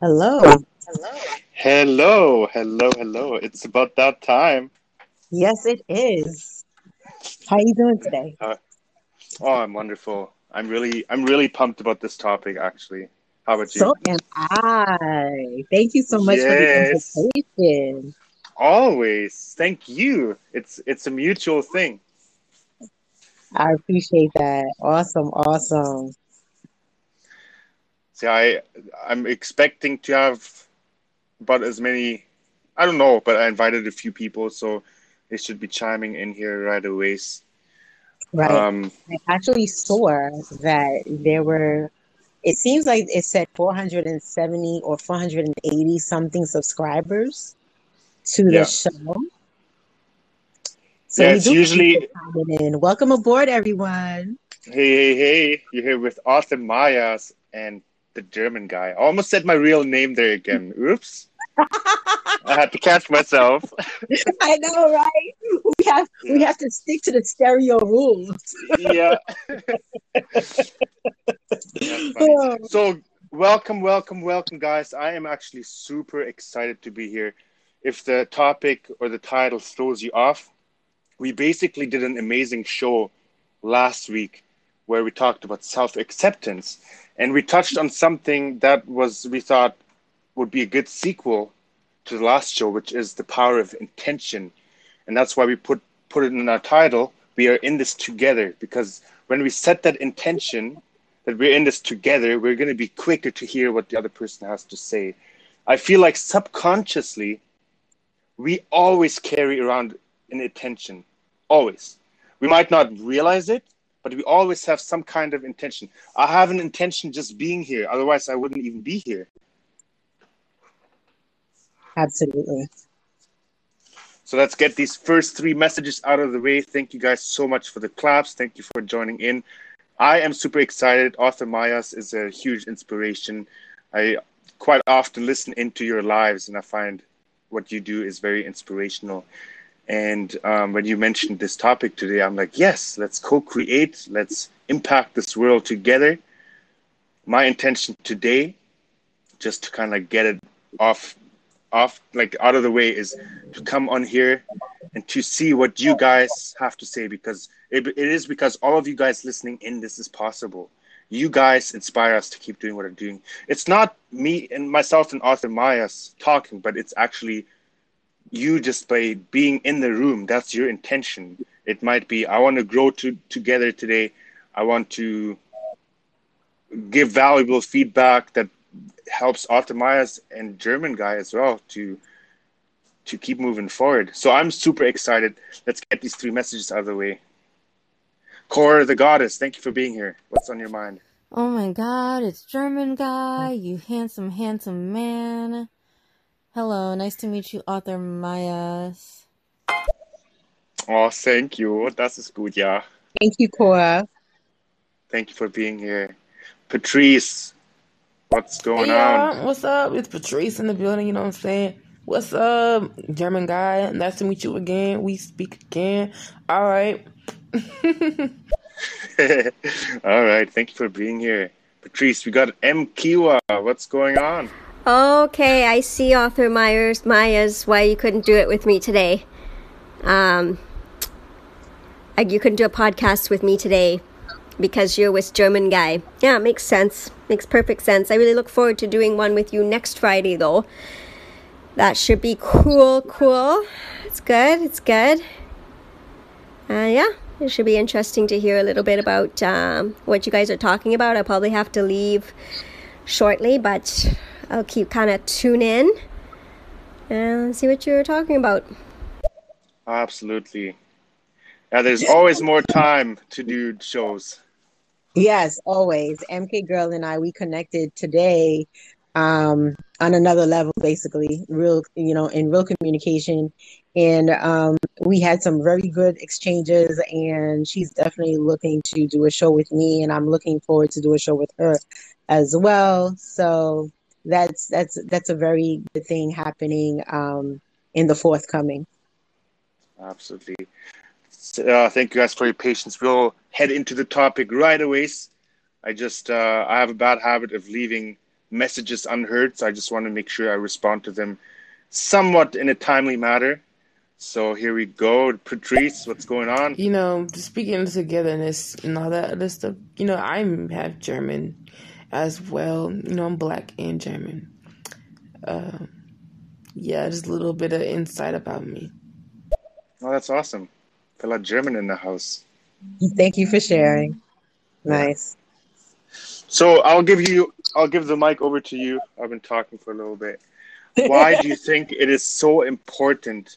Hello. Hello, hello, hello. Hello. It's about that time. Yes, it is. How are you doing today? Uh, oh, I'm wonderful. I'm really, I'm really pumped about this topic. Actually, how about you? So am I. Thank you so much Yes. for the invitation. Always. Thank you. It's, it's a mutual thing. I appreciate that. Awesome, awesome. See, I, I'm expecting to have about as many. I don't know, but I invited a few people, so they should be chiming in here right away. Right. Um, I actually saw that there were, it seems like it said 470 or 480 something subscribers to the Yeah. show. So yeah, it's usually in. Welcome aboard, everyone. Hey, hey, hey, you're here with Austin Mayas and the German guy. I almost said my real name there again. Oops. I had to catch myself. I know, right? We have we have to stick to the stereo rules. yeah. That's. Oh. So, welcome, welcome, welcome, guys. I am actually super excited to be here. If the topic or the title throws you off, we basically did an amazing show last week where we talked about self acceptance and we touched on something that was, we thought, would be a good sequel to the last show, which is the power of intention. And that's why we put, put it in our title. We are in this together because when we set that intention, that we're in this together, we're going to be quicker to hear what the other person has to say. I feel like subconsciously, we always carry around an intention. Always. We might not realize it, but we always have some kind of intention. I have an intention just being here, otherwise, I wouldn't even be here. Absolutely. So let's get these first three messages out of the way. Thank you guys so much for the claps. Thank you for joining in. I am super excited. Arthur Mayas is a huge inspiration. I quite often listen into your lives, and I find what you do is very inspirational. And um, when you mentioned this topic today, I'm like, yes, let's co create, let's impact this world together. My intention today, just to kind of get it off off like out of the way is to come on here and to see what you guys have to say because it, it is because all of you guys listening in this is possible you guys inspire us to keep doing what i'm doing it's not me and myself and arthur myas talking but it's actually you just by being in the room that's your intention it might be i want to grow to, together today i want to give valuable feedback that helps Myers and German guy as well to to keep moving forward. So I'm super excited. Let's get these three messages out of the way. Cora the goddess, thank you for being here. What's on your mind? Oh my god, it's German guy, you handsome, handsome man. Hello, nice to meet you, Arthur Mayas. Oh, thank you. Das ist gut, ja. Thank you, Cora. Thank you for being here. Patrice, what's going Hey on? what's up? It's Patrice in the building, you know what I'm saying? What's up, German guy? Nice to meet you again. We speak again. All right. All right, thank you for being here. Patrice, we got M. Kiwa. Uh, what's going on? Okay, I see Arthur Myers Myers why you couldn't do it with me today. Um you couldn't do a podcast with me today because you're with German guy. Yeah, makes sense. Makes perfect sense. I really look forward to doing one with you next Friday though. That should be cool, cool. It's good, it's good. Uh, yeah, it should be interesting to hear a little bit about um, what you guys are talking about. I'll probably have to leave shortly, but I'll keep kind of tune in and see what you're talking about. Absolutely. Yeah, there's always more time to do shows. Yes, always. MK Girl and I, we connected today um, on another level, basically, real, you know, in real communication. And um, we had some very good exchanges, and she's definitely looking to do a show with me, and I'm looking forward to do a show with her as well. So that's that's that's a very good thing happening um, in the forthcoming. Absolutely. Uh, thank you guys for your patience. We'll head into the topic right away. I just uh, I have a bad habit of leaving messages unheard. So I just want to make sure I respond to them somewhat in a timely manner. So here we go. Patrice, what's going on? You know, speaking of togetherness and all that other stuff, you know, I'm half German as well. You know, I'm black and German. Uh, yeah, just a little bit of insight about me. Oh, that's awesome. I feel like German in the house. Thank you for sharing. Nice. So I'll give you, I'll give the mic over to you. I've been talking for a little bit. Why do you think it is so important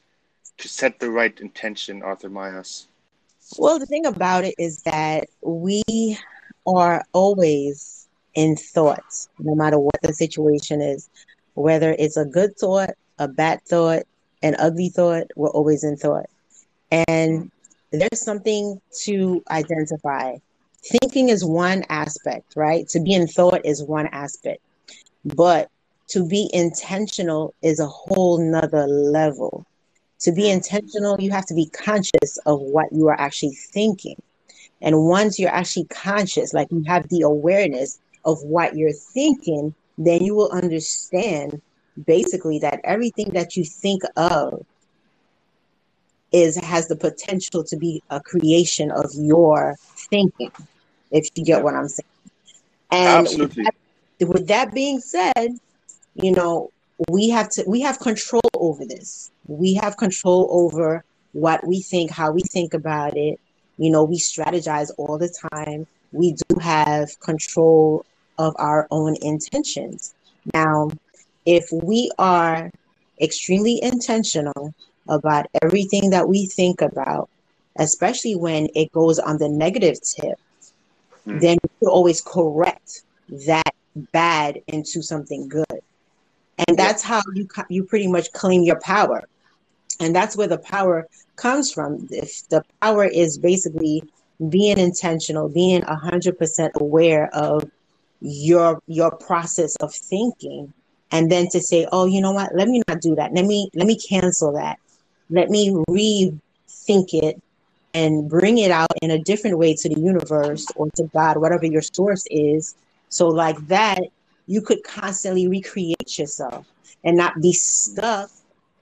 to set the right intention, Arthur Myers? Well, the thing about it is that we are always in thought, no matter what the situation is, whether it's a good thought, a bad thought, an ugly thought, we're always in thought. And there's something to identify. Thinking is one aspect, right? To be in thought is one aspect. But to be intentional is a whole nother level. To be intentional, you have to be conscious of what you are actually thinking. And once you're actually conscious, like you have the awareness of what you're thinking, then you will understand basically that everything that you think of is has the potential to be a creation of your thinking, if you get what I'm saying. And Absolutely. With that, with that being said, you know, we have to we have control over this. We have control over what we think, how we think about it. You know, we strategize all the time. We do have control of our own intentions. Now, if we are extremely intentional about everything that we think about, especially when it goes on the negative tip, Hmm. then we can always correct that bad into something good. And that's how you you pretty much claim your power. And that's where the power comes from. If the power is basically being intentional, being 100% aware of your your process of thinking and then to say, "Oh, you know what? Let me not do that. Let me let me cancel that. Let me rethink it and bring it out in a different way to the universe or to God, whatever your source is. So, like that, you could constantly recreate yourself and not be stuck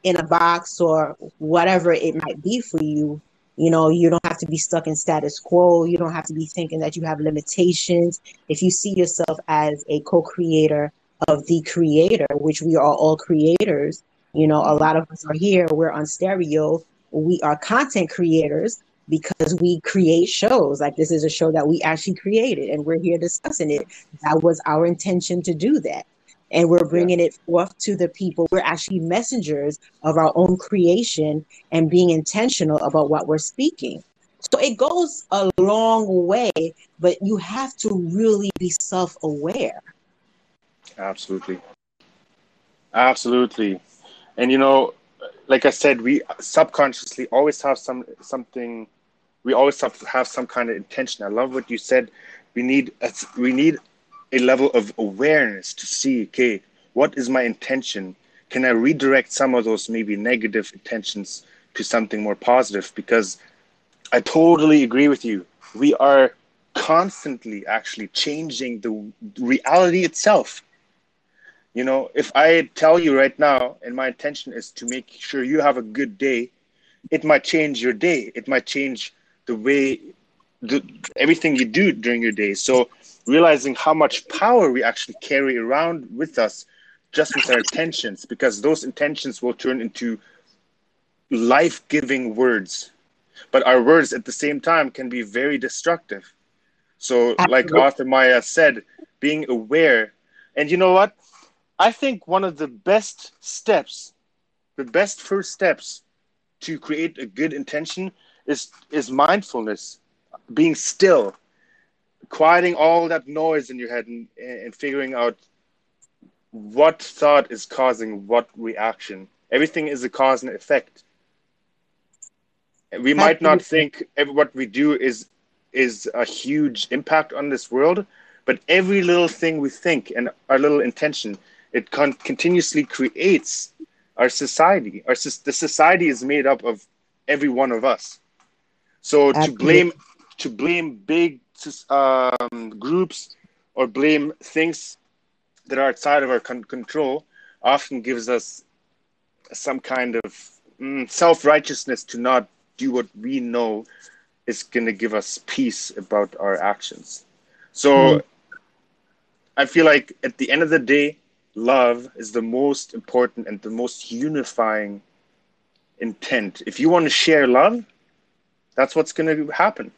in a box or whatever it might be for you. You know, you don't have to be stuck in status quo. You don't have to be thinking that you have limitations. If you see yourself as a co creator of the creator, which we are all creators, you know, a lot of us are here, we're on stereo, we are content creators because we create shows. Like this is a show that we actually created and we're here discussing it. That was our intention to do that. And we're bringing it forth to the people. We're actually messengers of our own creation and being intentional about what we're speaking. So it goes a long way, but you have to really be self aware. Absolutely. Absolutely. And you know, like I said, we subconsciously always have some something we always have to have some kind of intention. I love what you said. We need we need a level of awareness to see, okay, what is my intention? Can I redirect some of those maybe negative intentions to something more positive? Because I totally agree with you. We are constantly actually changing the reality itself. You know, if I tell you right now, and my intention is to make sure you have a good day, it might change your day. It might change the way, the, everything you do during your day. So, realizing how much power we actually carry around with us just with our intentions, because those intentions will turn into life giving words. But our words at the same time can be very destructive. So, like Arthur Maya said, being aware. And you know what? I think one of the best steps, the best first steps to create a good intention is is mindfulness, being still, quieting all that noise in your head and, and figuring out what thought is causing what reaction. Everything is a cause and effect. We might not think every, what we do is is a huge impact on this world, but every little thing we think and our little intention, it con- continuously creates our society. Our the society is made up of every one of us. So to blame to blame big um, groups or blame things that are outside of our con- control often gives us some kind of mm, self righteousness to not do what we know is going to give us peace about our actions. So mm. I feel like at the end of the day, love is the most important and the most unifying intent. If you want to share love, that's what's going to happen.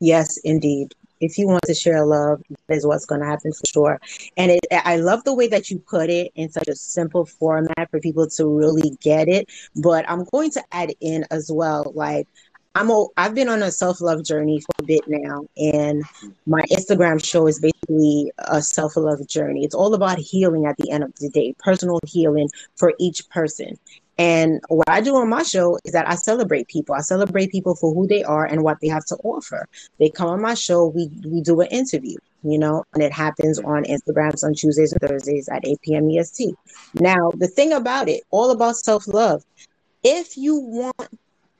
Yes, indeed if you want to share love, that is what's going to happen for sure. And it, I love the way that you put it in such a simple format for people to really get it. But I'm going to add in as well, like I'm a, I've been on a self love journey for a bit now, and my Instagram show is basically a self love journey. It's all about healing at the end of the day, personal healing for each person. And what I do on my show is that I celebrate people. I celebrate people for who they are and what they have to offer. They come on my show, we we do an interview, you know, and it happens on Instagrams on Tuesdays and Thursdays at 8 p.m. EST. Now, the thing about it, all about self-love. If you want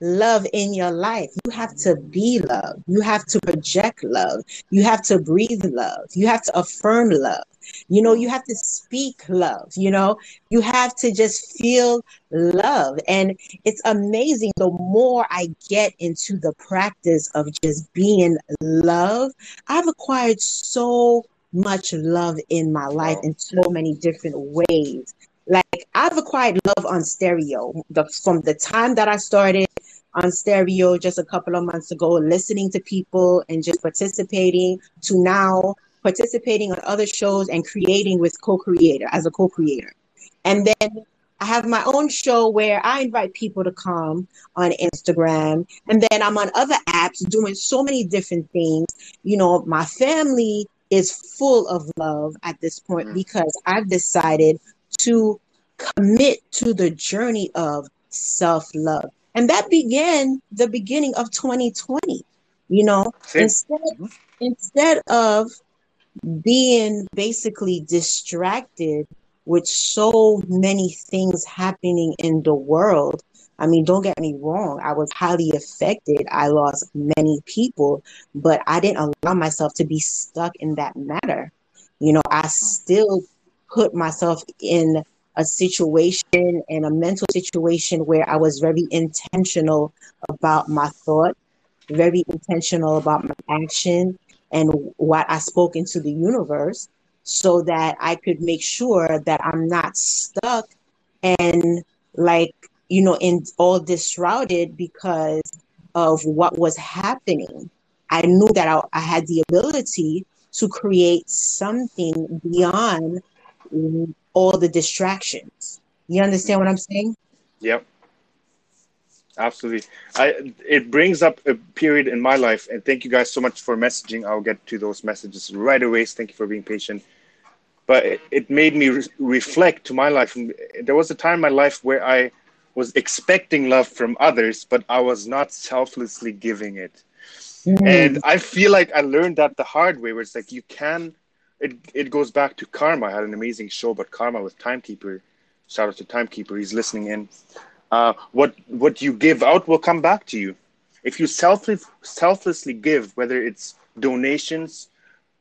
love in your life. You have to be love. You have to project love. You have to breathe love. You have to affirm love. You know, you have to speak love. You know, you have to just feel love. And it's amazing. The more I get into the practice of just being love, I've acquired so much love in my life in so many different ways. Like I've acquired love on stereo the, from the time that I started on stereo just a couple of months ago, listening to people and just participating to now participating on other shows and creating with co-creator as a co-creator. And then I have my own show where I invite people to come on Instagram. And then I'm on other apps doing so many different things. You know, my family is full of love at this point mm. because I've decided to commit to the journey of self love. And that began the beginning of 2020. You know, Same. instead mm-hmm. instead of being basically distracted with so many things happening in the world. I mean, don't get me wrong, I was highly affected. I lost many people, but I didn't allow myself to be stuck in that matter. You know, I still put myself in a situation and a mental situation where I was very intentional about my thought, very intentional about my action and what I spoke into the universe so that I could make sure that I'm not stuck and like, you know, in all disrouted because of what was happening. I knew that I, I had the ability to create something beyond all the distractions. You understand what I'm saying? Yep. Absolutely. I it brings up a period in my life and thank you guys so much for messaging. I'll get to those messages right away. Thank you for being patient. But it, it made me re- reflect to my life. There was a time in my life where I was expecting love from others, but I was not selflessly giving it. Mm-hmm. And I feel like I learned that the hard way, where it's like you can it it goes back to karma. I had an amazing show about karma with Timekeeper. Shout out to Timekeeper. He's listening in. Uh, what what you give out will come back to you. If you selfless, selflessly give, whether it's donations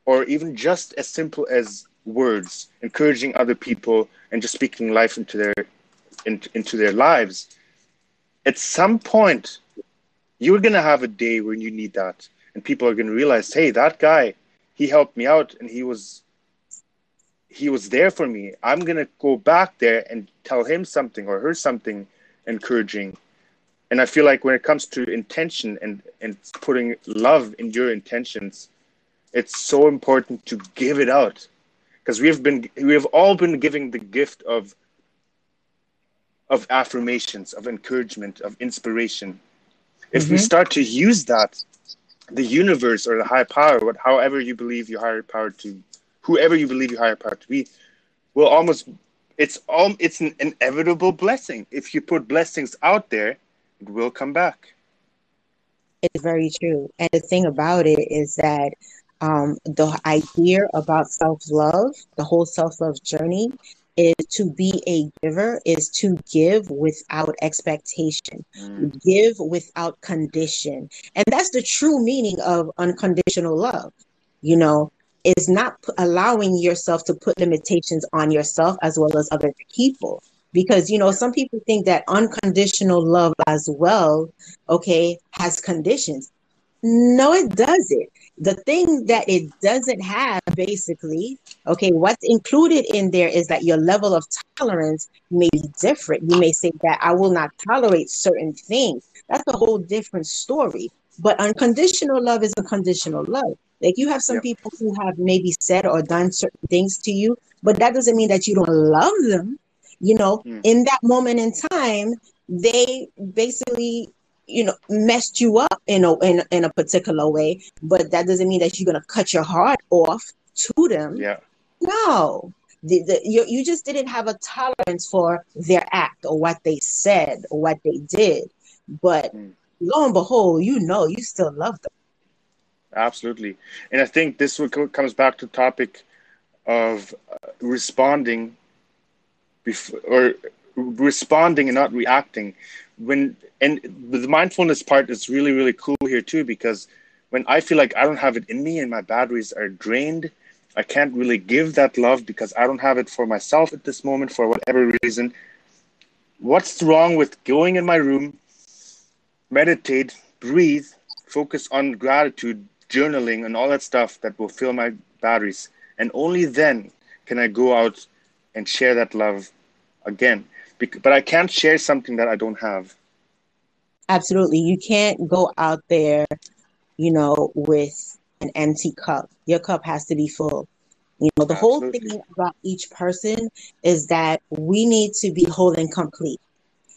or even just as simple as words, encouraging other people and just speaking life into their in, into their lives, at some point you're gonna have a day when you need that, and people are gonna realize, hey, that guy he helped me out and he was he was there for me. I'm going to go back there and tell him something or her something encouraging. And i feel like when it comes to intention and and putting love in your intentions it's so important to give it out. Because we have been we have all been giving the gift of of affirmations of encouragement of inspiration. If mm-hmm. we start to use that the universe or the high power, what however you believe your higher power to, whoever you believe your higher power to be, will almost it's all it's an inevitable blessing. If you put blessings out there, it will come back. It's very true. And the thing about it is that um, the idea about self love, the whole self love journey, is to be a giver is to give without expectation. Mm. give without condition. And that's the true meaning of unconditional love. You know is not p- allowing yourself to put limitations on yourself as well as other people. Because you know some people think that unconditional love as well okay has conditions no it doesn't. The thing that it doesn't have basically okay what's included in there is that your level of tolerance may be different. You may say that i will not tolerate certain things. That's a whole different story. But unconditional love is unconditional love. Like you have some Yep. people who have maybe said or done certain things to you but that doesn't mean that you don't love them. You know Mm. in that moment in time they basically you know messed you up in a in, in a particular way but that doesn't mean that you're going to cut your heart off to them Yeah. no the, the, you, you just didn't have a tolerance for their act or what they said or what they did but Mm. lo and behold you know you still love them Absolutely. And I think this comes back to topic of uh, responding before or responding and not reacting. When and the mindfulness part is really really cool here too because when I feel like I don't have it in me and my batteries are drained I can't really give that love because I don't have it for myself at this moment for whatever reason. What's wrong with going in my room meditate breathe focus on gratitude journaling and all that stuff that will fill my batteries? And only then can i go out and share that love again but i can't share something that i don't have. Absolutely. You can't go out there you know with an empty cup. Your cup has to be full. You know the whole thing about each person is that we need to be whole and complete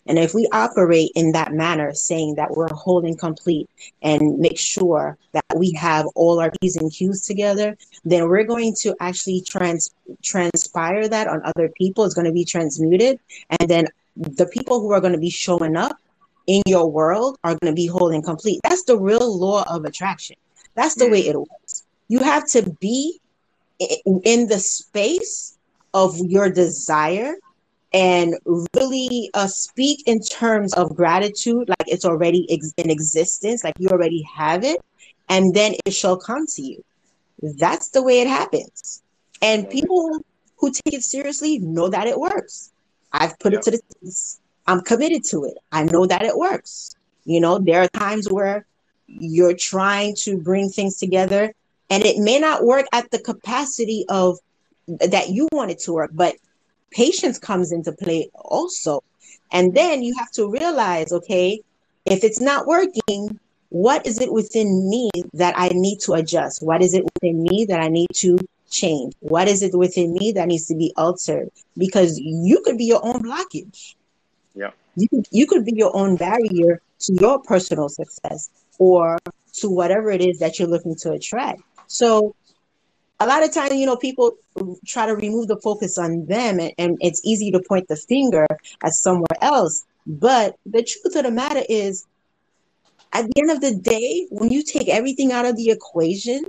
and if we operate in that manner saying that we're whole and complete and make sure that we have all our p's and q's together then we're going to actually trans transpire that on other people it's going to be transmuted and then the people who are going to be showing up in your world are going to be whole and complete. That's the real law of attraction. That's the way mm. it works. You have to be in the space of your desire and really uh, speak in terms of gratitude, like it's already ex- in existence, like you already have it, and then it shall come to you. That's the way it happens. And people who take it seriously know that it works. I've put it to the test. I'm committed to it. I know that it works. You know, there are times where you're trying to bring things together and it may not work at the capacity of that you want it to work, but patience comes into play also. And then you have to realize, okay, if it's not working, what is it within me that I need to adjust? What is it within me that I need to change? What is it within me that needs to be altered? Because you could be your own blockage. Yeah. You could, you could be your own barrier to your personal success or to whatever it is that you're looking to attract. So a lot of times, you know, people try to remove the focus on them and, and it's easy to point the finger at somewhere else. But the truth of the matter is, at the end of the day, when you take everything out of the equation,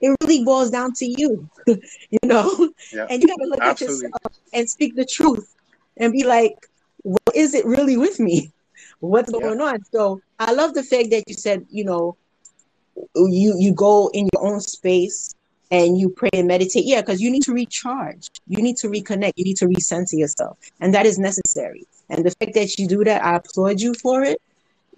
it really boils down to you, you know? Yeah. And you got to look Absolutely. at yourself and speak the truth and be like, what is it really with me? What's Yeah. going on? So I love the fact that you said, you know, you you go in your own space and you pray and meditate. Yeah, because you need to recharge. You need to reconnect. You need to recenter yourself. And that is necessary. And the fact that you do that, I applaud you for it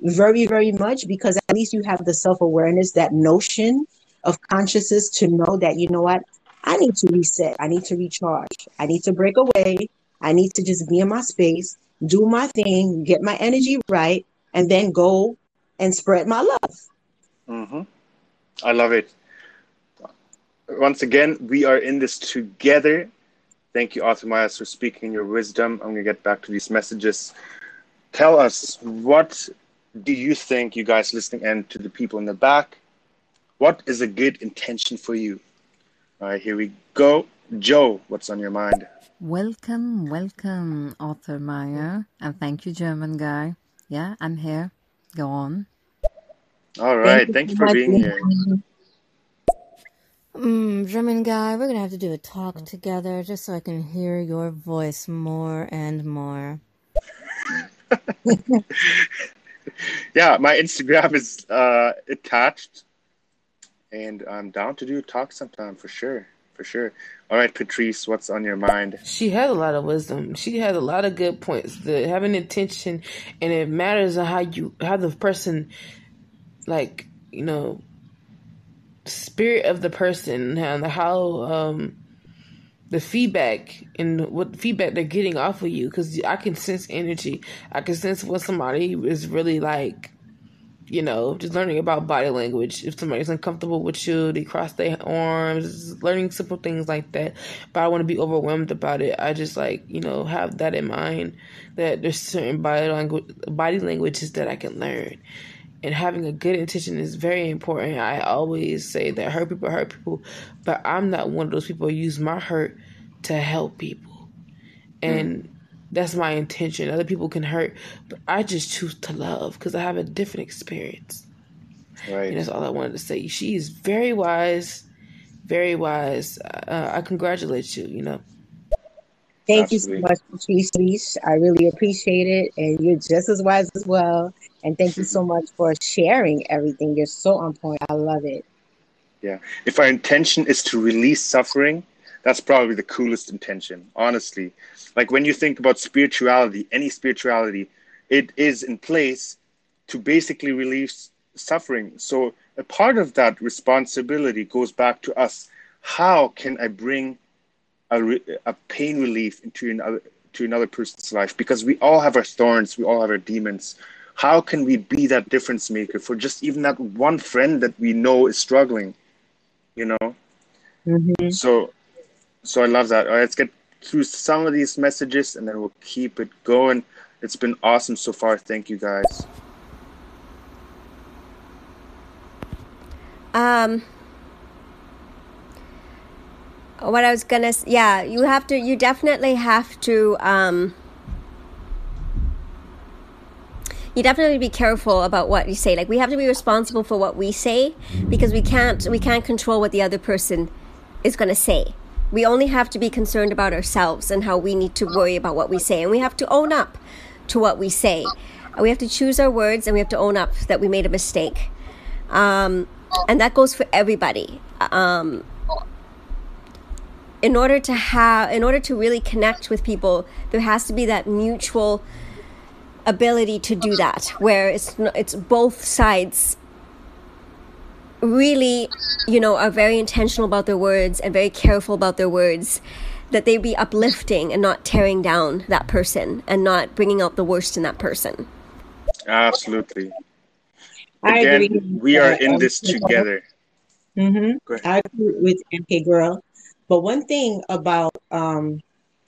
very, very much because at least you have the self awareness, that notion of consciousness to know that, you know what, I need to reset. I need to recharge. I need to break away. I need to just be in my space, do my thing, get my energy right, and then go and spread my love. hmm I love it. Once again, we are in this together. Thank you, Arthur Myers, for speaking your wisdom. I'm going to get back to these messages. Tell us, what do you think, you guys listening, and to the people in the back, what is a good intention for you? All right, here we go. Joe, what's on your mind? Welcome, welcome, Arthur Meyer. And thank you, German guy. Yeah, I'm here. Go on. All right, thank you for being much. here. Mm, German guy, we're gonna have to do a talk together just so I can hear your voice more and more. Yeah, my Instagram is uh, attached. and I'm down to do a talk sometime for sure. For sure. All right, Patrice, what's on your mind? She has a lot of wisdom. She has a lot of good points. The having intention, and it matters on how you how the person, like you know, spirit of the person and how um the feedback and what feedback they're getting off of you because I can sense energy. I can sense what somebody is really like. You know, just learning about body language. If somebody's uncomfortable with you, they cross their arms, learning simple things like that. But I want to be overwhelmed about it. I just like, you know, have that in mind that there's certain body language, body languages that I can learn and having a good intention is very important. I always say that hurt people hurt people, but I'm not one of those people who use my hurt to help people. And mm. that's my intention. Other people can hurt, but I just choose to love because I have a different experience. Right. And that's all I wanted to say. She is very wise, very wise. Uh, I congratulate you, you know. Thank Absolutely. you so much, Patrice. I really appreciate it. And you're just as wise as well. And thank you so much for sharing everything. You're so on point. I love it. Yeah. If our intention is to release suffering, that's probably the coolest intention, honestly. Like when you think about spirituality, any spirituality, it is in place to basically release suffering. So a part of that responsibility goes back to us. How can I bring a, re- a pain relief into another to another person's life? Because we all have our thorns, we all have our demons. How can we be that difference maker for just even that one friend that we know is struggling you know? Mm-hmm. so so i love that. All right let's get through some of these messages and then we'll keep it going. It's been awesome so far. Thank you guys. Um what i was gonna say, yeah you have to you definitely have to um you definitely be careful about what you say. Like we have to be responsible for what we say because we can't we can't control what the other person is to say. We only have to be concerned about ourselves and how we need to worry about what we say, and we have to own up to what we say. We have to choose our words, and we have to own up that we made a mistake. Um, and that goes for everybody. Um, in order to have, in order to really connect with people, there has to be that mutual ability to do that where it's it's both sides really you know are very intentional about their words and very careful about their words that they be uplifting and not tearing down that person and not bringing out the worst in that person. Absolutely. Again we are in this together. Mm-hmm. i agree with mk girl but one thing about um,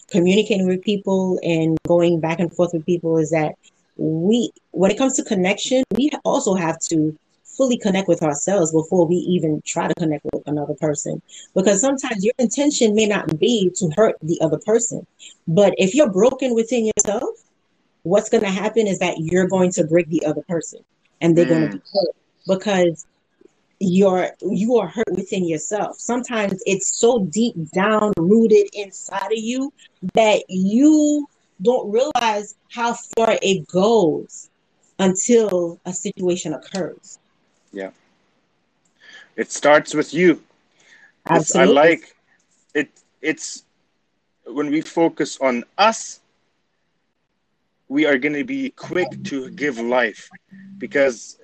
communicating with people and going back and forth with people is that we when it comes to connection we also have to fully connect with ourselves before we even try to connect with another person. Because sometimes your intention may not be to hurt the other person. But if you're broken within yourself what's going to happen is that you're going to break the other person and they're mm. going to be hurt. Because you're you are hurt within yourself. Sometimes it's so deep down rooted inside of you that you don't realize how far it goes until a situation occurs. Yeah. It starts with you. I like it. It's when we focus on us we are going to be quick to give life because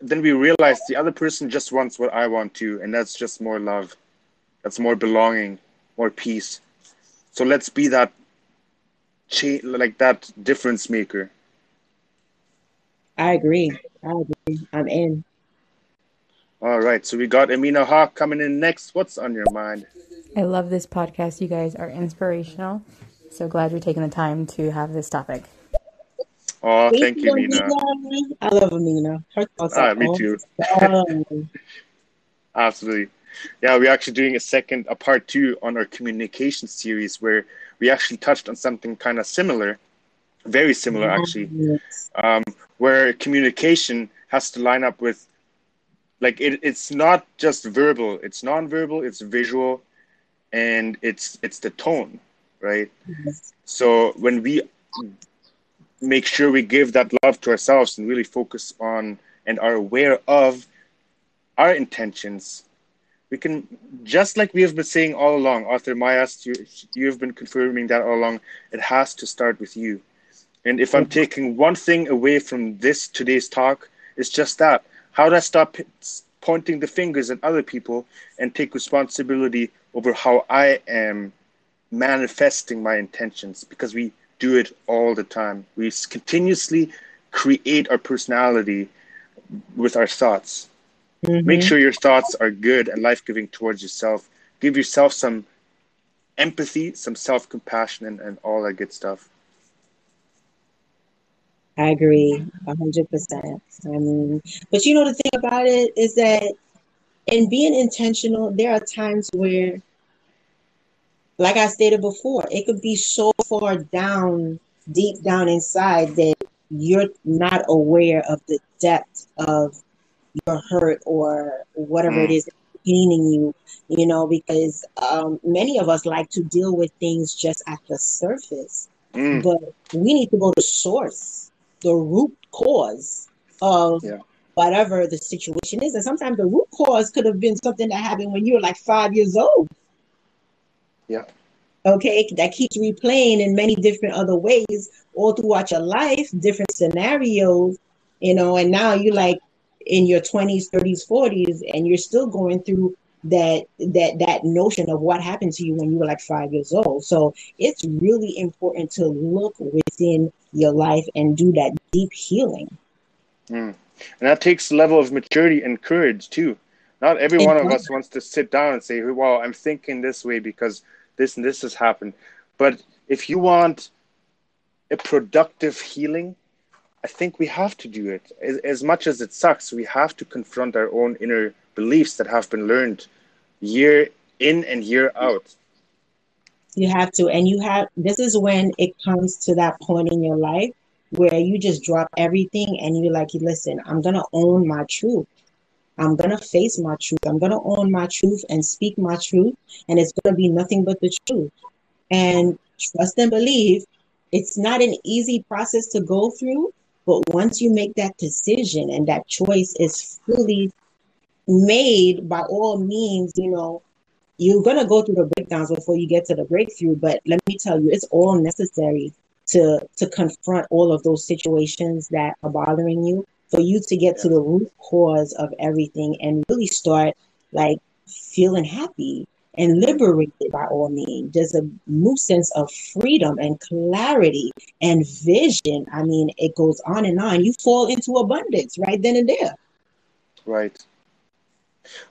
then we realize the other person just wants what I want to, and that's just more love. That's more belonging, more peace. So let's be that change, like that difference maker. I agree. I agree. I'm in. All right. So we got Amina Hawk coming in next. What's on your mind? I love this podcast. You guys are inspirational. So glad you're taking the time to have this topic. Oh, thank, thank you, Nina. I love Nina. Her thoughts ah, me too. Absolutely. Yeah, we're actually doing a second, a part two on our communication series where we actually touched on something kind of similar, very similar actually, um, where communication has to line up with, like, it, it's not just verbal, it's non-verbal, it's visual, and it's it's the tone, right? Yes. So when we make sure we give that love to ourselves and really focus on and are aware of our intentions, we can just like we have been saying all along, Arthur Mayas, you you've been confirming that all along. It has to start with you. And if I'm taking one thing away from this today's talk, it's just that. How do I stop pointing the fingers at other people and take responsibility over how I am manifesting my intentions? Because we do it all the time. We continuously create our personality with our thoughts. Mm-hmm. Make sure your thoughts are good and life giving towards yourself. Give yourself some empathy, some self compassion, and, and all that good stuff. I agree, hundred percent. I mean, but you know the thing about it is that in being intentional, there are times where, like I stated before, it could be so far down, deep down inside that you're not aware of the depth of your hurt or whatever mm. it is paining you. You know, because um, many of us like to deal with things just at the surface, mm. but we need to go to source the root cause of yeah. whatever the situation is. And sometimes the root cause could have been something that happened when you were like five years old. Yeah. Okay, that keeps replaying in many different other ways all throughout your life, different scenarios, you know, and now you're like in your 20s, 30s, 40s, and you're still going through that that that notion of what happened to you when you were like five years old. So it's really important to look within your life and do that deep healing. Mm. And that takes a level of maturity and courage too. Not every one of us wants to sit down and say, "Well, I'm thinking this way because this and this has happened." But if you want a productive healing, I think we have to do it. As, as much as it sucks, we have to confront our own inner beliefs that have been learned year in and year out. You have to, and you have this is when it comes to that point in your life where you just drop everything and you're like, listen, I'm gonna own my truth. I'm gonna face my truth. I'm gonna own my truth and speak my truth, and it's gonna be nothing but the truth. And trust and believe. It's not an easy process to go through, but once you make that decision and that choice is fully made by all means, you know, you're going to go through the breakdowns before you get to the breakthrough. But let me tell you, it's all necessary to, to confront all of those situations that are bothering you for you to get to the root cause of everything and really start like feeling happy and liberated by all means. There's a new sense of freedom and clarity and vision. I mean, it goes on and on. You fall into abundance right then and there. Right.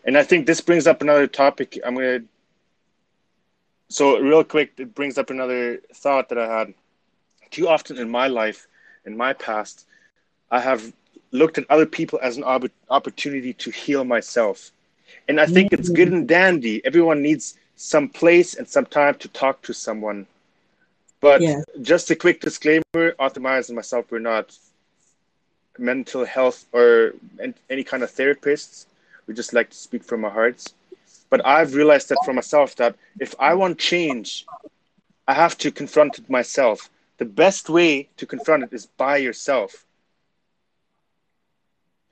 And I think this brings up another topic. I'm gonna. So real quick, it brings up another thought that I had. Too often in my life, in my past, I have looked at other people as an op- opportunity to heal myself, and I think mm-hmm. it's good and dandy. Everyone needs some place and some time to talk to someone. But yeah. just a quick disclaimer: Arthur Myers and myself, we're not mental health or any kind of therapists we just like to speak from our hearts. But I've realized that for myself that if I want change, I have to confront it myself. The best way to confront it is by yourself.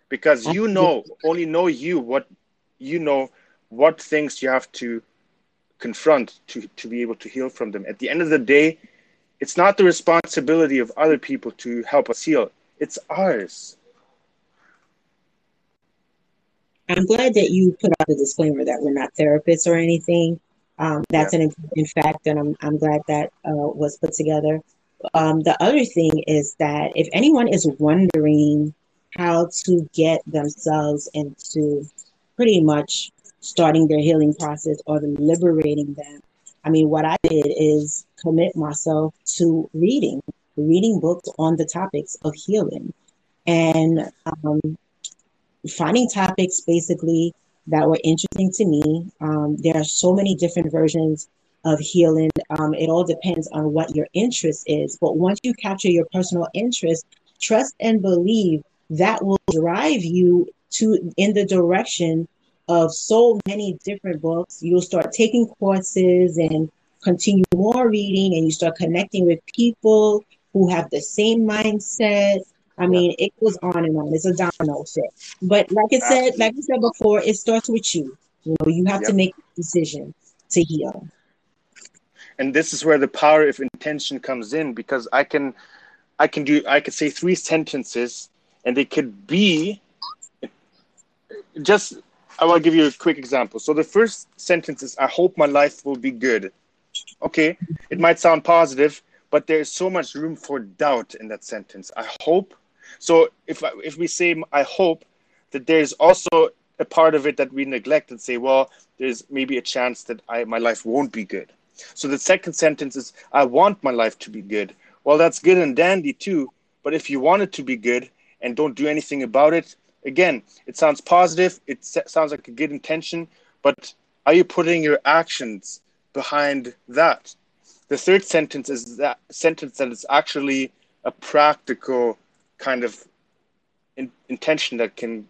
Because you know, only know you what you know what things you have to confront to, to be able to heal from them. At the end of the day, it's not the responsibility of other people to help us heal. It's ours. I'm glad that you put out the disclaimer that we're not therapists or anything. Um, that's yeah. an important fact, and I'm, I'm glad that uh, was put together. Um, the other thing is that if anyone is wondering how to get themselves into pretty much starting their healing process or liberating them, I mean, what I did is commit myself to reading, reading books on the topics of healing. And um, finding topics basically that were interesting to me. Um, there are so many different versions of healing. Um, it all depends on what your interest is. But once you capture your personal interest, trust and believe that will drive you to in the direction of so many different books. You'll start taking courses and continue more reading, and you start connecting with people who have the same mindset I mean, it goes on and on. It's a domino effect. But like I said, like I said before, it starts with you. You know, you have Yep. to make a decision to heal. and this is where the power of intention comes in because i can i can do i could say three sentences and they could be just i will give you a quick example so the first sentence is i hope my life will be good okay it might sound positive but there's so much room for doubt in that sentence i hope so if if we say i hope that there's also a part of it that we neglect and say well there's maybe a chance that i my life won't be good so the second sentence is, I want my life to be good. Well, that's good and dandy too. But if you want it to be good and don't do anything about it, again, it sounds positive. It sounds like a good intention. But are you putting your actions behind that? The third sentence is that sentence that is actually a practical kind of in, intention that can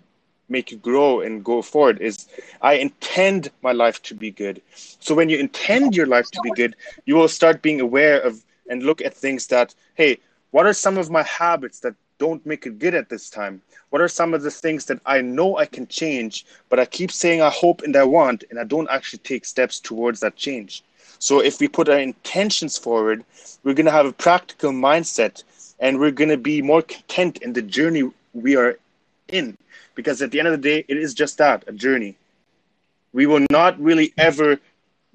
make you grow and go forward is I intend my life to be good. So when you intend your life to be good, you will start being aware of and look at things that, hey, what are some of my habits that don't make it good at this time? What are some of the things that I know I can change, but I keep saying I hope and I want, and I don't actually take steps towards that change? So if we put our intentions forward, we're going to have a practical mindset and we're going to be more content in the journey we are in. Because at the end of the day, it is just that a journey. We will not really ever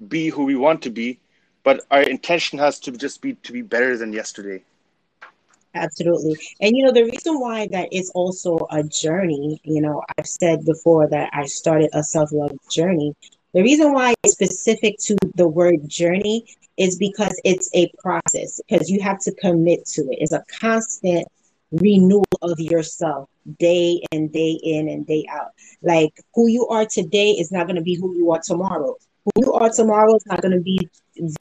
be who we want to be, but our intention has to just be to be better than yesterday. Absolutely. And you know, the reason why that is also a journey, you know, I've said before that I started a self-love journey. The reason why it's specific to the word journey is because it's a process, because you have to commit to it. It's a constant renewal of yourself day and day in and day out. Like who you are today is not going to be who you are tomorrow. Who you are tomorrow is not going to be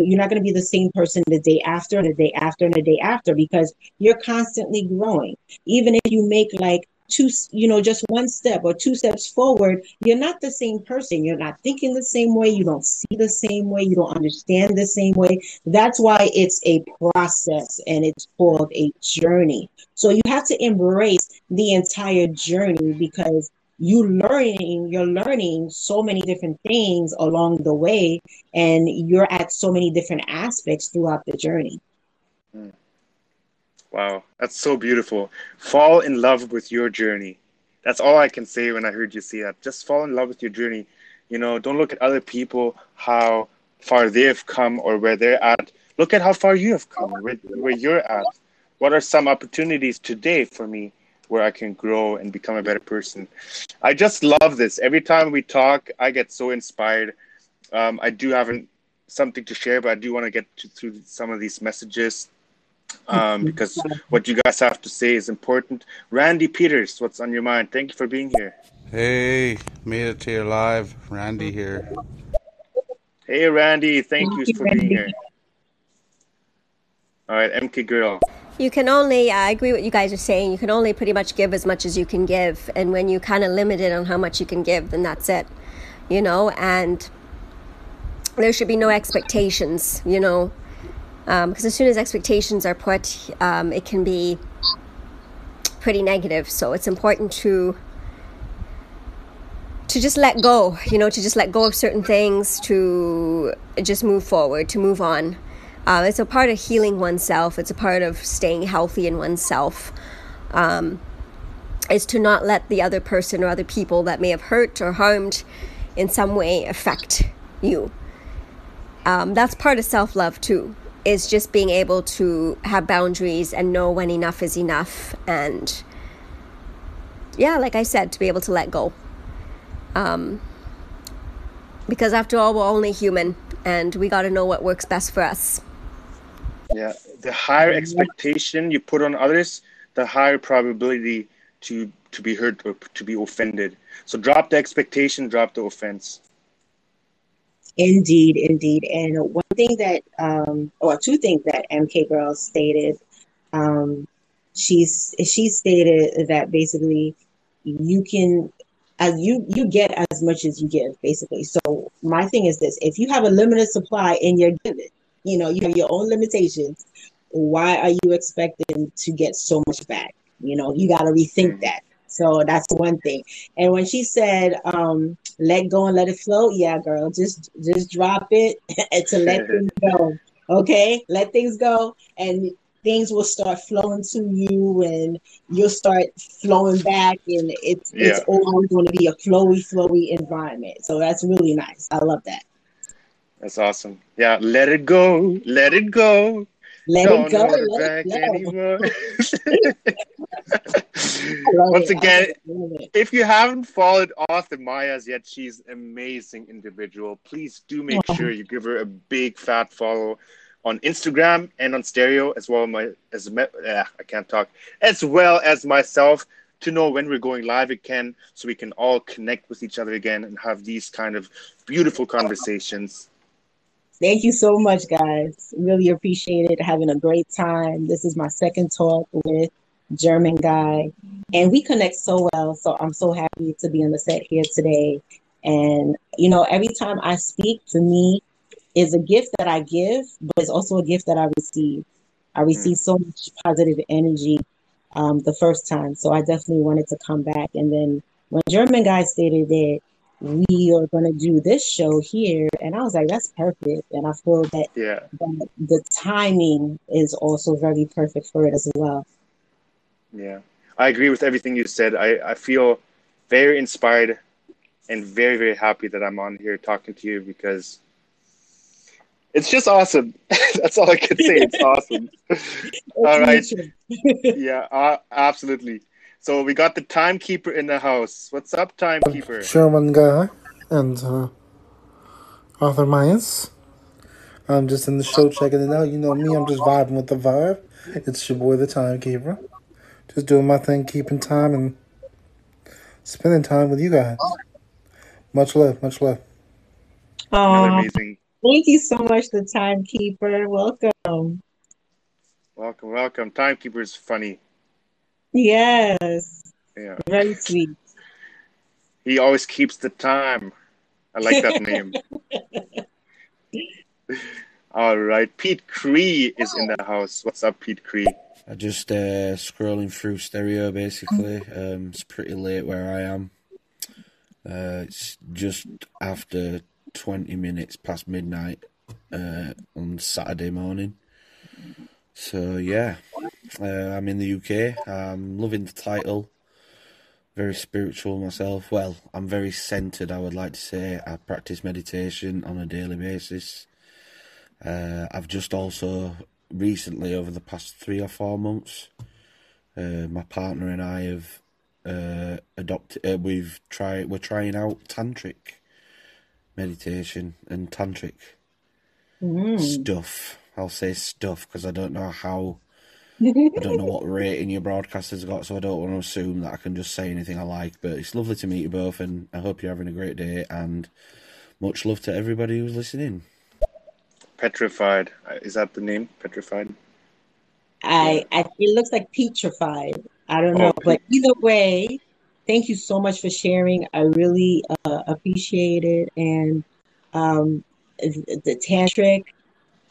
you're not going to be the same person the day after and the day after and the day after because you're constantly growing. Even if you make like two you know just one step or two steps forward you're not the same person. You're not thinking the same way. You don't see the same way. You don't understand the same way. That's why it's a process and it's called a journey. So you have to embrace the entire journey because you learning you're learning so many different things along the way and you're at so many different aspects throughout the journey hmm. Wow, that's so beautiful. Fall in love with your journey. That's all I can say when I heard you say that. Just fall in love with your journey. You know, don't look at other people, how far they've come or where they're at. Look at how far you have come, where, where you're at. What are some opportunities today for me where I can grow and become a better person? I just love this. Every time we talk, I get so inspired. Um, I do have an, something to share, but I do want to get to, through some of these messages um, because what you guys have to say is important. Randy Peters, what's on your mind? Thank you for being here. Hey, made it to your live. Randy here. Hey, Randy, thank you Thank you, for being here. All right, MK Girl. You can only, I agree with what you guys are saying. You can only pretty much give as much as you can give. And when you kind of limit it on how much you can give, then that's it, you know? And there should be no expectations, you know? Because as soon as expectations are put, um, it can be pretty negative. So it's important to to just let go, you know, to just let go of certain things, to just move forward, to move on. Uh, it's a part of healing oneself. It's a part of staying healthy in oneself. Um, is to not let the other person or other people that may have hurt or harmed in some way affect you. Um, that's part of self love too. Is just being able to have boundaries and know when enough is enough, and yeah, like I said, to be able to let go. Um, because after all, we're only human, and we got to know what works best for us. Yeah, the higher expectation you put on others, the higher probability to to be hurt or to be offended. So drop the expectation, drop the offense. Indeed, indeed. And one thing that, um, or two things that MK Girl stated, um, she's she stated that basically you can, as you you get as much as you give, basically. So my thing is this: if you have a limited supply and you're given, you know, you have your own limitations. Why are you expecting to get so much back? You know, you got to rethink that. So that's one thing. And when she said, um, "Let go and let it flow," yeah, girl, just just drop it and to let things go. Okay, let things go, and things will start flowing to you, and you'll start flowing back, and it's it's Yeah. always going to be a flowy, flowy environment. So that's really nice. I love that. That's awesome. Yeah, let it go, let it go. Let Don't it go. Let back it go. Once it. Again, if you haven't followed Arthur Mayas yet, she's an amazing individual. Please do make Aw. sure you give her a big fat follow on Instagram and on Stereo as well. My as uh, I can't talk as well as myself to know when we're going live again, so we can all connect with each other again and have these kind of beautiful conversations. Thank you so much, guys. Really appreciate it. Having a great time. This is my second talk with German guy, and we connect so well. So I'm so happy to be on the set here today. And you know, every time I speak, to me, is a gift that I give, but it's also a gift that I receive. I received so much positive energy um, the first time, so I definitely wanted to come back. And then when German guy stated that we are going to do this show here, and I was like, that's perfect. And I feel that, Yeah. that the timing is also very perfect for it as well. Yeah, I agree with everything you said. I, I feel very inspired and very, very happy that I'm on here talking to you because it's just awesome. That's all I can say. It's awesome. all right. Yeah, uh, absolutely. So we got the timekeeper in the house. What's up, timekeeper? German guy and uh, Arthur Myers. I'm just in the show checking it out. You know me, I'm just vibing with the vibe. It's your boy, the timekeeper. Just doing my thing, keeping time and spending time with you guys. Much love, much love. Another Aw, amazing. thank you so much, the timekeeper. Welcome. Welcome, welcome. Timekeeper is funny. Yes, Yeah, very sweet. he always keeps the time. I like that name. All right, Pete Cree is in the house. What's up, Pete Cree? I just uh, scrolling through stereo basically. Um, it's pretty late where I am. Uh, it's just after 20 minutes past midnight uh, on Saturday morning. So, yeah, uh, I'm in the UK. I'm loving the title. Very spiritual myself. Well, I'm very centered, I would like to say. I practice meditation on a daily basis. Uh, I've just also recently, over the past three or four months, uh, my partner and I have uh, adopted. Uh, we've tried. We're trying out tantric meditation and tantric Mm. stuff. I'll say stuff because I don't know how. I don't know what rating your broadcaster's got, so I don't want to assume that I can just say anything I like. But it's lovely to meet you both, and I hope you're having a great day. And much love to everybody who's listening. Petrified. Uh, Is that the name? Petrified. I, I it looks like petrified. I don't Oh, know, but either way, thank you so much for sharing. I really uh, appreciate it, and um, the, the tantric,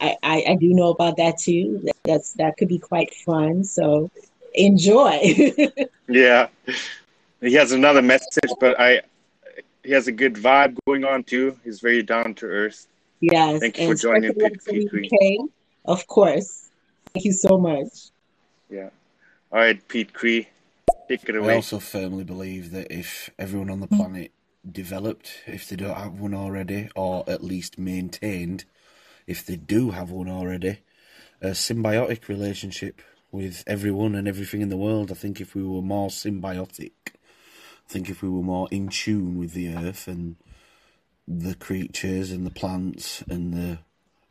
I, I I do know about that too. That's that could be quite fun. So enjoy. Yeah, he has another message, but I. He has a good vibe going on too. He's very down to earth. yes, Thank you for joining, special Pete love Cree. UK, of course. Thank you so much. Yeah. All right, Pete Cree, take it away. I also firmly believe that if everyone on the planet developed, if they don't have one already, or at least maintained, if they do have one already, a symbiotic relationship with everyone and everything in the world. I think if we were more symbiotic, I think if we were more in tune with the earth and the creatures and the plants and the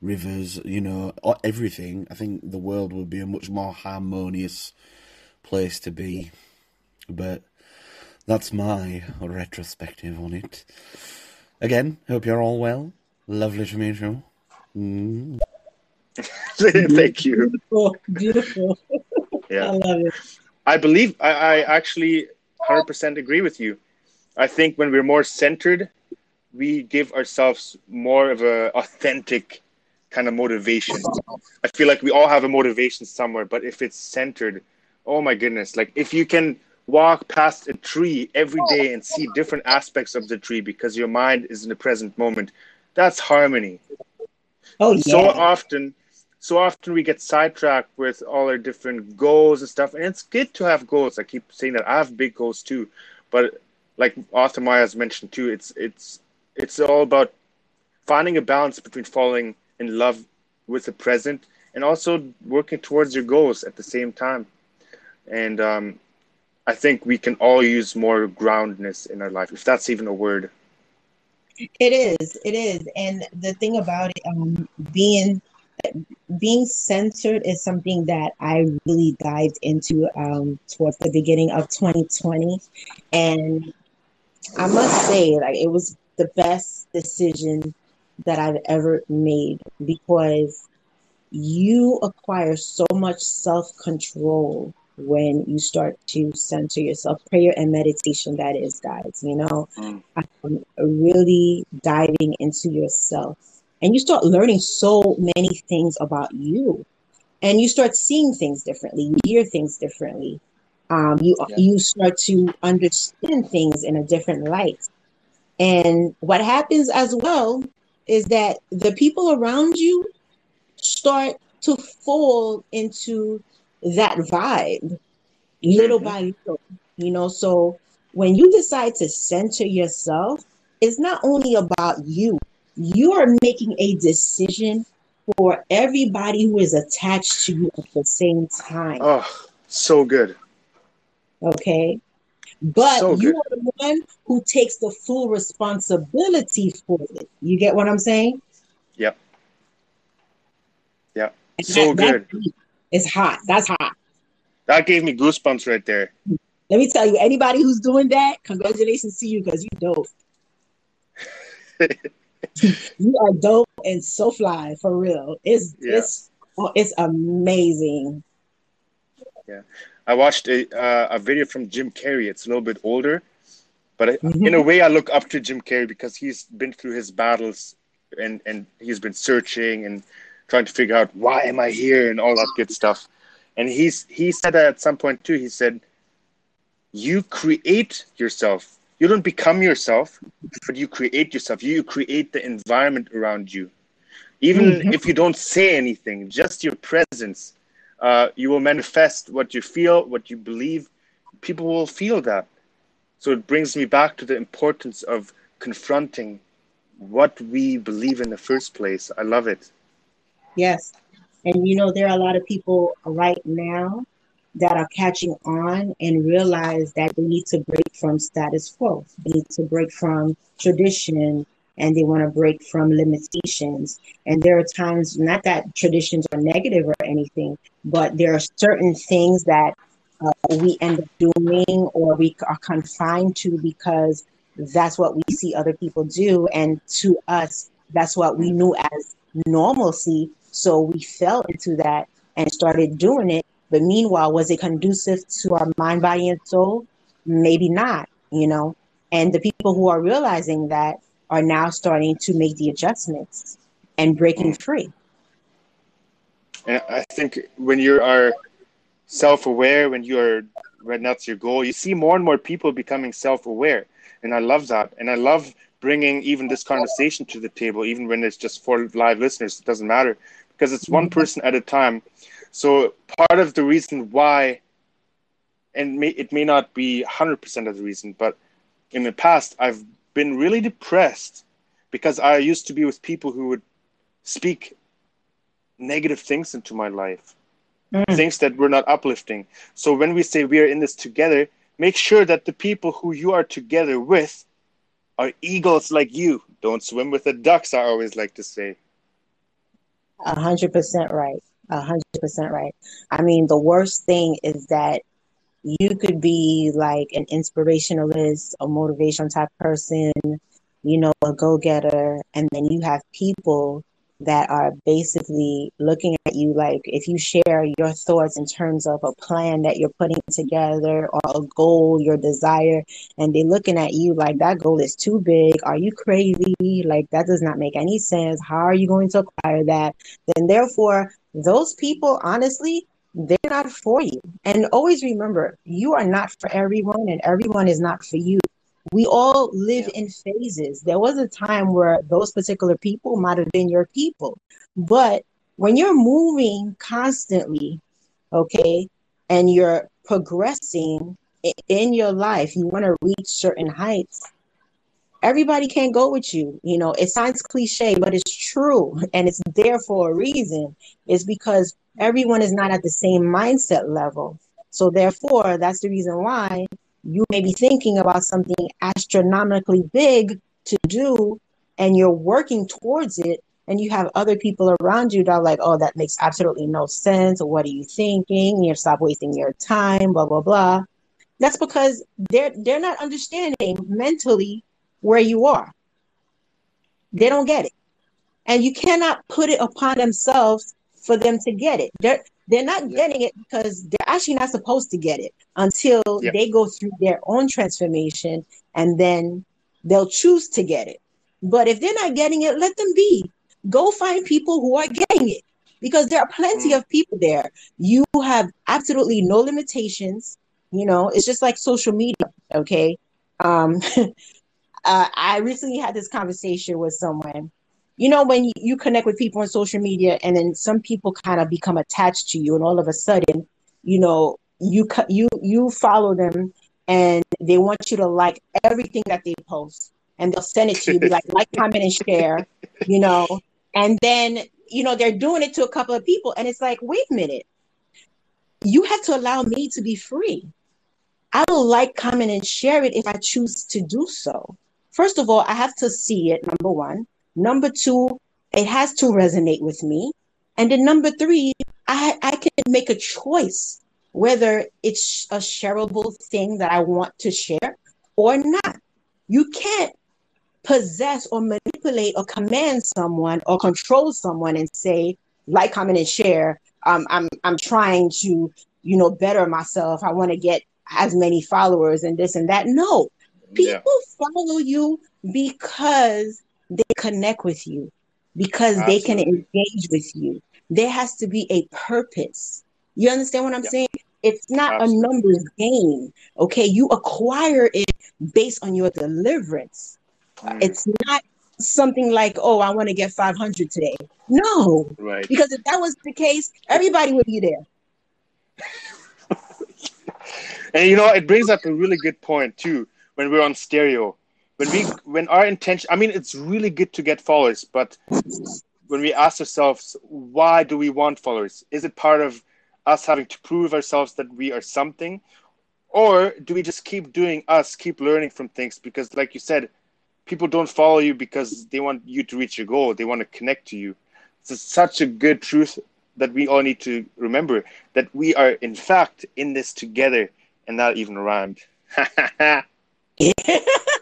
rivers, you know, everything, I think the world would be a much more harmonious place to be. But that's my retrospective on it. Again, hope you're all well. Lovely to meet you. Mm. Thank you. Beautiful, beautiful. I love it. I believe I, I actually 100% agree with you. I think when we're more centered, we give ourselves more of a authentic kind of motivation. I feel like we all have a motivation somewhere, but if it's centered, oh my goodness like if you can walk past a tree every day and see different aspects of the tree because your mind is in the present moment that's harmony Oh so often so often we get sidetracked with all our different goals and stuff and it's good to have goals. I keep saying that i have big goals too but like author maya has mentioned too it's it's it's all about finding a balance between falling in love with the present and also working towards your goals at the same time. And um, i think we can all use more groundness in our life if that's even a word It is. It is. And the thing about it, um, being being censored is something that I really dived into um, towards the beginning of 2020, and I must say, like, it was the best decision that I've ever made because you acquire so much self control when you start to center yourself. Prayer and meditation, that is, guys, you know, Mm. um, really diving into yourself. And you start learning so many things about you. And you start seeing things differently, you hear things differently. Um, you Yeah. you start to understand things in a different light. And what happens as well is that the people around you start to fall into that vibe little Mhm. by little, you know. So when you decide to center yourself, it's not only about you, you are making a decision for everybody who is attached to you at the same time. oh so good Okay. But so you are the one who takes the full responsibility for it. You get what I'm saying? yep yep And so that, that is hot. That's hot. that gave me goosebumps right there Let me tell you, anybody who's doing that, congratulations to you because you dope. You are dope and so fly for real. It's yeah it's oh, it's amazing. yeah i watched a uh, a video from jim carrey it's a little bit older but I, in a way i look up to jim carrey because he's been through his battles and and he's been searching and trying to figure out why am i here and all that good stuff. And he's he said that at some point too. He said you create yourself. You don't become yourself but you create yourself. You create the environment around you. Even Mhm. if you don't say anything just your presence uh, you will manifest what you feel what you believe. People will feel that. So it brings me back to the importance of confronting what we believe in the first place. I love it Yes. And you know, there are a lot of people right now that are catching on and realize that they need to break from status quo. They need to break from tradition and they want to break from limitations. And there are times, not that traditions are negative or anything, but there are certain things that uh, we end up doing or we are confined to because that's what we see other people do. And to us, that's what we knew as normalcy. So we fell into that and started doing it. But meanwhile, was it conducive to our mind, body, and soul? Maybe not, you know. And the people who are realizing that are now starting to make the adjustments and breaking mm. free. and i think when you are self-aware when you are when that's your goal you see more and more people becoming self-aware and i love that and i love bringing even this conversation to the table even when it's just for live listeners it doesn't matter because it's one person at a time so part of the reason why and may, it may not be 100% of the reason but in the past i've been really depressed because i used to be with people who would speak negative things into my life Mm. things that were not uplifting. So when we say we are in this together, make sure that the people who you are together with are eagles like you. Don't swim with the ducks, I always like to say. A hundred percent right. A hundred percent right. I mean, the worst thing is that you could be like an inspirationalist, a motivation type person, you know, a go getter, and then you have people that are basically looking at you like if you share your thoughts in terms of a plan that you're putting together or a goal, your desire, and they're looking at you like that goal is too big. Are you crazy? Like that does not make any sense. How are you going to acquire that? Then therefore, those people honestly, they're not for you. And always remember, you are not for everyone, and everyone is not for you. We all live in phases. There was a time where those particular people might have been your people. But when you're moving constantly, okay, and you're progressing in your life, you want to reach certain heights. Everybody can't go with you. You know, it sounds cliche, but it's true. And it's there for a reason. It's because everyone is not at the same mindset level. So, therefore, that's the reason why you may be thinking about something astronomically big to do and you're working towards it and you have other people around you that are like oh that makes absolutely no sense. What are you thinking? You stop wasting your time blah blah blah. That's because they're they're not understanding mentally where you are. They don't get it. And you cannot put it upon themselves for them to get it. They're they're not getting it because they're actually not supposed to get it until they go through their own transformation and then they'll choose to get it. But if they're not getting it, let them be. Go find people who are getting it because there are plenty of people there. You have absolutely no limitations. You know, it's just like social media. Okay. Um, uh, I recently had this conversation with someone. You know, when you, connect with people on social media, and then some people kind of become attached to you, and all of a sudden, you know, you you you follow them, and they want you to like everything that they post, and they'll send it to you, be like, like, comment, and share, you know, and then you know they're doing it to a couple of people, and it's like, wait a minute, you have to allow me to be free. I will like, comment, and share it if I choose to do so. First of all, I have to see it, number one. Number two, it has to resonate with me. And then number three, I, I can make a choice whether it's a shareable thing that I want to share or not. You can't possess or manipulate or command someone or control someone and say, like, comment, and share. Um, I'm I'm trying to, you know, better myself. I want to get as many followers and this and that. No, people follow you because they connect with you, because they can engage with you. There has to be a purpose. You understand what I'm saying? It's not Absolutely. a numbers game. Okay, you acquire it based on your deliverance. Mm, It's not something like, oh, I want to get 500 today. No, right. because if that was the case, everybody would be there. And you know, it brings up a really good point too when we're on stereo. When we when our intention I mean it's really good to get followers, but when we ask ourselves why do we want followers? Is it part of us having to prove ourselves that we are something? Or do we just keep doing us, keep learning from things? Because like you said, people don't follow you because they want you to reach your goal. They want to connect to you. It's such a good truth that we all need to remember that we are in fact in this together and not even yes.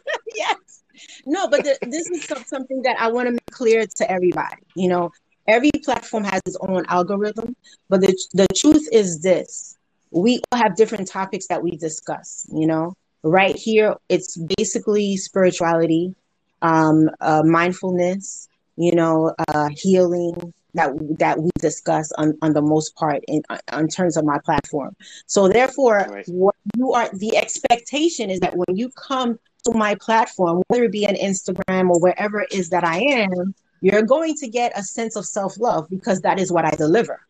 No, but the, this is something that I want to make clear to everybody. You know, every platform has its own algorithm, but the, the truth is this we all have different topics that we discuss. You know, right here, it's basically spirituality, um, uh, mindfulness, you know, uh, healing that that we discuss on, on the most part in on terms of my platform. So therefore, Right. what you are the expectation is that when you come to my platform, whether it be on Instagram or wherever it is that I am, you're going to get a sense of self-love because that is what I deliver.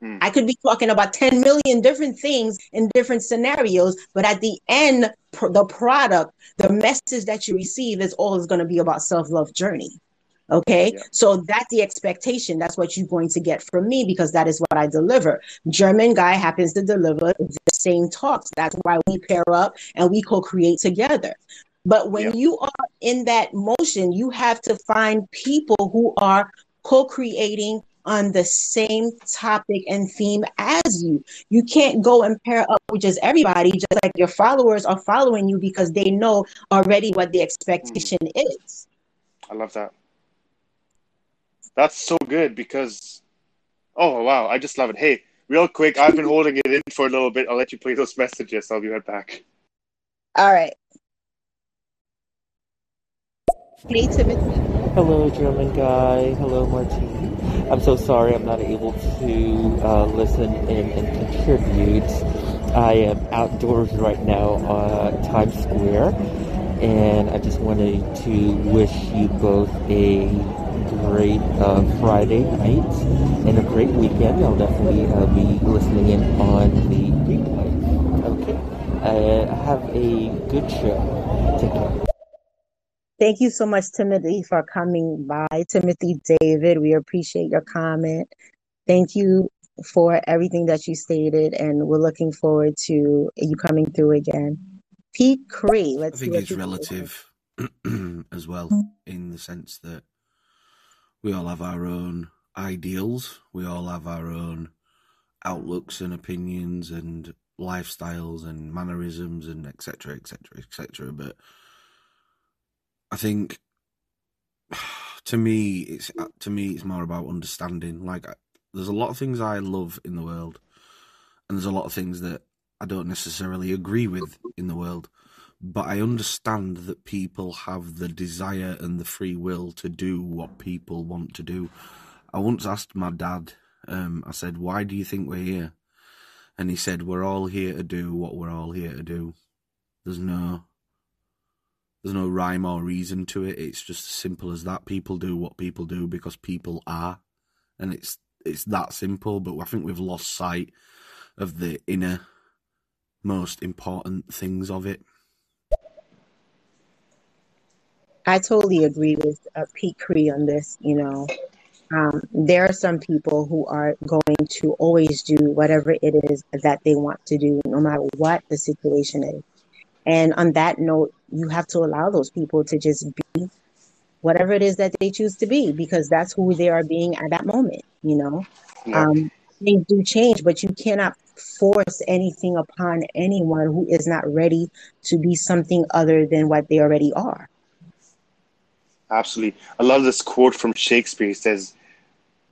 Hmm. I could be talking about 10 million different things in different scenarios, but at the end, the product, the message that you receive is always going to be about self-love journey. Okay. Yeah. So that's the expectation. That's what you're going to get from me because that is what I deliver. German guy happens to deliver the same talks. That's why we pair up and we co-create together. But when Yeah. you are in that motion, you have to find people who are co-creating on the same topic and theme as you. You can't go and pair up with just everybody, just like your followers are following you because they know already what the expectation is. I love that. That's so good because, oh wow, I just love it. Hey, real quick, I've been holding it in for a little bit. I'll let you play those messages. I'll be right back. All right. Hey, Timothy. Hello, German guy. Hello, Martine. I'm so sorry I'm not able to uh, listen in and contribute. I am outdoors right now at Times Square, and I just wanted to wish you both a great uh, Friday night and a great weekend. I'll definitely uh, be listening in on the replay. Okay. Uh, have a good show. Take care. Thank you so much, Timothy, for coming by. Timothy David, we appreciate your comment. Thank you for everything that you stated, and we're looking forward to you coming through again. Pete Cree, I let's see think what it's relative as well, in the sense that we all have our own ideals, we all have our own outlooks and opinions and lifestyles and mannerisms and etc. etc. etc. But I think to me, it's uh, to me, it's more about understanding. Like, there's a lot of things I love in the world, and there's a lot of things that I don't necessarily agree with in the world. But I understand that people have the desire and the free will to do what people want to do. I once asked my dad, um, I said, "Why do you think we're here?" And he said, "We're all here to do what we're all here to do. There's no there's no rhyme or reason to it. It's just as simple as that. People do what people do because people are, and it's it's that simple. But I think we've lost sight of the inner, most important things of it. I totally agree with uh, Pete Cree on this. You know, um, there are some people who are going to always do whatever it is that they want to do, no matter what the situation is. And on that note, you have to allow those people to just be whatever it is that they choose to be, because that's who they are being at that moment. You know, Yeah. um, things do change, but you cannot force anything upon anyone who is not ready to be something other than what they already are. Absolutely. I love this quote from Shakespeare. He says,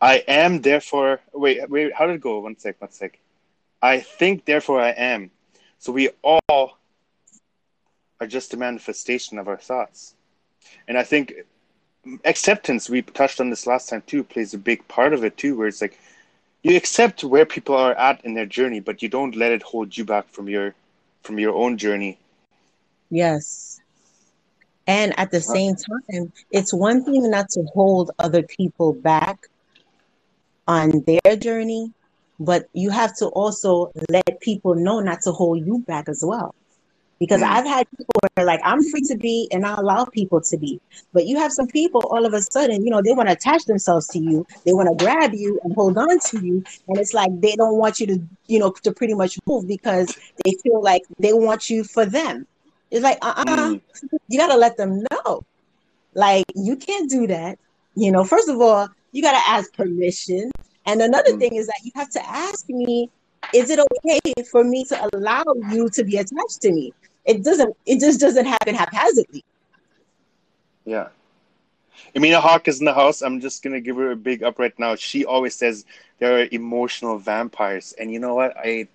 I am therefore wait, wait, how did it go? One sec, one sec. I think therefore I am. So we all are just a manifestation of our thoughts. And I think acceptance, we touched on this last time too, plays a big part of it too, where it's like you accept where people are at in their journey, but you don't let it hold you back from your from your own journey. Yes. And at the same time, it's one thing not to hold other people back on their journey, but you have to also let people know not to hold you back as well. Because Mm. I've had people where like I'm free to be and I allow people to be. But you have some people all of a sudden, you know, they want to attach themselves to you, they want to grab you and hold on to you. And it's like they don't want you to, you know, to pretty much move because they feel like they want you for them. It's like, uh uh Mm. you gotta let them know. Like you can't do that. You know, first of all, you gotta ask permission. And another Mm. thing is that you have to ask me, is it okay for me to allow you to be attached to me? It doesn't it just doesn't happen haphazardly. Yeah. Amina Hawk is in the house. I'm just gonna give her a big up right now. She always says there are emotional vampires, and you know what? I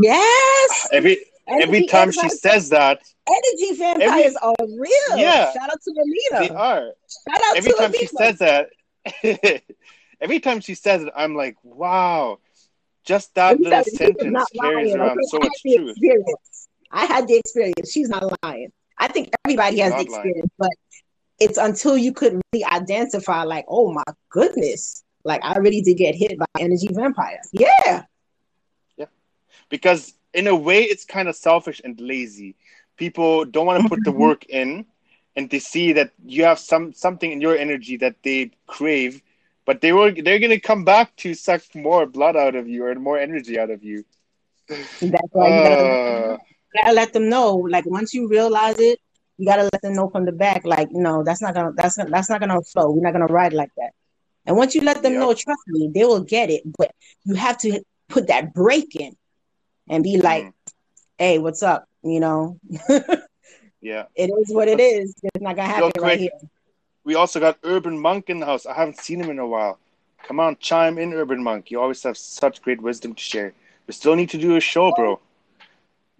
Yes. every every time she says that, energy vampires are real. Yeah. Shout out to they are. Shout out Every to time she says that, every time she says it, I'm like, wow. Just that Anita, little sentence carries lying. around so I had much the truth. experience. I had the experience. She's not lying. I think everybody She's has the not lying. experience, but it's until you could really identify, like, oh my goodness, like I really did get hit by energy vampire. Yeah. Yeah, because in a way it's kind of selfish and lazy people don't want to put the work in and they see that you have some something in your energy that they crave but they were they're going to come back to suck more blood out of you or more energy out of you that's why you gotta, uh, you gotta let them know. Like once you realize it, you gotta let them know from the back. Like, no, that's not gonna that's not that's not gonna flow. We're not gonna ride like that. And once you let them Yep. know, trust me, they will get it. But you have to put that break in and be like, Mm. hey, what's up? You know, yeah it is what it is. It's not gonna happen right here. we also got urban monk in the house i haven't seen him in a while come on chime in urban monk you always have such great wisdom to share we still need to do a show bro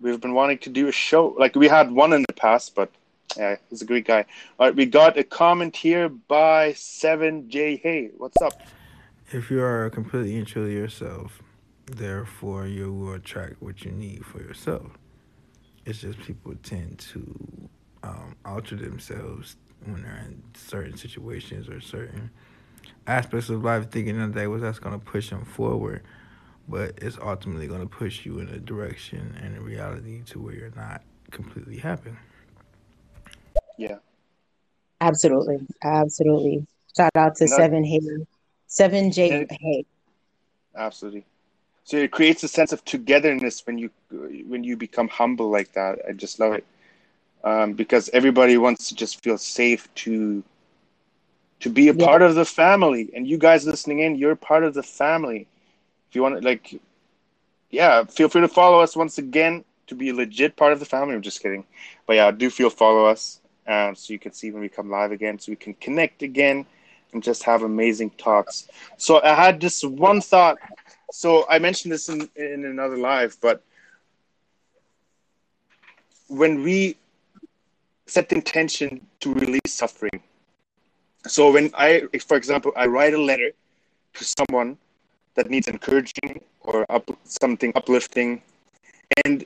we've been wanting to do a show like we had one in the past but Yeah, he's a great guy. All right, we got a comment here by Seven J. Hey, what's up? If you are completely and truly yourself, therefore you will attract what you need for yourself. It's just people tend to um, alter themselves when they're in certain situations or certain aspects of life, thinking that they was that's going to push them forward, but it's ultimately going to push you in a direction and a reality to where you're not completely happy. Yeah. Absolutely. Absolutely. Shout out to No. Seven Hay. Seven J And- Hay. Absolutely. So it creates a sense of togetherness when you when you become humble like that. I just love it um, because everybody wants to just feel safe to to be a Yeah. part of the family. And you guys listening in, you're part of the family. If you want to, like, yeah, feel free to follow us once again to be a legit part of the family. I'm just kidding, but yeah, do feel follow us um, so you can see when we come live again, so we can connect again and just have amazing talks. So I had this one thought. So I mentioned this in, in another live, but when we set the intention to release suffering, so when I, for example, I write a letter to someone that needs encouraging or up, something uplifting, and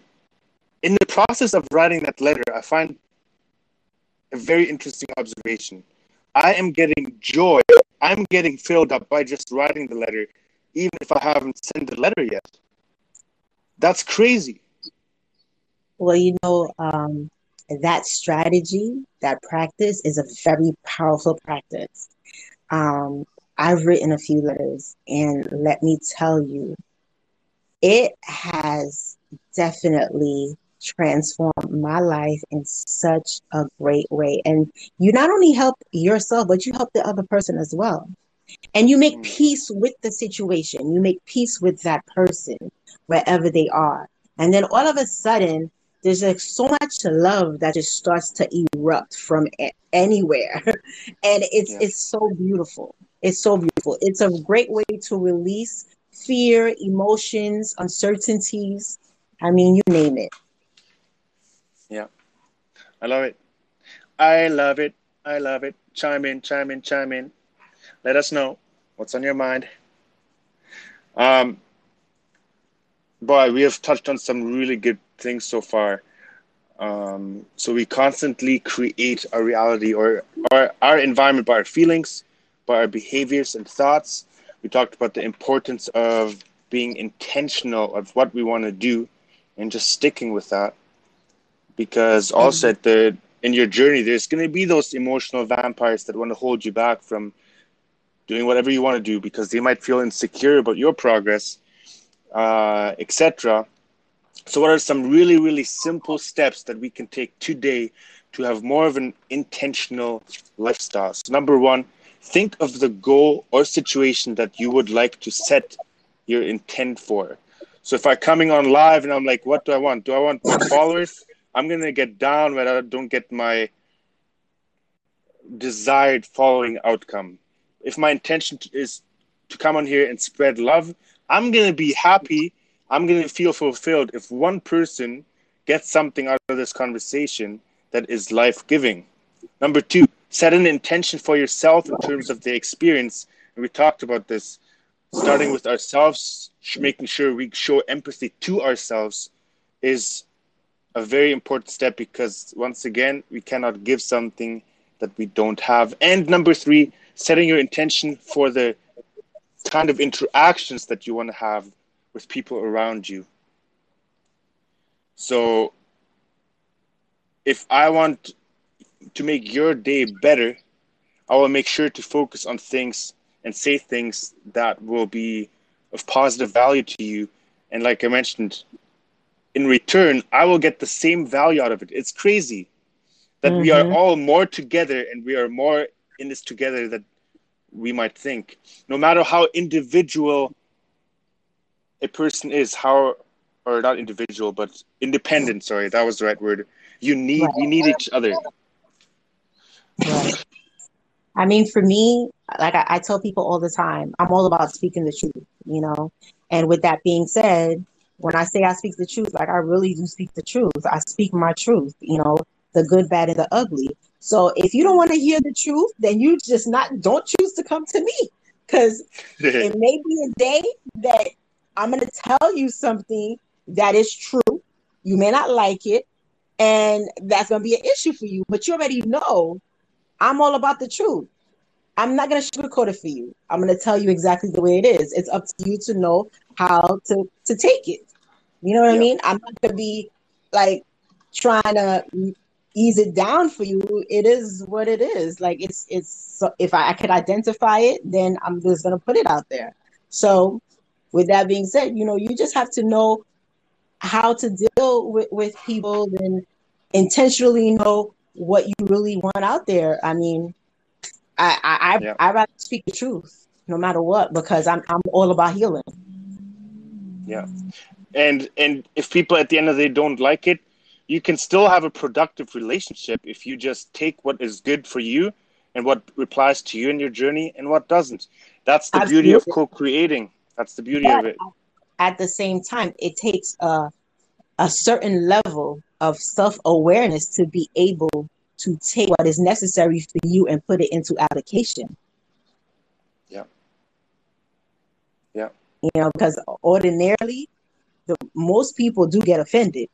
in the process of writing that letter, I find a very interesting observation. I am getting joy. I'm getting filled up by just writing the letter, even if I haven't sent the letter yet. That's crazy. Well, you know, um, that strategy, that practice is a very powerful practice. Um, I've written a few letters, and let me tell you, it has definitely transformed my life in such a great way. And you not only help yourself, but you help the other person as well. And you make mm. peace with the situation, you make peace with that person wherever they are. And then all of a sudden, there's like so much love that just starts to erupt from anywhere. and it's Yeah. it's so beautiful. It's so beautiful. It's a great way to release fear, emotions, uncertainties. I mean, you name it. Yeah. I love it. I love it. I love it. Chime in, chime in, chime in. Let us know what's on your mind. Um, boy, we have touched on some really good things so far. Um, so we constantly create our reality or our, our environment by our feelings, by our behaviors and thoughts. We talked about the importance of being intentional of what we want to do and just sticking with that because also at the in your journey there's going to be those emotional vampires that want to hold you back from doing whatever you want to do because they might feel insecure about your progress uh, etc so what are some really really simple steps that we can take today to have more of an intentional lifestyle? So number one think of the goal or situation that you would like to set your intent for. So if i'm coming on live and i'm like what do i want? Do i want more followers? I'm gonna get down when I don't get my desired following outcome. If my intention is to come on here and spread love, I'm gonna be happy. I'm gonna feel fulfilled if one person gets something out of this conversation that is life giving. Number two, set an intention for yourself in terms of the experience. And we talked about this, starting with ourselves, making sure we show empathy to ourselves is a very important step because once again we cannot give something that we don't have and number three setting your intention for the kind of interactions that you want to have with people around you so if i want to make your day better i will make sure to focus on things and say things that will be of positive value to you and like i mentioned in return, I will get the same value out of it. It's crazy that we are Mhm. all more together and we are more in this together that we might think. No matter how individual a person is, how or not individual, but independent. Sorry, that was the right word. You need we need each other. Right. I mean, for me, like I, I tell people all the time, I'm all about speaking the truth, you know. And with that being said, when I say I speak the truth, like I really do speak the truth. I speak my truth, you know. the good, bad, and the ugly. So if you don't want to hear the truth, then you just not don't choose to come to me because it may be a day that I'm going to tell you something that is true. You may not like it, and that's going to be an issue for you. But you already know I'm all about the truth. I'm not going to sugarcoat it for you. I'm going to tell you exactly the way it is. It's up to you to know how to to take it. You know what yeah. I mean? I'm not going to be like trying to ease it down for you. It is what it is. Like it's it's so if I, I could identify it, then I'm just going to put it out there. So with that being said, you know, you just have to know how to deal with, with people and intentionally know what you really want out there. I mean, I I yeah. I, I rather speak the truth no matter what because I'm I'm all about healing. Yeah, and and if people at the end of the day don't like it, you can still have a productive relationship if you just take what is good for you and what replies to you in your journey and what doesn't. That's the Absolutely. beauty of co-creating. That's the beauty but of it. At the same time, it takes a a certain level of self-awareness to be able to take what is necessary for you and put it into application. Yeah. Yeah. You know, because ordinarily, the most people do get offended,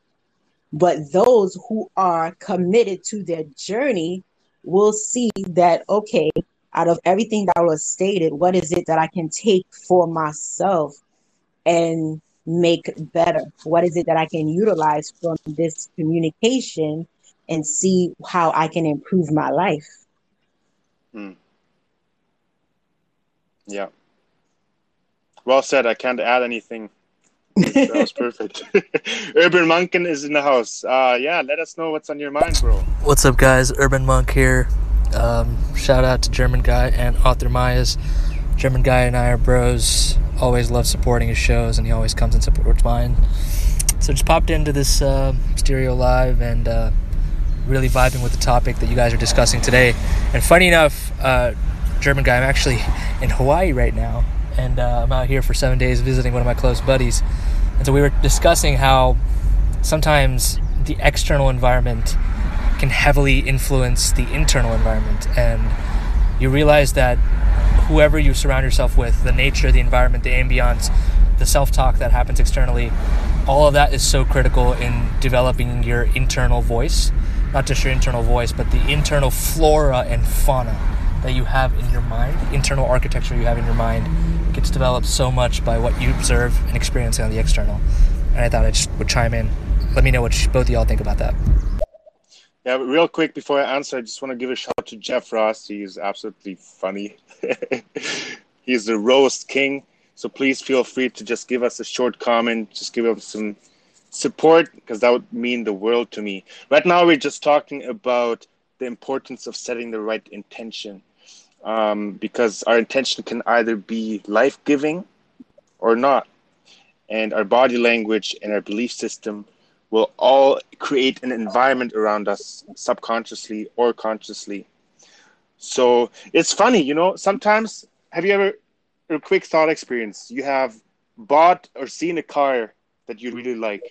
but those who are committed to their journey will see that okay, out of everything that was stated, what is it that I can take for myself and make better? What is it that I can utilize from this communication and see how I can improve my life. Hmm. Yeah. Well said. I can't add anything. That was perfect. Urban Monkin is in the house. Uh, yeah, let us know what's on your mind, bro. What's up, guys? Urban Monk here. Um, shout out to German Guy and Arthur Mayas. German Guy and I are bros. Always love supporting his shows, and he always comes and supports mine. So just popped into this uh, stereo live and uh, really vibing with the topic that you guys are discussing today. And funny enough, uh, German guy, I'm actually in Hawaii right now, and uh, I'm out here for seven days visiting one of my close buddies. And so we were discussing how sometimes the external environment can heavily influence the internal environment, and you realize that whoever you surround yourself with, the nature, the environment, the ambiance, the self-talk that happens externally, all of that is so critical in developing your internal voice. Not just your internal voice, but the internal flora and fauna that you have in your mind, internal architecture you have in your mind, gets developed so much by what you observe and experience on the external. And I thought I just would chime in. Let me know what both of y'all think about that. Yeah, real quick before I answer, I just want to give a shout out to Jeff Ross. He's absolutely funny. He's the roast king. So please feel free to just give us a short comment, just give us some support because that would mean the world to me. Right now, we're just talking about the importance of setting the right intention um, because our intention can either be life giving or not. And our body language and our belief system will all create an environment around us subconsciously or consciously. So it's funny, you know, sometimes have you ever a quick thought experience? You have bought or seen a car that you really like.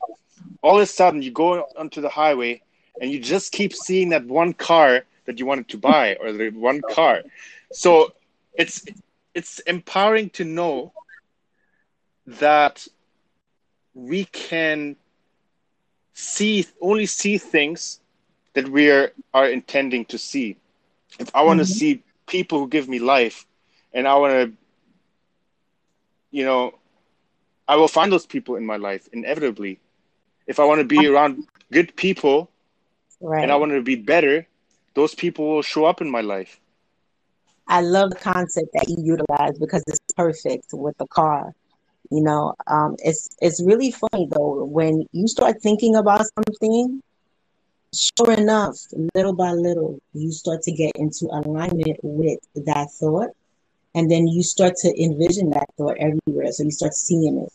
All of a sudden, you go onto the highway and you just keep seeing that one car that you wanted to buy or the one car. So it's it's empowering to know that we can see only see things that we are, are intending to see. If I want to mm-hmm. see people who give me life and I want to you know I will find those people in my life inevitably. If I want to be around good people right. and I want to be better, those people will show up in my life. I love the concept that you utilize because it's perfect with the car. You know, um, it's it's really funny though when you start thinking about something. Sure enough, little by little, you start to get into alignment with that thought, and then you start to envision that thought everywhere. So you start seeing it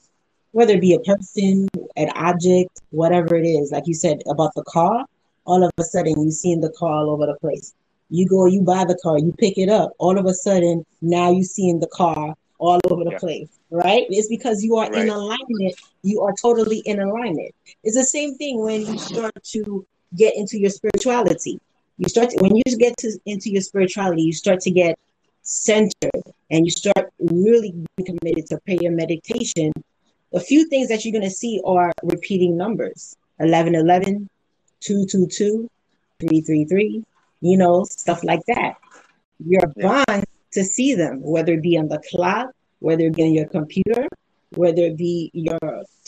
whether it be a person, an object, whatever it is. Like you said about the car, all of a sudden you seeing the car all over the place. You go, you buy the car, you pick it up. All of a sudden, now you seeing the car all over the yeah. place, right? It's because you are right. in alignment. You are totally in alignment. It's the same thing when you start to get into your spirituality. You start to, when you get to into your spirituality, you start to get centered and you start really committed to prayer meditation. A few things that you're going to see are repeating numbers 11 11, 222, 333, you know, stuff like that. You're bound to see them, whether it be on the clock, whether it be on your computer, whether it be your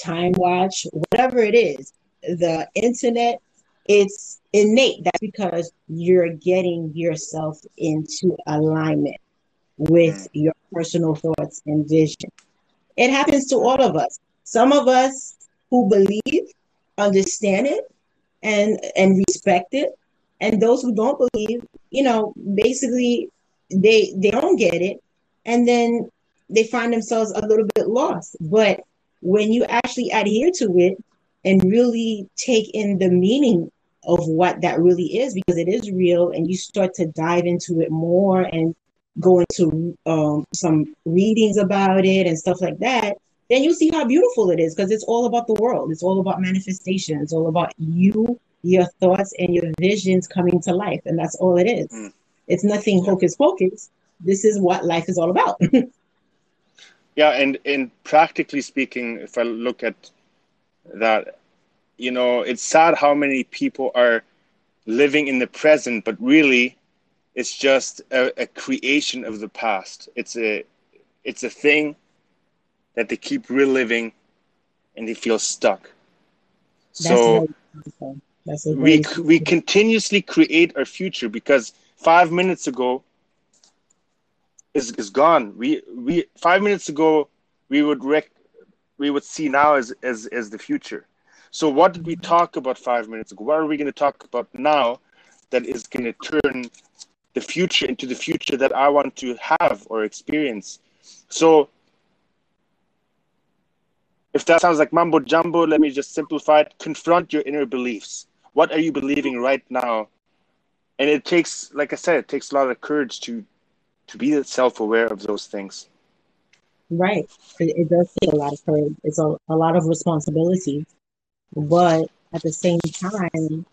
time watch, whatever it is. The internet, it's innate. That's because you're getting yourself into alignment with mm. your personal thoughts and vision. It happens to all of us. Some of us who believe understand it and and respect it, and those who don't believe, you know, basically they they don't get it, and then they find themselves a little bit lost. But when you actually adhere to it and really take in the meaning of what that really is, because it is real, and you start to dive into it more and go into um, some readings about it and stuff like that, then you see how beautiful it is because it's all about the world. It's all about manifestation. It's all about you, your thoughts, and your visions coming to life. And that's all it is. Mm. It's nothing hocus pocus. This is what life is all about. yeah. And, and practically speaking, if I look at that, you know, it's sad how many people are living in the present, but really it's just a, a creation of the past. It's a it's a thing that they keep reliving and they feel stuck. That's so we we continuously create our future because five minutes ago is is gone. We we five minutes ago we would rec we would see now as as as the future. So what did we talk about five minutes ago? What are we going to talk about now that is going to turn the future into the future that I want to have or experience. So if that sounds like mumbo jumbo, let me just simplify it. Confront your inner beliefs. What are you believing right now? And it takes, like I said, it takes a lot of courage to to be self-aware of those things. Right. It, it does take a lot of courage. It's a, a lot of responsibility. But at the same time,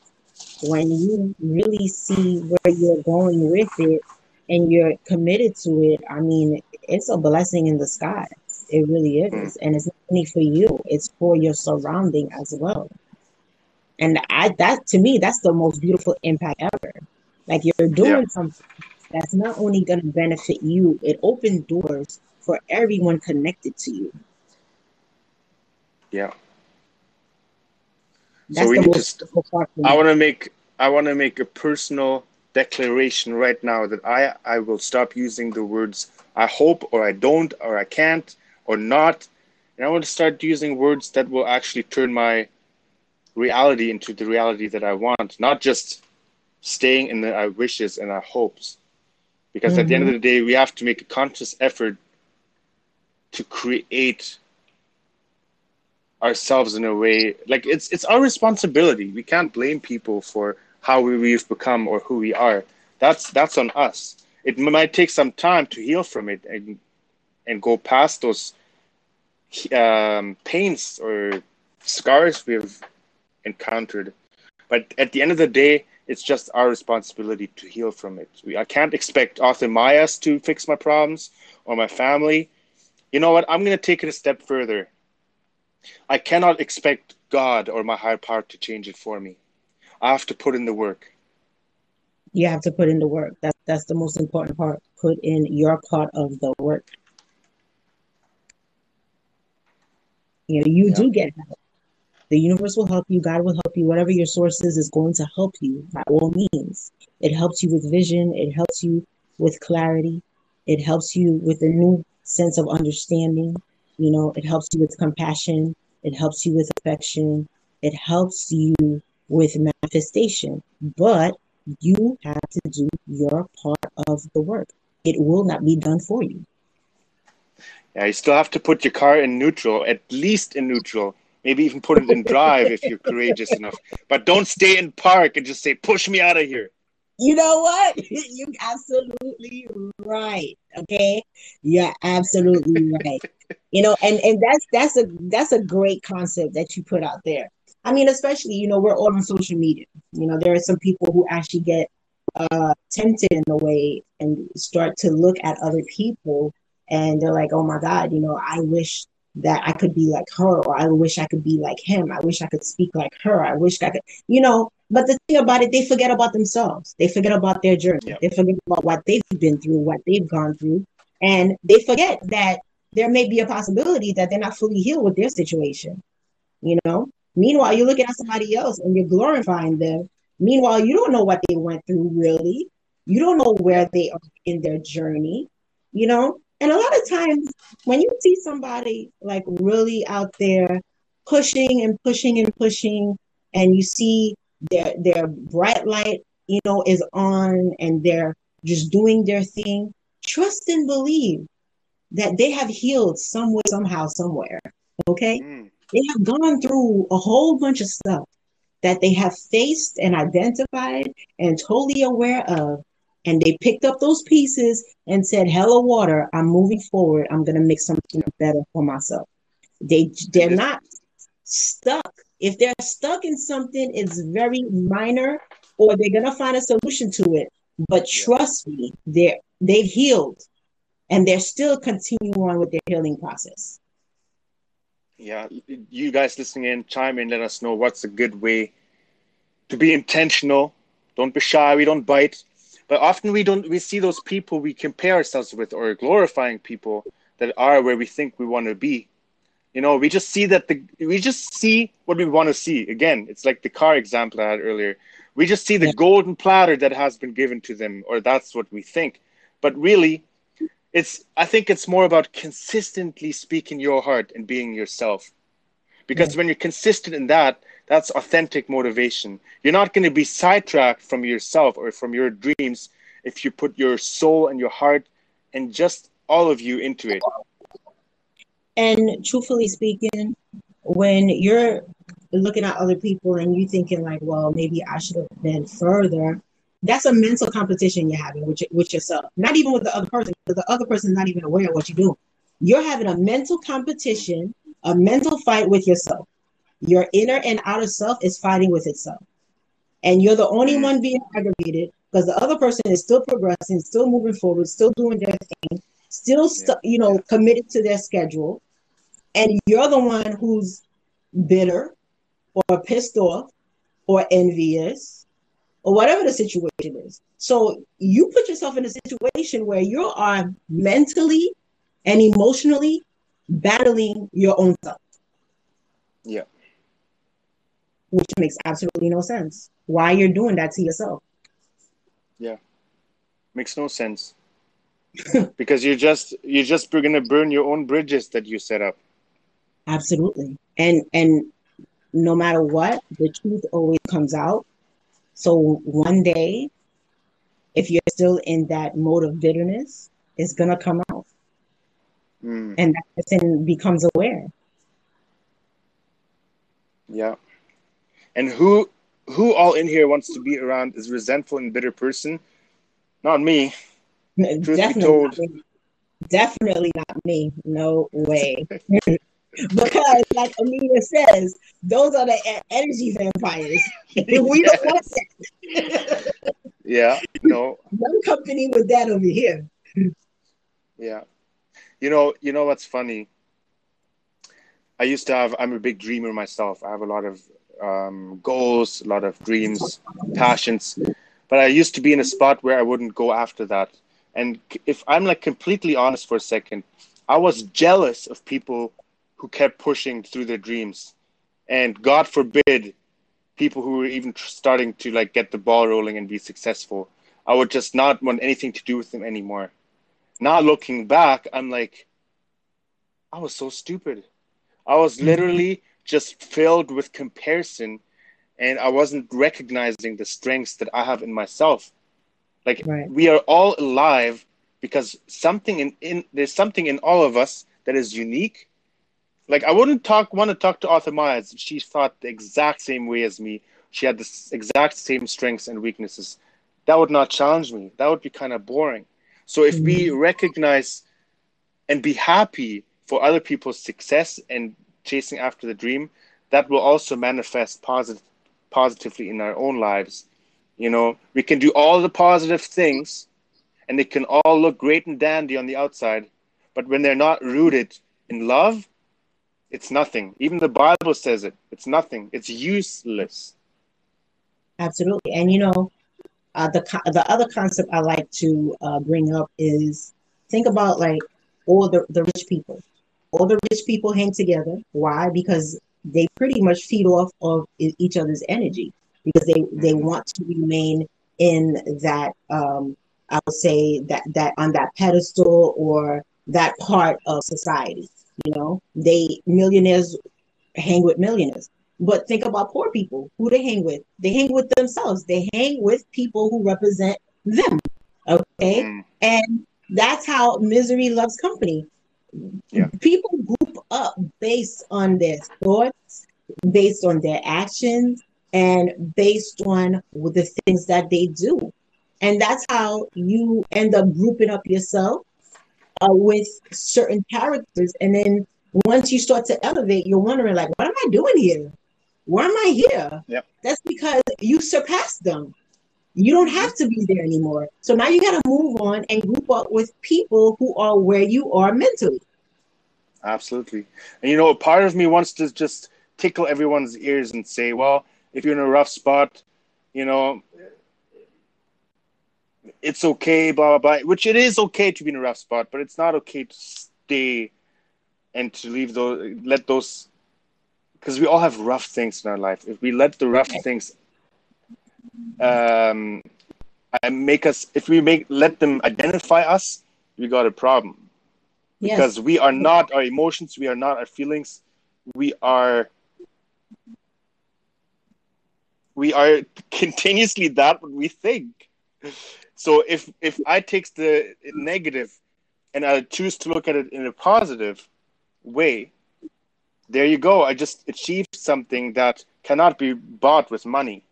when you really see where you're going with it and you're committed to it, I mean, it's a blessing in the sky. It really is. Hmm. And it's not only for you, it's for your surrounding as well. And I that to me, that's the most beautiful impact ever. Like you're doing yeah. something that's not only gonna benefit you, it opens doors for everyone connected to you. Yeah. That's so we just, I want to make I want to make a personal declaration right now that I I will stop using the words I hope or I don't or I can't or not, and I want to start using words that will actually turn my reality into the reality that I want, not just staying in the I wishes and our hopes. Because mm-hmm. at the end of mm-hmm. the day, we have to make a conscious effort to create ourselves in a way like it's it's our responsibility we can't blame people for how we've become or who we are that's that's on us it might take some time to heal from it and and go past those um, pains or scars we've encountered but at the end of the day it's just our responsibility to heal from it we, i can't expect Arthur Myers to fix my problems or my family you know what i'm going to take it a step further I cannot expect God or my higher power to change it for me. I have to put in the work. You have to put in the work. That's that's the most important part. Put in your part of the work. You know, you yeah. do get help. The universe will help you. God will help you. Whatever your source is, is going to help you by all means. It helps you with vision. It helps you with clarity. It helps you with a new sense of understanding. You know, it helps you with compassion, it helps you with affection, it helps you with manifestation. But you have to do your part of the work. It will not be done for you. Yeah, you still have to put your car in neutral, at least in neutral. Maybe even put it in drive if you're courageous enough. But don't stay in park and just say, push me out of here you know what? You're absolutely right. Okay. You're absolutely right. You know, and, and that's that's a that's a great concept that you put out there. I mean, especially, you know, we're all on social media. You know, there are some people who actually get uh, tempted in a way and start to look at other people and they're like, oh my God, you know, I wish that I could be like her, or I wish I could be like him. I wish I could speak like her. I wish I could, you know. But the thing about it, they forget about themselves. They forget about their journey. Yep. They forget about what they've been through, what they've gone through. And they forget that there may be a possibility that they're not fully healed with their situation. You know? Meanwhile, you're looking at somebody else and you're glorifying them. Meanwhile, you don't know what they went through really. You don't know where they are in their journey, you know? And a lot of times when you see somebody like really out there pushing and pushing and pushing, and you see their their bright light, you know, is on and they're just doing their thing, trust and believe that they have healed somewhere, somehow, somewhere. Okay? Mm. They have gone through a whole bunch of stuff that they have faced and identified and totally aware of. And they picked up those pieces and said, Hello, water, I'm moving forward. I'm going to make something better for myself. They, they're not stuck. If they're stuck in something, it's very minor or they're going to find a solution to it. But trust me, they're, they've healed and they're still continuing on with their healing process. Yeah, you guys listening in, chime in, let us know what's a good way to be intentional. Don't be shy, we don't bite. But often we don't we see those people we compare ourselves with or glorifying people that are where we think we want to be. You know, we just see that the we just see what we want to see. Again, it's like the car example I had earlier. We just see the golden platter that has been given to them, or that's what we think. But really, it's i think it's more about consistently speaking your heart and being yourself because when you're consistent in that that's authentic motivation you're not going to be sidetracked from yourself or from your dreams if you put your soul and your heart and just all of you into it And truthfully speaking, when you're looking at other people and you're thinking like, well, maybe I should have been further, that's a mental competition you're having with, with yourself. Not even with the other person, because the other person is not even aware of what you're doing. You're having a mental competition, a mental fight with yourself. Your inner and outer self is fighting with itself. And you're the only mm. one being aggravated because the other person is still progressing, still moving forward, still doing their thing, still, stu- you know, committed to their schedule. And you're the one who's bitter or pissed off or envious or whatever the situation is. So you put yourself in a situation where you are mentally and emotionally battling your own self, yeah which makes absolutely no sense. Why you're doing that to yourself? yeah makes no sense because you're just you're just going to burn your own bridges that you set up Absolutely. And and no matter what, the truth always comes out. So one day, if you're still in that mode of bitterness, it's gonna come out. Mm, And that person becomes aware. yeah and who who all in here wants to be around is resentful and bitter person not me truth be Definitely told not me. Definitely not me. No way. because like Amelia says, those are the energy vampires. we don't want that. yeah no No company with that over here. Yeah. You know, you know what's funny? I used to have I'm a big dreamer myself. I have a lot of um, goals, a lot of dreams, passions. But I used to be in a spot where I wouldn't go after that. And if I'm like completely honest for a second, I was jealous of people who kept pushing through their dreams. And God forbid people who were even starting to like get the ball rolling and be successful. I would just not want anything to do with them anymore now looking back, I'm like, I was so stupid. I was literally just filled with comparison and I wasn't recognizing the strengths that I have in myself. Like Right. we are all alive because something in, in there's something in all of us that is unique. Like I wouldn't talk want to talk to Arthur Myers. She thought the exact same way as me. She had the exact same strengths and weaknesses. That would not challenge me. That would be kind of boring. So if we mm-hmm. recognize and be happy for other people's success and chasing after the dream, that will also manifest positive positively in our own lives. You know, we can do all the positive things and they can all look great and dandy on the outside, but when they're not rooted in love, it's nothing. Even the Bible says it. It's nothing. It's useless. Absolutely. And you know, uh, the the other concept I like to uh, bring up is think about like all the, the rich people. All the rich people hang together. Why? Because they pretty much feed off of each other's energy because they they want to remain in that um, I would say that that on that pedestal or that part of society. You know, they millionaires hang with millionaires. But think about poor people. Who they hang with? They hang with themselves. They hang with people who represent them. Okay. Mm. And that's how misery loves company. Yeah. People group up based on their thoughts, based on their actions, and based on the things that they do. And that's how you end up grouping up yourself uh, with certain characters. And then once you start to elevate, you're wondering, like, what am I doing here? Why am I here? Yep. That's because you surpassed them. You don't have mm-hmm. to be there anymore. So now you got to move on and group up with people who are where you are mentally. Absolutely. And you know, part of me wants to just tickle everyone's ears and say, well, if you're in a rough spot, you know, it's okay, blah, blah, blah, which it is okay to be in a rough spot, but it's not okay to stay and to leave those, let those, because we all have rough things in our life. If we let the rough things um, make us, if we make, let them identify us, we got a problem. Yes. Because we are not our emotions, we are not our feelings, we are we are continuously that what we think. So if if I take the negative and I choose to look at it in a positive way, there you go. I just achieved something that cannot be bought with money.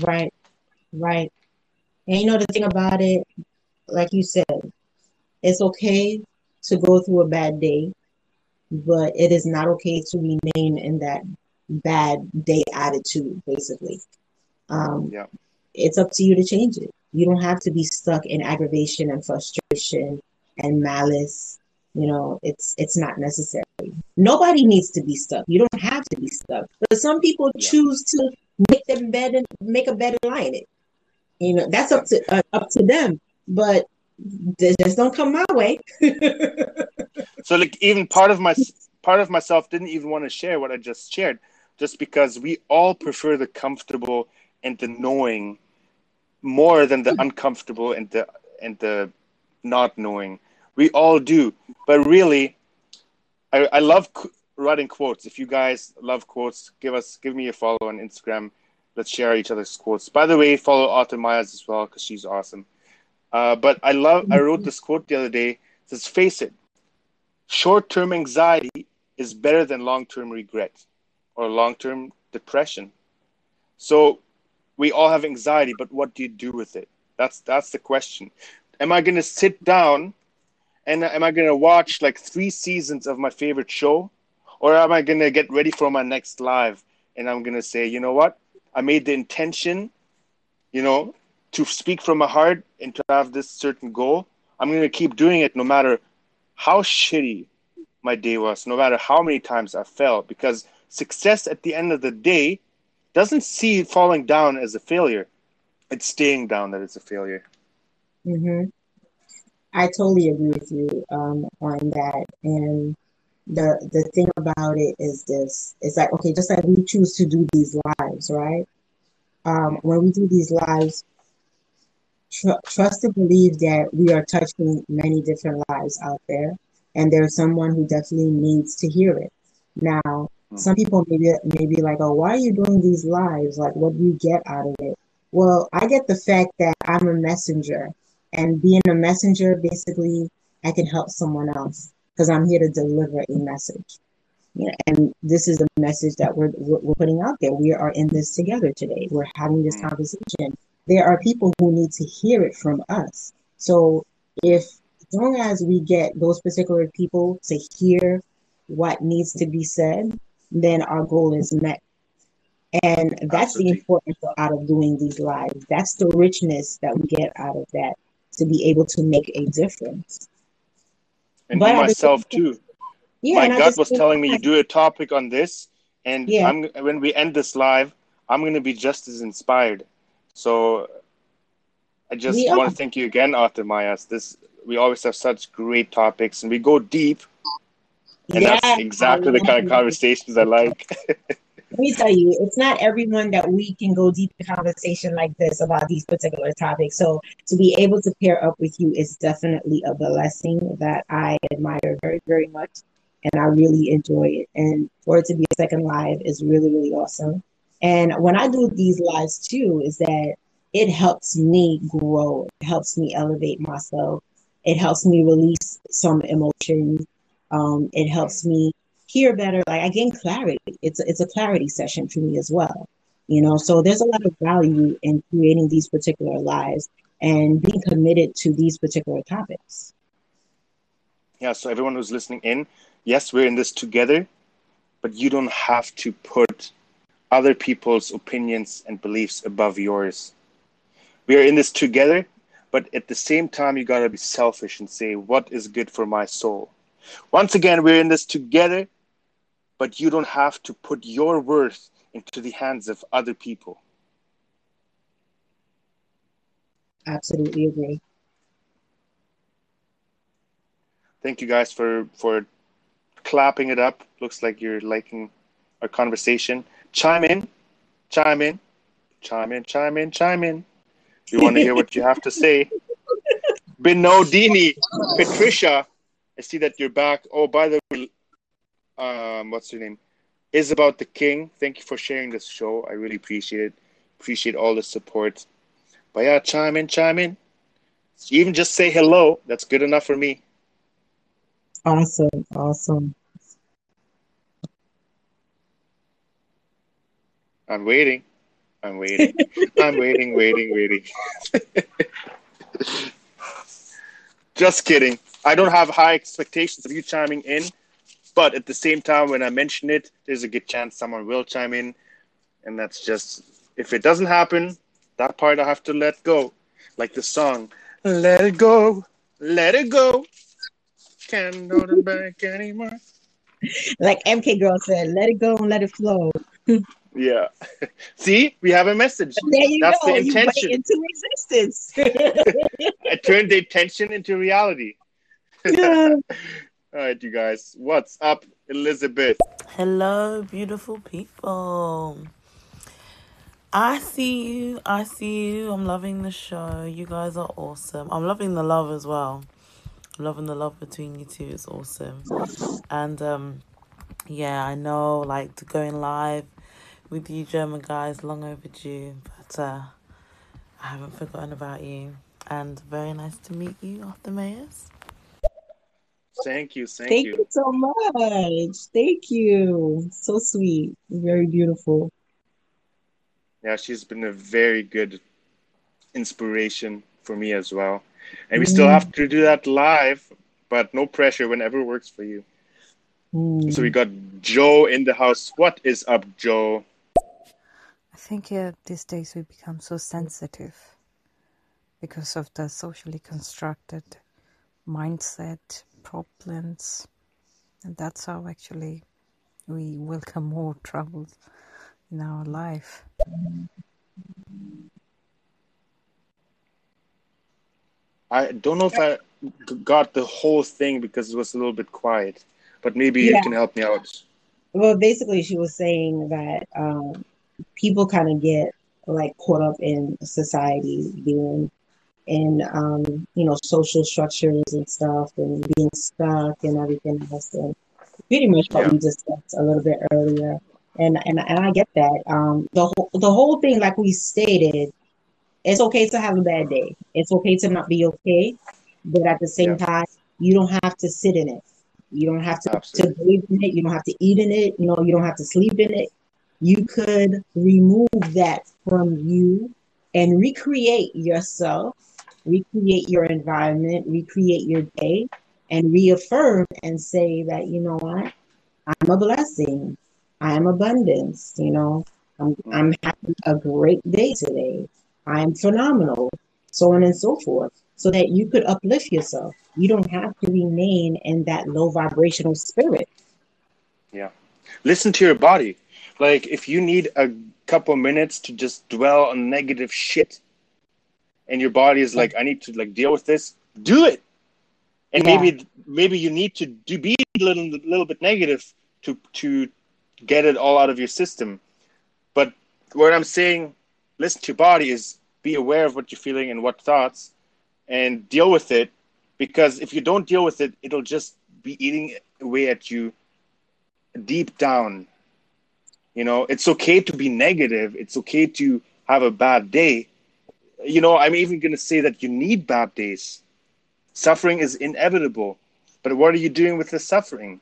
Right, right. And you know the thing about it, like you said, it's okay to go through a bad day, but it is not okay to remain in that bad day attitude, basically. Um, yeah. It's up to you to change it. You don't have to be stuck in aggravation and frustration and malice. You know, it's it's not necessary. Nobody needs to be stuck. You don't have to be stuck. But some people yeah. choose to make them bed and make a bed and lie in it. You know, that's up to uh, up to them. But just don't come my way. so, like, even part of my part of myself didn't even want to share what I just shared, just because we all prefer the comfortable and the knowing more than the uncomfortable and the and the not knowing. We all do, but really, I, I love writing quotes. If you guys love quotes, give us give me a follow on Instagram. Let's share each other's quotes. By the way, follow Arthur Myers as well because she's awesome. Uh, but I love. I wrote this quote the other day. It says, "Face it, short-term anxiety is better than long-term regret or long-term depression." So we all have anxiety, but what do you do with it? That's that's the question. Am I gonna sit down and am I gonna watch like three seasons of my favorite show? Or am I gonna get ready for my next live and I'm gonna say, you know what? I made the intention, you know, to speak from my heart and to have this certain goal. I'm gonna keep doing it no matter how shitty my day was, no matter how many times I fell, because success at the end of the day doesn't see falling down as a failure. It's staying down that it's a failure. Mm-hmm. I totally agree with you um, on that. And the the thing about it is this: it's like okay, just like we choose to do these lives, right? Um, when we do these lives, tr- trust and believe that we are touching many different lives out there, and there's someone who definitely needs to hear it. Now, some people maybe maybe like, oh, why are you doing these lives? Like, what do you get out of it? Well, I get the fact that I'm a messenger, and being a messenger, basically, I can help someone else because I'm here to deliver a message. Yeah, and this is the message that we're we're putting out there. We are in this together today. We're having this conversation. There are people who need to hear it from us. So if as long as we get those particular people to hear what needs to be said, then our goal is met. And that's Absolutely. the importance out of doing these lives. That's the richness that we get out of that to be able to make a difference. And But myself too. Yeah, My gut was telling me you do a topic on this, and Yeah. I'm when we end this live, I'm gonna be just as inspired. So I just We want are. to thank you again, Arthur Mayas. This we always have such great topics, and we go deep, and Yes, that's exactly the kind of conversations I like. Let me tell you, it's not everyone that we can go deep in conversation like this about these particular topics. So to be able to pair up with you is definitely a blessing that I admire very, very much. And I really enjoy it. And for it to be a second live is really, really awesome. And when I do these lives too, is that it helps me grow. It helps me elevate myself. It helps me release some emotions. Um, it helps me hear better. Like I gain clarity. It's a, it's a clarity session for me as well. You know, so there's a lot of value in creating these particular lives and being committed to these particular topics. Yeah, so everyone who's listening in, yes, we're in this together, but you don't have to put other people's opinions and beliefs above yours. We are in this together, but at the same time, you got to be selfish and say, what is good for my soul? Once again, we're in this together, but you don't have to put your worth into the hands of other people. Absolutely agree. Thank you guys for for clapping it up. Looks like you're liking our conversation. Chime in, chime in, chime in, chime in, chime in. We want to hear what you have to say. Benodini, Patricia, I see that you're back. Oh, by the way, um, what's your name? Is about the king. Thank you for sharing this show. I really appreciate it. Appreciate all the support. But yeah, chime in, chime in. Even just say hello. That's good enough for me. Awesome. Awesome. I'm waiting. I'm waiting. I'm waiting, waiting, waiting. Just kidding. I don't have high expectations of you chiming in, but at the same time, when I mention it, there's a good chance someone will chime in. And that's just, if it doesn't happen, that part I have to let go. Like the song, Let It Go, Let It Go. Can't hold it back anymore. Like MK Girl said, let it go and let it flow. Yeah. See, we have a message. There you That's go. the intention. into existence. I turned the intention into reality. Yeah. All right, you guys. What's up, Elizabeth? Hello, beautiful people. I see you. I see you. I'm loving the show. You guys are awesome. I'm loving the love as well. Loving the love between you two. It's awesome. And um, yeah, I know like going live with you German guys long overdue, but uh, I haven't forgotten about you. And very nice to meet you, Arthur Mayers. Thank you. Thank, Thank you. you so much. Thank you. So sweet. Very beautiful. Yeah, she's been a very good inspiration for me as well. And we still Mm. have to do that live, but no pressure whenever works for you. Mm. So we got Joe in the house. What is up, Joe? I think uh, these days we become so sensitive because of the socially constructed mindset problems, and that's how actually we welcome more troubles in our life. I don't know if I got the whole thing because it was a little bit quiet, but maybe you can help me out. Well, basically, she was saying that um, people kind of get like caught up in society, being in um, you know social structures and stuff, and being stuck and everything else, and pretty much what Yeah. we discussed a little bit earlier. And and and I get that. Um, the whole the whole thing, like we stated, it's okay to have a bad day. It's okay to not be okay, but at the same Yeah. time, you don't have to sit in it. You don't have to, to breathe in it. You don't have to eat in it. You know, you don't have to sleep in it. You could remove that from you and recreate yourself, recreate your environment, recreate your day, and reaffirm and say that, you know what, I'm a blessing. I am abundance. You know, I'm, I'm having a great day today. I am phenomenal, so on and so forth, so that you could uplift yourself. You don't have to remain in that low vibrational spirit. Yeah. Listen to your body. Like if you need a couple minutes to just dwell on negative shit and your body is like, I need to like deal with this, do it. And Yeah. maybe maybe you need to do be a little little bit negative to to get it all out of your system. But what I'm saying, listen to your body is be aware of what you're feeling and what thoughts and deal with it because if you don't deal with it, it'll just be eating away at you deep down. You know, it's okay to be negative. It's okay to have a bad day. You know, I'm even going to say that you need bad days. Suffering is inevitable. But what are you doing with the suffering?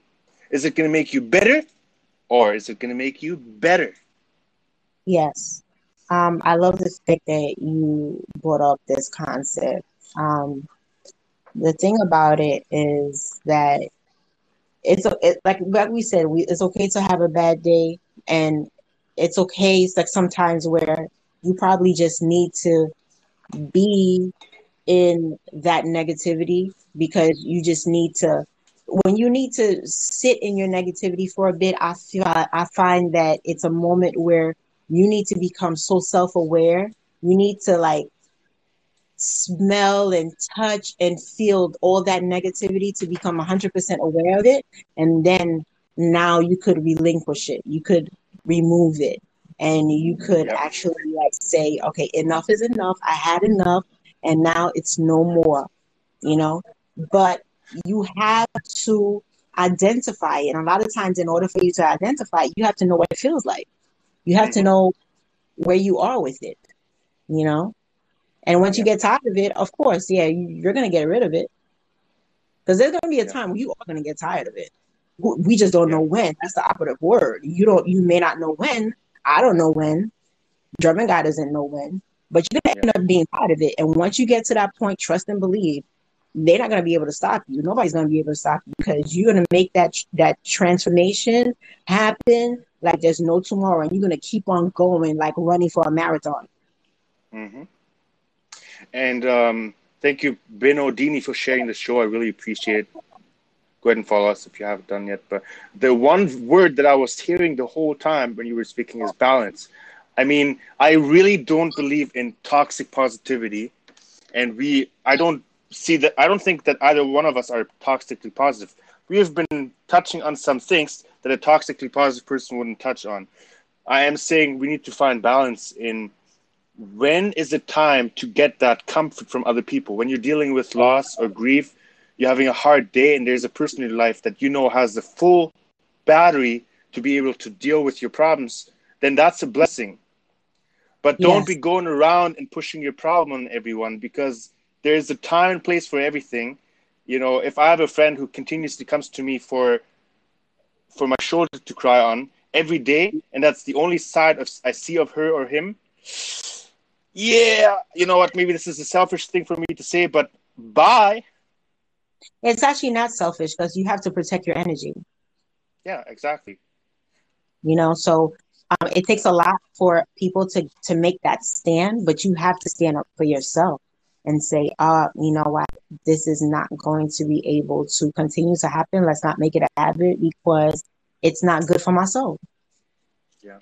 Is it going to make you better or is it going to make you better? Yes. Um, I love the fact that you brought up this concept. Um, the thing about it is that it's it, like like we said, we it's okay to have a bad day, and it's okay. It's like sometimes where you probably just need to be in that negativity because you just need to when you need to sit in your negativity for a bit i feel i find that it's a moment where you need to become so self-aware. You need to like smell and touch and feel all that negativity to become 100% aware of it. And then now you could relinquish it. You could remove it and you could actually like say okay enough is enough. I had enough and now it's no more you know? But you have to identify it. And a lot of times in order for you to identify it, you have to know what it feels like. You have to know where you are with it you know? And once you get tired of it of course yeah you, you're going to get rid of it. Because there's going to be a time where you are going to get tired of it. We just don't know when. That's the operative word. You don't you may not know when i don't know when german guy doesn't know when but you're to end up being part of it and once you get to that point trust and believe they're not to be able to stop you nobody's to be able to stop you because you're to make that that transformation happen like there's no tomorrow and you're to keep on going like running for a marathon Mm-hmm. And um, thank you, Ben Odini, for sharing the show. I really appreciate it. Go ahead and follow us if you haven't done yet. But the one word that I was hearing the whole time when you were speaking is balance. I mean, I really don't believe in toxic positivity, and we, I don't see that. I don't think that either one of us are toxically positive. We have been touching on some things that a toxically positive person wouldn't touch on. I am saying we need to find balance in when is it time to get that comfort from other people when you're dealing with loss or grief you're having a hard day and there's a person in your life that you know has the full battery to be able to deal with your problems then that's a blessing but don't Yes. be going around and pushing your problem on everyone because there's a time and place for everything you know if i have a friend who continuously comes to me for for my shoulder to cry on every day and that's the only side of i see of her or him yeah, you know what? Maybe this is a selfish thing for me to say, but bye. It's actually not selfish because you have to protect your energy. Yeah, exactly. you know so um, it takes a lot for people to to make that stand but you have to stand up for yourself and say uh you know what? This is not going to be able to continue to happen. Let's not make it a habit because it's not good for my soul. Yeah,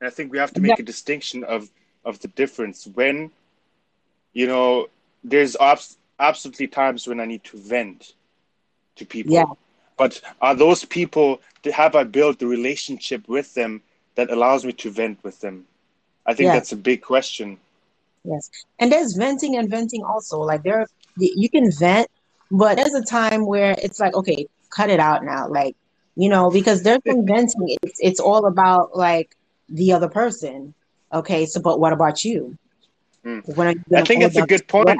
and I think we have to make a distinction of of the difference. When, you know, there's abs- absolutely times when I need to vent to people. Yeah. But are those people? Have I built the relationship with them that allows me to vent with them? I think that's a big question. Yes. And there's venting and venting also. Like there y- you can vent, but there's a time where it's like, okay, cut it out now. Like, you know, because there's some venting. It's it's all about like the other person. Okay, so but what about you? Mm. Are I think that's a good point. that?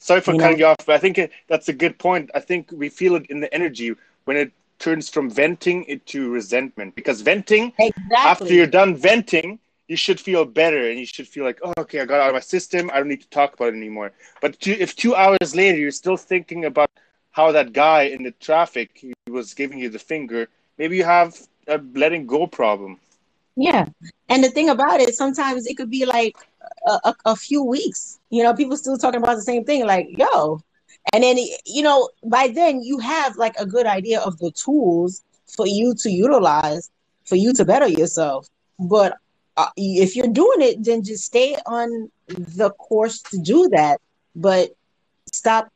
Sorry for You know? cutting you off, but I think that's a good point. I think we feel it in the energy when it turns from venting into resentment. Because venting, after you're done venting, you should feel better and you should feel like, oh, okay, I got out of my system. I don't need to talk about it anymore. But two, if two hours later you're still thinking about how that guy in the traffic he was giving you the finger, maybe you have a letting go problem. Yeah. And the thing about it, sometimes it could be like a, a, a few weeks. You know, people still talking about the same thing, like, yo. And then, you know, by then you have like a good idea of the tools for you to utilize for you to better yourself. But uh, if you're doing it, then just stay on the course to do that. But stop